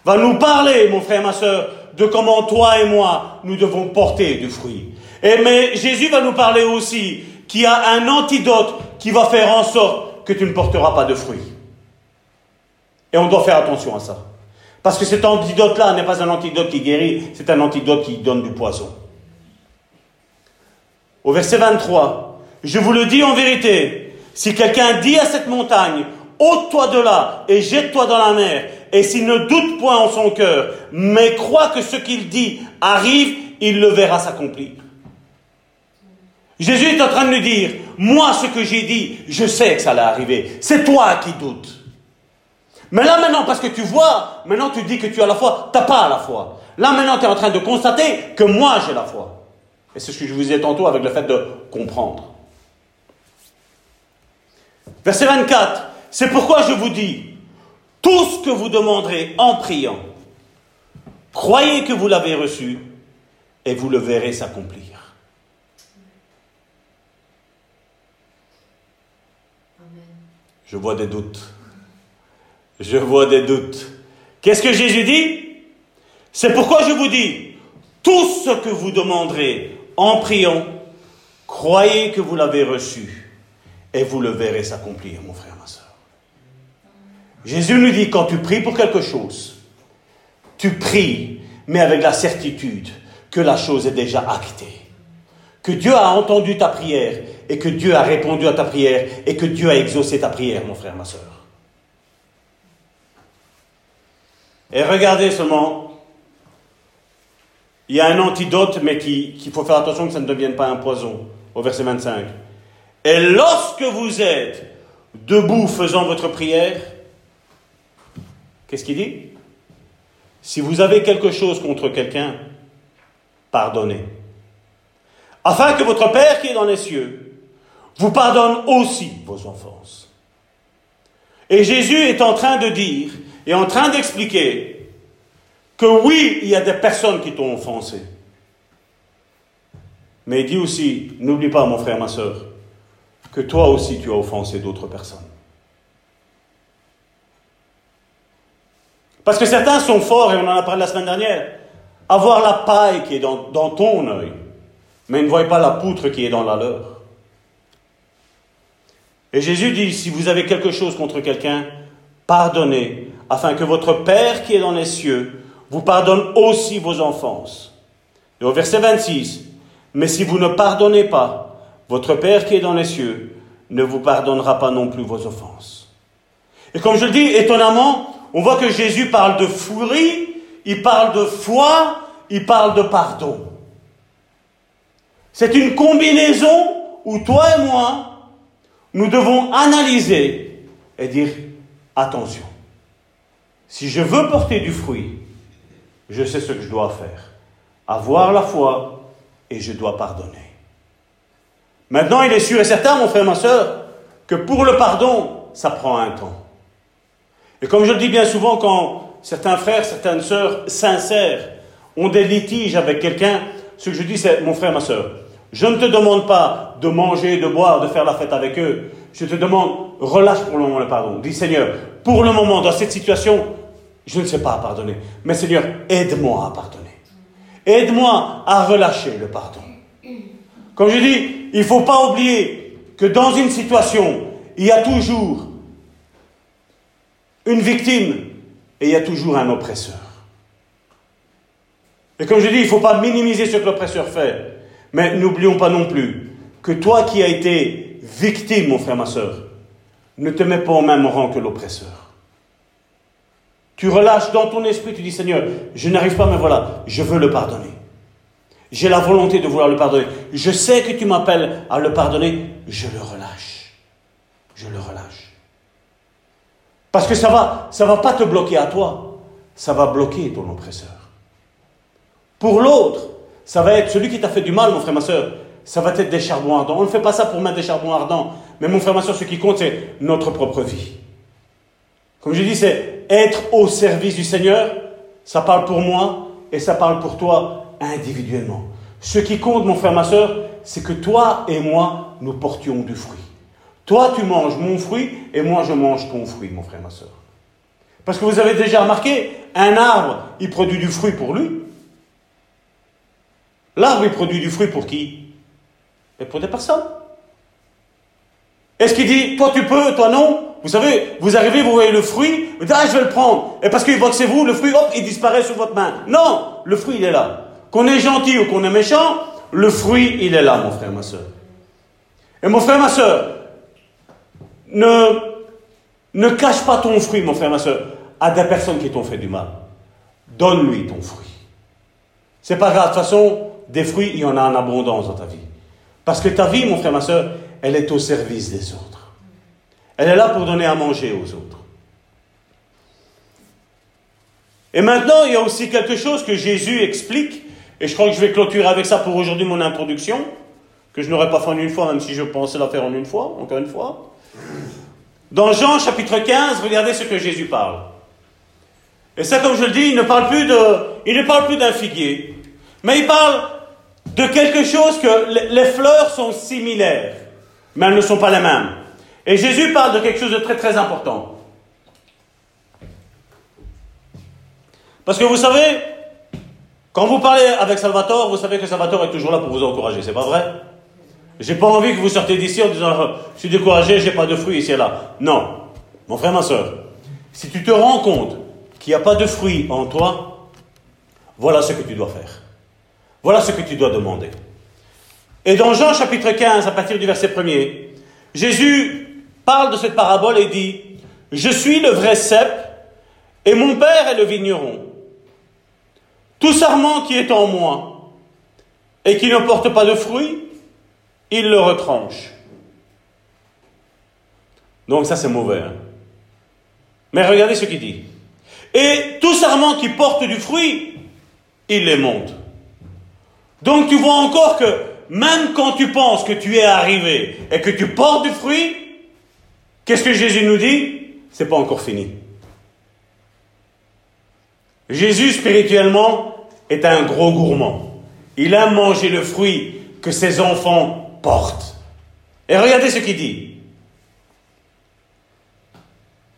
Va nous parler, mon frère, ma soeur, de comment toi et moi, nous devons porter du fruit. Et mais Jésus va nous parler aussi qu'il y a un antidote qui va faire en sorte que tu ne porteras pas de fruits. Et on doit faire attention à ça. Parce que cet antidote-là n'est pas un antidote qui guérit, c'est un antidote qui donne du poison. Au verset 23, je vous le dis en vérité, si quelqu'un dit à cette montagne, ôte-toi de là et jette-toi dans la mer, et s'il ne doute point en son cœur, mais croit que ce qu'il dit arrive, il le verra s'accomplir. Jésus est en train de nous dire, moi ce que j'ai dit, je sais que ça allait arriver. C'est toi qui doutes. Mais là maintenant, parce que tu vois, maintenant tu dis que tu as la foi, tu n'as pas la foi. Là maintenant, tu es en train de constater que moi j'ai la foi. Et c'est ce que je vous ai tantôt avec le fait de comprendre. Verset 24, c'est pourquoi je vous dis, tout ce que vous demanderez en priant, croyez que vous l'avez reçu et vous le verrez s'accomplir. Je vois des doutes. Je vois des doutes. Qu'est-ce que Jésus dit? C'est pourquoi je vous dis, tout ce que vous demanderez en priant, croyez que vous l'avez reçu et vous le verrez s'accomplir, mon frère, ma soeur. Jésus nous dit, quand tu pries pour quelque chose, tu pries, mais avec la certitude que la chose est déjà actée. Que Dieu a entendu ta prière et que Dieu a répondu à ta prière et que Dieu a exaucé ta prière, mon frère, ma soeur. Et regardez seulement, il y a un antidote, mais qu'il faut faire attention que ça ne devienne pas un poison, au verset 25. Et lorsque vous êtes debout faisant votre prière, qu'est-ce qu'il dit? Si vous avez quelque chose contre quelqu'un, pardonnez afin que votre Père qui est dans les cieux vous pardonne aussi vos offenses. Et Jésus est en train de dire et en train d'expliquer que oui, il y a des personnes qui t'ont offensé. Mais il dit aussi, n'oublie pas mon frère, ma soeur, que toi aussi tu as offensé d'autres personnes. Parce que certains sont forts, et on en a parlé la semaine dernière, à voir la paille qui est dans, dans ton œil mais ne voyez pas la poutre qui est dans la leur. Et Jésus dit, si vous avez quelque chose contre quelqu'un, pardonnez, afin que votre Père qui est dans les cieux vous pardonne aussi vos offenses. Et au verset 26, mais si vous ne pardonnez pas, votre Père qui est dans les cieux ne vous pardonnera pas non plus vos offenses. Et comme je le dis, étonnamment, on voit que Jésus parle de furie, il parle de foi, il parle de pardon. C'est une combinaison où toi et moi, nous devons analyser et dire, attention, si je veux porter du fruit, je sais ce que je dois faire. avoir la foi et je dois pardonner. Maintenant, il est sûr et certain, mon frère, ma soeur, que pour le pardon, ça prend un temps. Et comme je le dis bien souvent, quand certains frères, certaines sœurs sincères ont des litiges avec quelqu'un, ce que je dis, c'est mon frère, ma soeur, je ne te demande pas de manger, de boire, de faire la fête avec eux. Je te demande, relâche pour le moment le pardon. Dis Seigneur, pour le moment, dans cette situation, je ne sais pas pardonner. Mais Seigneur, aide-moi à pardonner. Aide-moi à relâcher le pardon. Comme je dis, il ne faut pas oublier que dans une situation, il y a toujours une victime et il y a toujours un oppresseur. Et comme je dis, il ne faut pas minimiser ce que l'oppresseur fait. Mais n'oublions pas non plus que toi qui as été victime, mon frère, ma soeur, ne te mets pas au même rang que l'oppresseur. Tu relâches dans ton esprit, tu dis Seigneur, je n'arrive pas, mais voilà, je veux le pardonner. J'ai la volonté de vouloir le pardonner. Je sais que tu m'appelles à le pardonner, je le relâche. Je le relâche. Parce que ça va, ça va pas te bloquer à toi, ça va bloquer ton oppresseur. Pour l'autre, ça va être celui qui t'a fait du mal, mon frère, ma soeur. Ça va être des charbons ardents. On ne fait pas ça pour mettre des charbons ardents. Mais mon frère, ma soeur, ce qui compte, c'est notre propre vie. Comme je dis, c'est être au service du Seigneur. Ça parle pour moi et ça parle pour toi individuellement. Ce qui compte, mon frère, ma soeur, c'est que toi et moi, nous portions du fruit. Toi, tu manges mon fruit et moi, je mange ton fruit, mon frère, ma soeur. Parce que vous avez déjà remarqué, un arbre, il produit du fruit pour lui. L'arbre, il produit du fruit pour qui? Et pour des personnes. Est-ce qu'il dit, toi tu peux, toi non? Vous savez, vous arrivez, vous voyez le fruit, vous dites, ah, je vais le prendre. Et parce qu'il voit que c'est vous, le fruit, hop, il disparaît sous votre main. Non, le fruit, il est là. Qu'on est gentil ou qu'on est méchant, le fruit, il est là, mon frère, ma soeur. Et mon frère, ma soeur, ne, ne cache pas ton fruit, mon frère, ma soeur, à des personnes qui t'ont fait du mal. Donne-lui ton fruit. C'est pas grave, de toute façon, des fruits, il y en a en abondance dans ta vie. Parce que ta vie, mon frère, ma soeur, elle est au service des autres. Elle est là pour donner à manger aux autres. Et maintenant, il y a aussi quelque chose que Jésus explique, et je crois que je vais clôturer avec ça pour aujourd'hui mon introduction, que je n'aurais pas fait en une fois, même si je pensais la faire en une fois, encore une fois. Dans Jean chapitre 15, regardez ce que Jésus parle. Et ça, comme je le dis, il ne parle plus il ne parle plus d'un figuier, mais il parle de quelque chose que les fleurs sont similaires, mais elles ne sont pas les mêmes. Et Jésus parle de quelque chose de très très important. Parce que vous savez, quand vous parlez avec Salvatore, vous savez que Salvatore est toujours là pour vous encourager, c'est pas vrai? J'ai pas envie que vous sortez d'ici en disant je suis découragé, j'ai pas de fruits ici et là. Non, mon frère, ma soeur, si tu te rends compte qu'il n'y a pas de fruits en toi, voilà ce que tu dois faire. Voilà ce que tu dois demander. Et dans Jean chapitre 15, à partir du verset 1er, Jésus parle de cette parabole et dit, Je suis le vrai cep et mon Père est le vigneron. Tout sarment qui est en moi et qui ne porte pas de fruits, il le retranche. Donc ça c'est mauvais. Hein. Mais regardez ce qu'il dit. Et tout sarment qui porte du fruit, il les monte. Donc tu vois encore que même quand tu penses que tu es arrivé et que tu portes du fruit, qu'est-ce que Jésus nous dit? C'est pas encore fini. Jésus spirituellement est un gros gourmand. Il aime manger le fruit que ses enfants portent. Et regardez ce qu'il dit.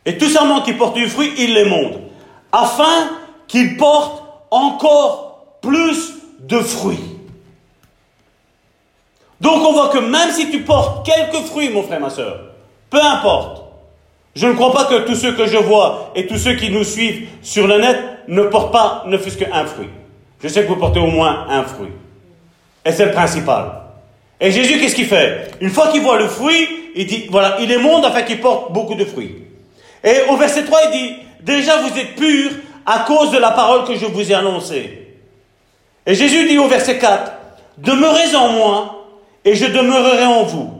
Et tout simplement qui porte du fruit, il les monte, afin qu'il porte encore plus de fruits. Donc on voit que même si tu portes quelques fruits, mon frère, ma soeur, peu importe, je ne crois pas que tous ceux que je vois et tous ceux qui nous suivent sur le net ne portent pas ne fût-ce qu'un fruit. Je sais que vous portez au moins un fruit. Et c'est le principal. Et Jésus, qu'est-ce qu'il fait? Une fois qu'il voit le fruit, il dit, voilà, il est monde afin qu'il porte beaucoup de fruits. Et au verset 3, il dit, déjà vous êtes purs à cause de la parole que je vous ai annoncée. Et Jésus dit au verset 4, demeurez en moi et je demeurerai en vous.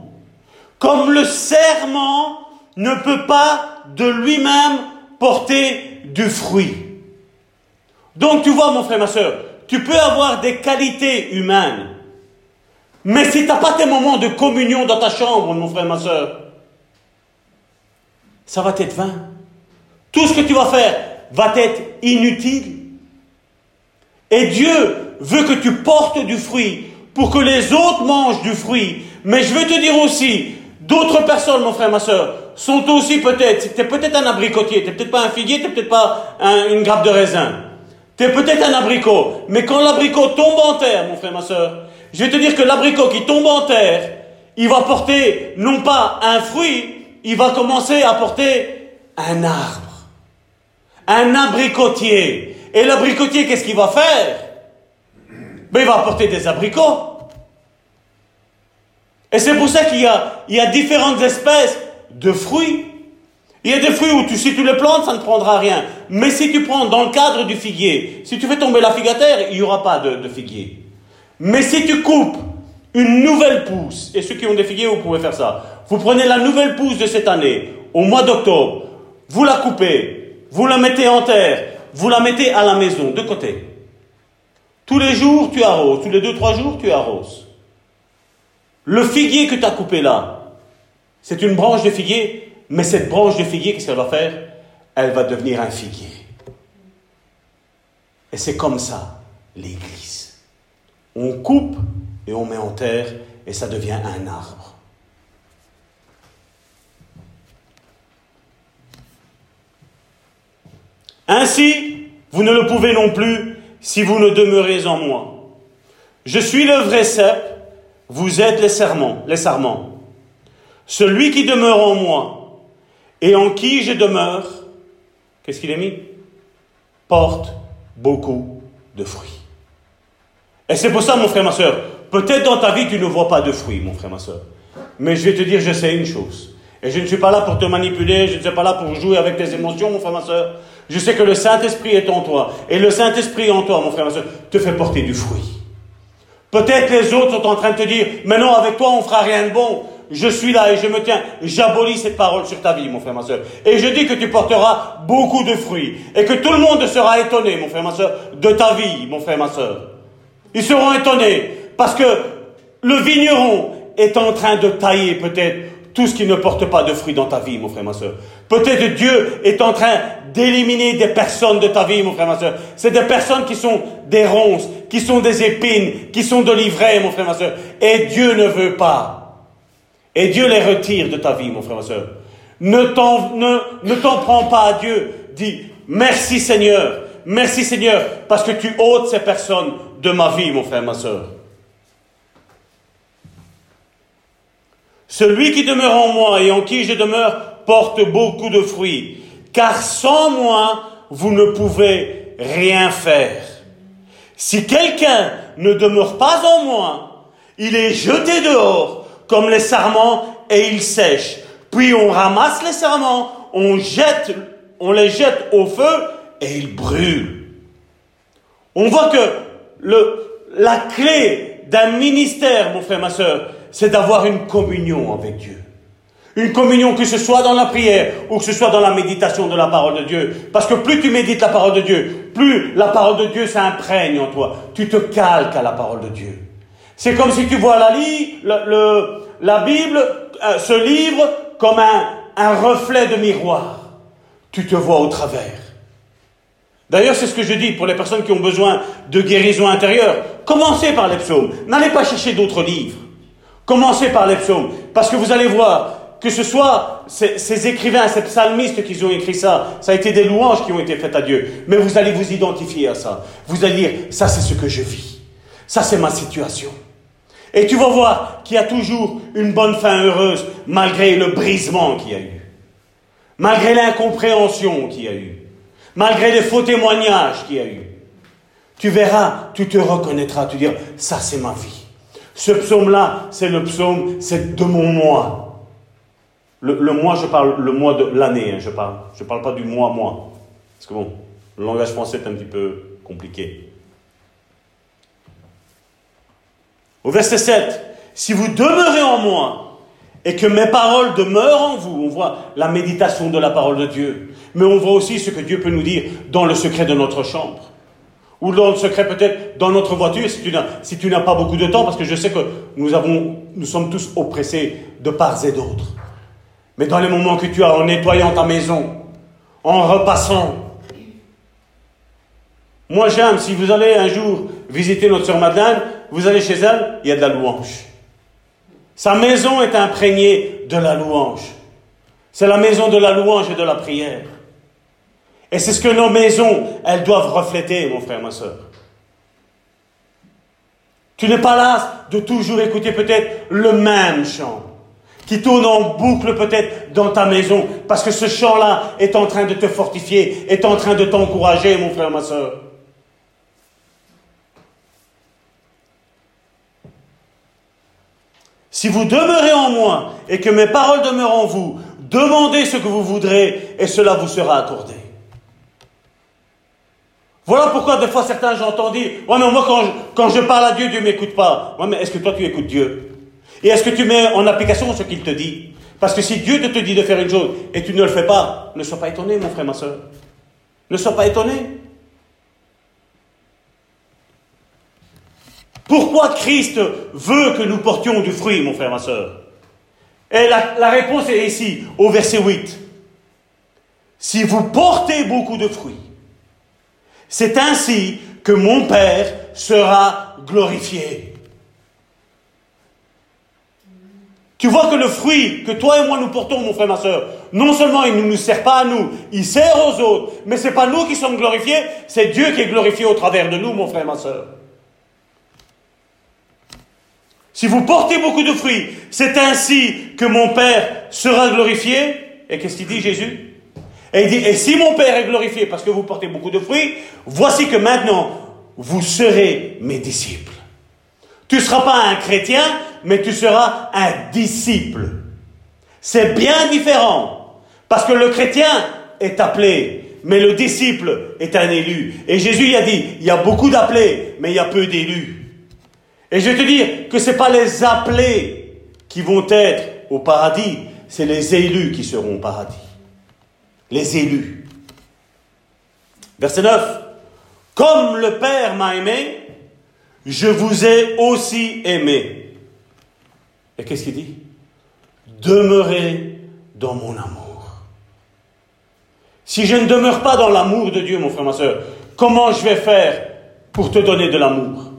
Comme le serment ne peut pas de lui-même porter du fruit. Donc tu vois, mon frère, ma soeur, tu peux avoir des qualités humaines. Mais si tu n'as pas tes moments de communion dans ta chambre, mon frère, ma soeur, ça va être vain. Tout ce que tu vas faire va être inutile. Et Dieu veut que tu portes du fruit pour que les autres mangent du fruit. Mais je veux te dire aussi, d'autres personnes, mon frère, ma soeur, sont aussi peut-être, tu es peut-être un abricotier, tu peut-être pas un figuier, tu peut-être pas une grappe de raisin. Tu es peut-être un abricot, mais quand l'abricot tombe en terre, mon frère, ma soeur, je vais te dire que l'abricot qui tombe en terre, il va porter non pas un fruit, il va commencer à porter un arbre. Un abricotier. Et l'abricotier, qu'est-ce qu'il va faire? Ben, Il va apporter des abricots. Et c'est pour ça qu'il y a, il y a différentes espèces de fruits. Il y a des fruits où tu, si tu les plantes, ça ne prendra rien. Mais si tu prends dans le cadre du figuier, si tu fais tomber la figue à terre, il n'y aura pas de, figuier. Mais si tu coupes une nouvelle pousse, et ceux qui ont des figuiers, vous pouvez faire ça. Vous prenez la nouvelle pousse de cette année, au mois d'octobre, vous la coupez, vous la mettez en terre, vous la mettez à la maison, de côté. Tous les jours, tu arroses. Tous les deux, trois jours, tu arroses. Le figuier que tu as coupé là, c'est une branche de figuier, mais cette branche de figuier, qu'est-ce qu'elle va faire? Elle va devenir un figuier. Et c'est comme ça, l'Église. On coupe et on met en terre et ça devient un arbre. Ainsi, vous ne le pouvez non plus si vous ne demeurez en moi. Je suis le vrai cep, vous êtes les serments, les sarments. Celui qui demeure en moi et en qui je demeure, qu'est-ce qu'il a mis? Porte beaucoup de fruits. Et c'est pour ça, mon frère, ma soeur, peut-être dans ta vie, tu ne vois pas de fruits, mon frère, ma soeur. Mais je vais te dire, je sais une chose. Et je ne suis pas là pour te manipuler, je ne suis pas là pour jouer avec tes émotions, mon frère, ma soeur. Je sais que le Saint-Esprit est en toi. Et le Saint-Esprit en toi, mon frère, ma soeur, te fait porter du fruit. Peut-être les autres sont en train de te dire, mais non, avec toi, on fera rien de bon je suis là et je me tiens, j'abolis cette parole sur ta vie, mon frère, ma soeur. Et je dis que tu porteras beaucoup de fruits. Et que tout le monde sera étonné, mon frère, ma soeur, de ta vie, mon frère, ma soeur. Ils seront étonnés parce que le vigneron est en train de tailler peut-être tout ce qui ne porte pas de fruits dans ta vie, mon frère, ma soeur. Peut-être Dieu est en train d'éliminer des personnes de ta vie, mon frère, ma soeur. C'est des personnes qui sont des ronces, qui sont des épines, qui sont de l'ivraie, mon frère, ma soeur. Et Dieu ne veut pas et Dieu les retire de ta vie, mon frère, ma soeur. Ne t'en, ne, ne t'en prends pas à Dieu. Dis, merci Seigneur. Merci Seigneur, parce que tu ôtes ces personnes de ma vie, mon frère, ma soeur. Celui qui demeure en moi et en qui je demeure porte beaucoup de fruits, car sans moi, vous ne pouvez rien faire. Si quelqu'un ne demeure pas en moi, il est jeté dehors comme les sarments et ils sèchent. Puis on ramasse les sarments, on jette, on les jette au feu et ils brûlent. On voit que la clé d'un ministère, mon frère, ma soeur, c'est d'avoir une communion avec Dieu. Une communion que ce soit dans la prière ou que ce soit dans la méditation de la parole de Dieu. Parce que plus tu médites la parole de Dieu, plus la parole de Dieu s'imprègne en toi. Tu te calques à la parole de Dieu. C'est comme si tu vois la, la Bible, euh, ce livre, comme un, un reflet de miroir. Tu te vois au travers. D'ailleurs, c'est ce que je dis pour les personnes qui ont besoin de guérison intérieure. Commencez par les psaumes. N'allez pas chercher d'autres livres. Commencez par les psaumes. Parce que vous allez voir que ce soit ces, écrivains, ces psalmistes qui ont écrit ça, ça a été des louanges qui ont été faites à Dieu. Mais vous allez vous identifier à ça. Vous allez dire, ça c'est ce que je vis. Ça c'est ma situation. Et tu vas voir qu'il y a toujours une bonne fin heureuse malgré le brisement qu'il y a eu. Malgré l'incompréhension qu'il y a eu. Malgré les faux témoignages qu'il y a eu. Tu verras, tu te reconnaîtras, tu diras, ça c'est ma vie. Ce psaume-là, c'est le psaume, c'est de mon moi. Le, le moi, je parle le mois de l'année, hein, je parle. Je ne parle pas du mois, moi. Parce que bon, le langage français est un petit peu compliqué. Au verset 7, si vous demeurez en moi et que mes paroles demeurent en vous, on voit la méditation de la parole de Dieu, mais on voit aussi ce que Dieu peut nous dire dans le secret de notre chambre. Ou dans le secret peut-être dans notre voiture si tu n'as, si pas beaucoup de temps, parce que je sais que nous, avons, nous sommes tous oppressés de part et d'autre. Mais dans les moments que tu as en nettoyant ta maison, en repassant, moi j'aime, si vous allez un jour visiter notre sœur Madeleine, vous allez chez elle, il y a de la louange. Sa maison est imprégnée de la louange. C'est la maison de la louange et de la prière. Et c'est ce que nos maisons, elles doivent refléter, mon frère, ma soeur. Tu n'es pas là de toujours écouter peut-être le même chant, qui tourne en boucle peut-être dans ta maison, parce que ce chant-là est en train de te fortifier, est en train de t'encourager, mon frère, ma soeur. Si vous demeurez en moi et que mes paroles demeurent en vous, demandez ce que vous voudrez et cela vous sera accordé. Voilà pourquoi des fois certains j'entends dire, ouais mais moi quand je, quand je parle à Dieu, Dieu m'écoute pas. Ouais mais est-ce que toi tu écoutes Dieu? Et est-ce que tu mets en application ce qu'il te dit? Parce que si Dieu te dit de faire une chose et tu ne le fais pas, ne sois pas étonné mon frère, ma soeur. Ne sois pas étonné. Pourquoi Christ veut que nous portions du fruit, mon frère, ma soeur? Et la, réponse est ici, au verset 8. Si vous portez beaucoup de fruits, c'est ainsi que mon Père sera glorifié. Tu vois que le fruit que toi et moi nous portons, mon frère, ma soeur, non seulement il ne nous sert pas à nous, il sert aux autres, mais c'est pas nous qui sommes glorifiés, c'est Dieu qui est glorifié au travers de nous, mon frère, ma soeur. Si vous portez beaucoup de fruits, c'est ainsi que mon Père sera glorifié. Et qu'est-ce qu'il dit Jésus? Et il dit, et si mon Père est glorifié parce que vous portez beaucoup de fruits, voici que maintenant, vous serez mes disciples. Tu ne seras pas un chrétien, mais tu seras un disciple. C'est bien différent. Parce que le chrétien est appelé, mais le disciple est un élu. Et Jésus y a dit, il y a beaucoup d'appelés, mais il y a peu d'élus. Et je vais te dire que ce n'est pas les appelés qui vont être au paradis, c'est les élus qui seront au paradis. Les élus. Verset 9. Comme le Père m'a aimé, je vous ai aussi aimé. Et qu'est-ce qu'il dit? Demeurez dans mon amour. Si je ne demeure pas dans l'amour de Dieu, mon frère, ma soeur, comment je vais faire pour te donner de l'amour?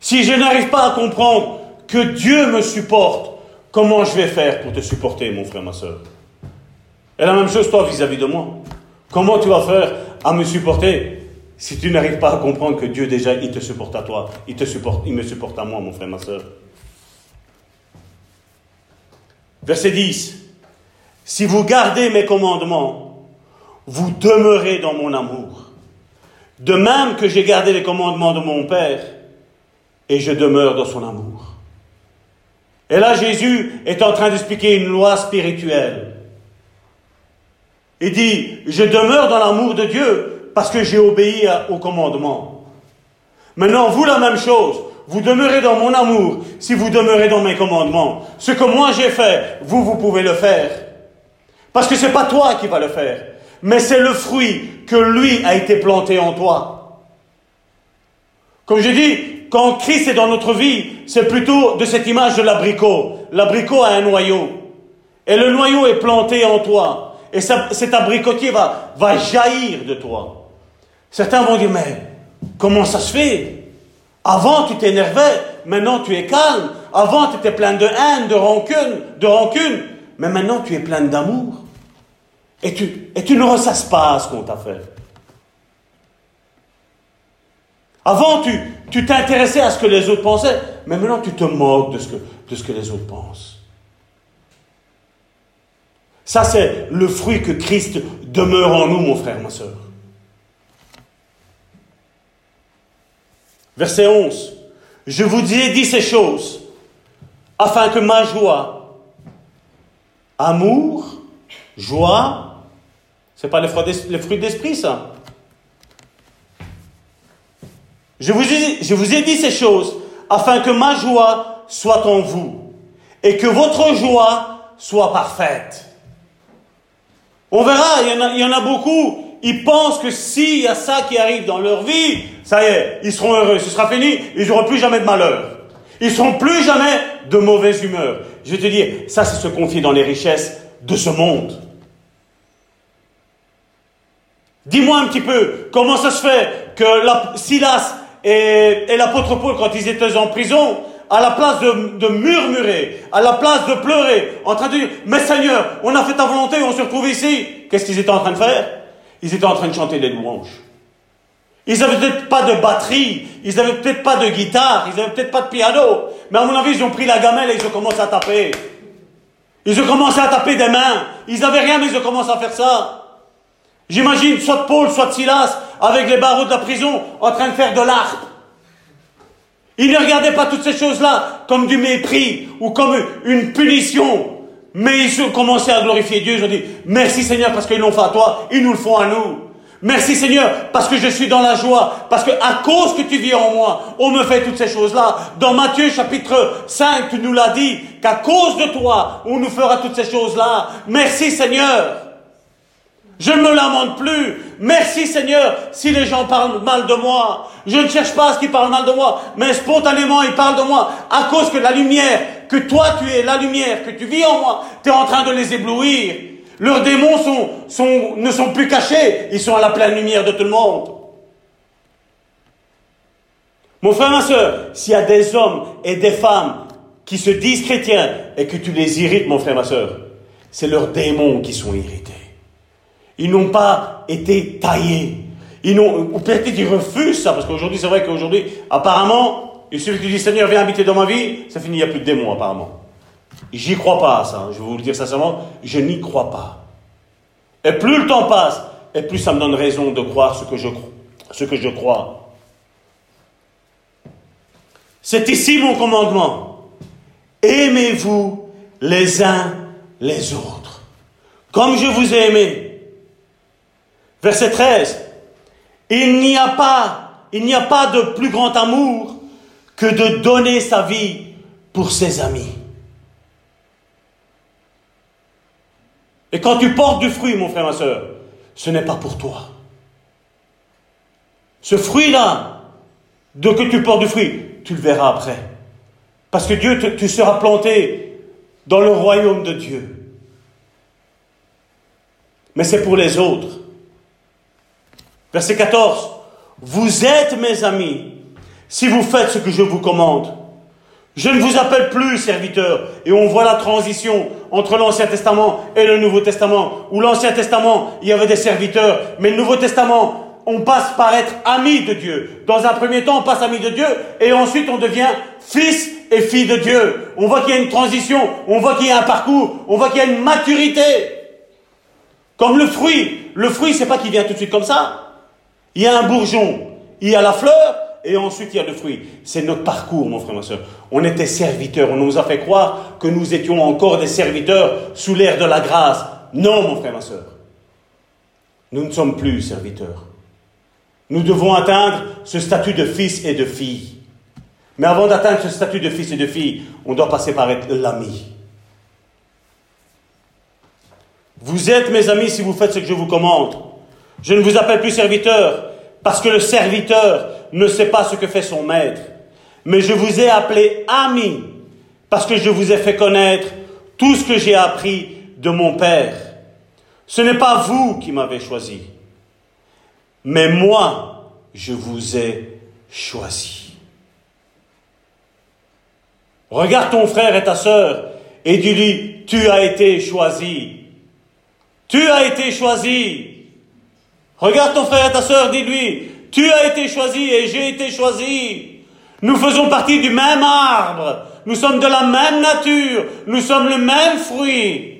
Si je n'arrive pas à comprendre que Dieu me supporte, comment je vais faire pour te supporter, mon frère, ma soeur? Et la même chose, toi, vis-à-vis de moi. Comment tu vas faire à me supporter si tu n'arrives pas à comprendre que Dieu, déjà, il te supporte à toi, il, te supporte, il me supporte à moi, mon frère, ma soeur Verset 10. Si vous gardez mes commandements, vous demeurez dans mon amour. De même que j'ai gardé les commandements de mon Père, et je demeure dans son amour. Et là, Jésus est en train d'expliquer une loi spirituelle. Il dit, je demeure dans l'amour de Dieu parce que j'ai obéi au commandement. Maintenant, vous, la même chose. Vous demeurez dans mon amour si vous demeurez dans mes commandements. Ce que moi j'ai fait, vous, vous pouvez le faire. Parce que c'est pas toi qui vas le faire, mais c'est le fruit que lui a été planté en toi. Comme je dis, quand Christ est dans notre vie, c'est plutôt de cette image de l'abricot. L'abricot a un noyau. Et le noyau est planté en toi. Et cet abricotier va, jaillir de toi. Certains vont dire, mais comment ça se fait? Avant, tu t'énervais, maintenant tu es calme. Avant, tu étais plein de haine, de rancune, de rancune. Mais maintenant, tu es plein d'amour. Et tu, ne ressasses pas ce qu'on t'a fait. Avant, tu t'intéressais à ce que les autres pensaient, mais maintenant tu te moques de ce que les autres pensent. Ça, c'est le fruit que Christ demeure en nous, mon frère, ma soeur. Verset 11. Je vous ai dit ces choses afin que ma joie, amour, joie, c'est pas les fruits d'esprit, ça. Je vous, ai, je vous ai dit ces choses afin que ma joie soit en vous et que votre joie soit parfaite. On verra, il y en a, beaucoup ils pensent que s'il y a ça qui arrive dans leur vie, ça y est, ils seront heureux, ce sera fini, ils n'auront plus jamais de malheur. Ils seront plus jamais de mauvaise humeur. Je vais te dire, ça c'est se confier dans les richesses de ce monde. Dis-moi un petit peu, comment ça se fait que la, Silas et l'apôtre Paul, quand ils étaient en prison, à la place de, murmurer, à la place de pleurer, en train de dire, mais Seigneur, on a fait ta volonté, on se retrouve ici. Qu'est-ce qu'ils étaient en train de faire? Ils étaient en train de chanter des louanges. Ils n'avaient peut-être pas de batterie, ils n'avaient peut-être pas de guitare, ils n'avaient peut-être pas de piano, mais à mon avis, ils ont pris la gamelle et ils ont commencé à taper. Ils ont commencé à taper des mains. Ils n'avaient rien, mais ils ont commencé à faire ça. J'imagine soit Paul, soit Silas, avec les barreaux de la prison, en train de faire de l'harpe. Ils ne regardaient pas toutes ces choses-là comme du mépris ou comme une punition. Mais ils ont commencé à glorifier Dieu. Ils ont dit, merci Seigneur parce qu'ils l'ont fait à toi, ils nous le font à nous. Merci Seigneur, parce que je suis dans la joie, parce que à cause que tu vis en moi, on me fait toutes ces choses-là. Dans Matthieu chapitre 5, tu nous l'as dit, qu'à cause de toi, on nous fera toutes ces choses-là. Merci Seigneur. Je ne me lamente plus. Merci Seigneur si les gens parlent mal de moi. Je ne cherche pas à ce qu'ils parlent mal de moi, mais spontanément ils parlent de moi à cause que la lumière, que toi tu es la lumière, que tu vis en moi, tu es en train de les éblouir. Leurs démons ne sont plus cachés, ils sont à la pleine lumière de tout le monde. Mon frère, ma soeur, s'il y a des hommes et des femmes qui se disent chrétiens et que tu les irrites, mon frère, ma soeur, c'est leurs démons qui sont irrités. Ils n'ont pas été taillés. Ils ou peut-être qu'ils refusent ça, parce qu'aujourd'hui, c'est vrai qu'aujourd'hui, apparemment, il suffit que tu Seigneur, viens habiter dans ma vie, ça finit, il n'y a plus de démons, apparemment. J'y crois pas, ça. Je vais vous le dire sincèrement, je n'y crois pas. Et plus le temps passe, et plus ça me donne raison de croire ce que je, ce que je crois. C'est ici mon commandement. Aimez-vous les uns les autres, comme je vous ai aimé. Verset 13. Il n'y a pas, il n'y a pas de plus grand amour que de donner sa vie pour ses amis. Et quand tu portes du fruit, mon frère, ma soeur, ce n'est pas pour toi. Ce fruit-là, de que tu portes du fruit, tu le verras après. Parce que Dieu, tu seras planté dans le royaume de Dieu. Mais c'est pour les autres. Verset 14. Vous êtes mes amis si vous faites ce que je vous commande. Je ne vous appelle plus serviteur. Et on voit la transition entre l'Ancien Testament et le Nouveau Testament. Où l'Ancien Testament, il y avait des serviteurs. Mais le Nouveau Testament, on passe par être ami de Dieu. Dans un premier temps, on passe ami de Dieu. Et ensuite, on devient fils et fille de Dieu. On voit qu'il y a une transition. On voit qu'il y a un parcours. On voit qu'il y a une maturité. Comme le fruit. Le fruit, c'est pas qu'il vient tout de suite comme ça. Il y a un bourgeon. Il y a la fleur et ensuite il y a le fruit. C'est notre parcours, mon frère, ma soeur. On était serviteurs, on nous a fait croire que nous étions encore des serviteurs sous l'ère de la grâce. Non, mon frère, ma soeur. Nous ne sommes plus serviteurs. Nous devons atteindre ce statut de fils et de fille. Mais avant d'atteindre ce statut de fils et de fille, on doit passer par être l'ami. Vous êtes mes amis si vous faites ce que je vous commande. Je ne vous appelle plus serviteur, parce que le serviteur ne sait pas ce que fait son maître. Mais je vous ai appelé ami parce que je vous ai fait connaître tout ce que j'ai appris de mon Père. Ce n'est pas vous qui m'avez choisi, mais moi, je vous ai choisi. Regarde ton frère et ta sœur et dis-lui, tu as été choisi. Tu as été choisi. Regarde ton frère et ta sœur, dis-lui, tu as été choisi et j'ai été choisi. Nous faisons partie du même arbre. Nous sommes de la même nature. Nous sommes le même fruit.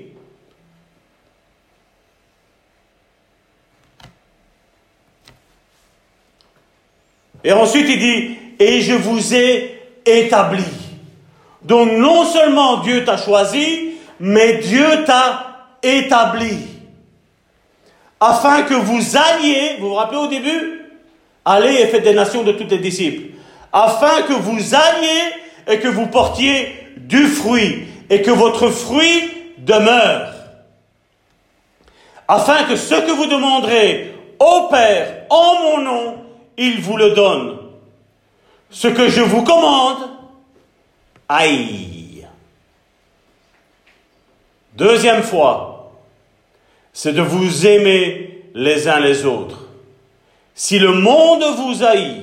Et ensuite il dit, et je vous ai établi. Donc non seulement Dieu t'a choisi, mais Dieu t'a établi. Afin que vous alliez, vous vous rappelez au début Allez et faites des nations de tous les disciples. Afin que vous alliez et que vous portiez du fruit et que votre fruit demeure. Afin que ce que vous demanderez au Père en mon nom, il vous le donne. Ce que je vous commande, aïe. Deuxième fois, c'est de vous aimer les uns les autres. Si le monde vous haït,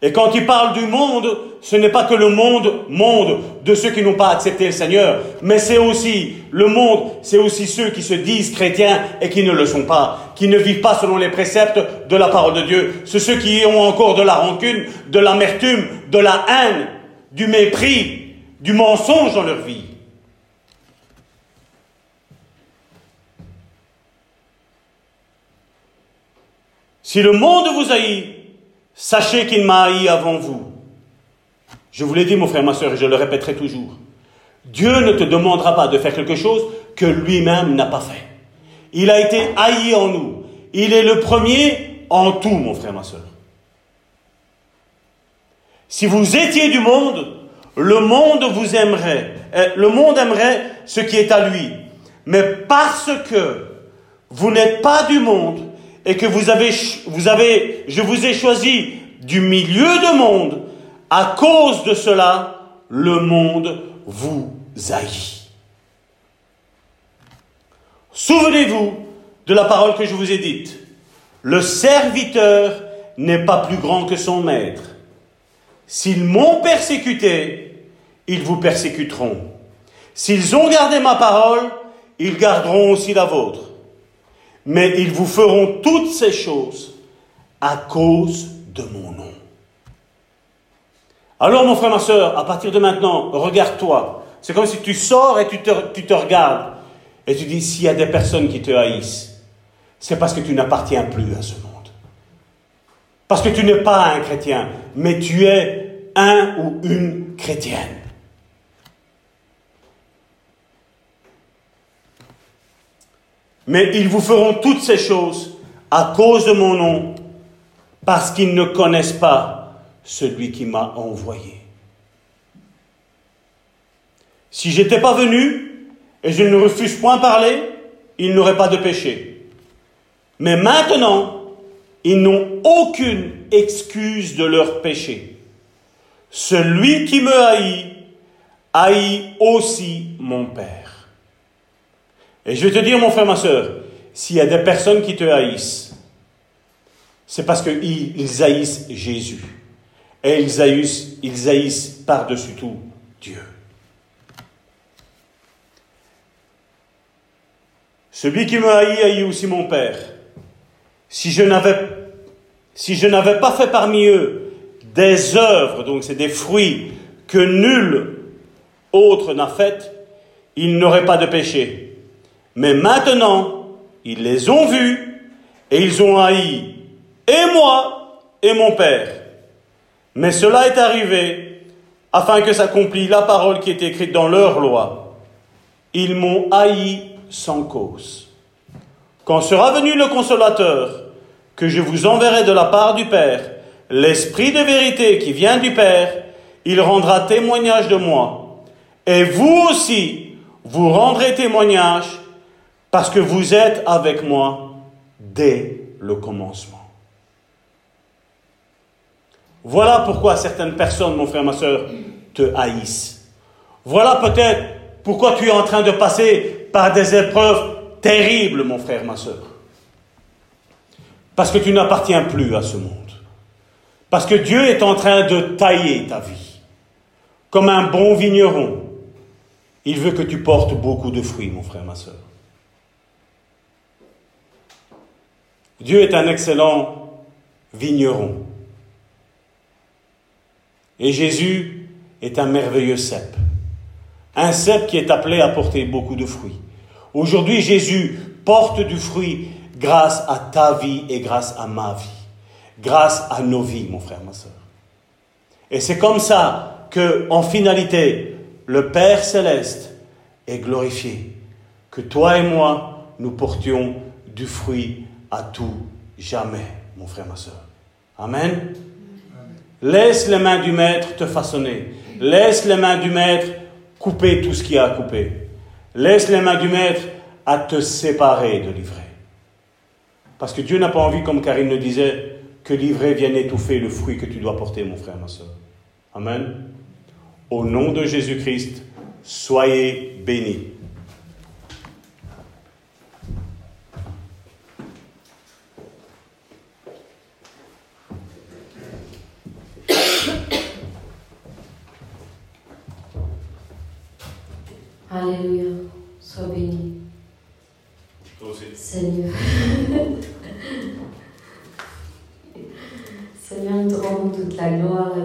et quand il parle du monde, ce n'est pas que le monde, monde de ceux qui n'ont pas accepté le Seigneur, mais c'est aussi le monde, c'est aussi ceux qui se disent chrétiens et qui ne le sont pas, qui ne vivent pas selon les préceptes de la parole de Dieu. C'est ceux qui ont encore de la rancune, de l'amertume, de la haine, du mépris, du mensonge dans leur vie. Si le monde vous haït, sachez qu'il m'a haï avant vous. Je vous l'ai dit, mon frère, ma soeur, et je le répéterai toujours. Dieu ne te demandera pas de faire quelque chose que lui-même n'a pas fait. Il a été haï en nous. Il est le premier en tout, mon frère, ma soeur. Si vous étiez du monde, le monde vous aimerait. Euh, le monde aimerait ce qui est à lui. Mais parce que vous n'êtes pas du monde et que vous avez, vous avez, je vous ai choisi du milieu de monde, à cause de cela, le monde vous haït. Souvenez-vous de la parole que je vous ai dite. Le serviteur n'est pas plus grand que son maître. S'ils m'ont persécuté, ils vous persécuteront. S'ils ont gardé ma parole, ils garderont aussi la vôtre. Mais ils vous feront toutes ces choses à cause de mon nom. Alors mon frère, ma soeur, à partir de maintenant, regarde-toi. C'est comme si tu sors et tu te, tu te regardes. Et tu dis, s'il y a des personnes qui te haïssent, c'est parce que tu n'appartiens plus à ce monde. Parce que tu n'es pas un chrétien, mais tu es un ou une chrétienne. Mais ils vous feront toutes ces choses à cause de mon nom, parce qu'ils ne connaissent pas celui qui m'a envoyé. Si j'étais pas venu et je ne refuse point parler, ils n'auraient pas de péché. Mais maintenant, ils n'ont aucune excuse de leur péché. Celui qui me haït, haït aussi mon Père. Et je vais te dire, mon frère, ma soeur, s'il y a des personnes qui te haïssent, c'est parce qu'ils haïssent Jésus. Et ils haïssent, ils haïssent par-dessus tout Dieu. Celui qui me haït haït aussi mon Père. Si je n'avais, si je n'avais pas fait parmi eux des œuvres, donc c'est des fruits que nul autre n'a faites, ils n'auraient pas de péché. Mais maintenant, ils les ont vus et ils ont haï et moi et mon Père. Mais cela est arrivé afin que s'accomplisse la parole qui est écrite dans leur loi. Ils m'ont haï sans cause. Quand sera venu le consolateur, que je vous enverrai de la part du Père, l'Esprit de vérité qui vient du Père, il rendra témoignage de moi. Et vous aussi, vous rendrez témoignage parce que vous êtes avec moi dès le commencement. Voilà pourquoi certaines personnes, mon frère, ma soeur, te haïssent. Voilà peut-être pourquoi tu es en train de passer par des épreuves terribles, mon frère, ma soeur. Parce que tu n'appartiens plus à ce monde. Parce que Dieu est en train de tailler ta vie. Comme un bon vigneron. Il veut que tu portes beaucoup de fruits, mon frère, ma soeur. Dieu est un excellent vigneron. Et Jésus est un merveilleux cep. Un cep qui est appelé à porter beaucoup de fruits. Aujourd'hui, Jésus porte du fruit grâce à ta vie et grâce à ma vie. Grâce à nos vies, mon frère, ma soeur. Et c'est comme ça que, en finalité, le Père céleste est glorifié. Que toi et moi, nous portions du fruit à tout jamais, mon frère, ma soeur. Amen. Laisse les mains du Maître te façonner. Laisse les mains du Maître couper tout ce qu'il a à couper. Laisse les mains du Maître à te séparer de l'ivraie. Parce que Dieu n'a pas envie, comme Karine le disait, que l'ivraie vienne étouffer le fruit que tu dois porter, mon frère, ma soeur. Amen. Au nom de Jésus-Christ, soyez bénis. Alléluia. Sois béni. Seigneur. Seigneur, nous te rendons toute la gloire et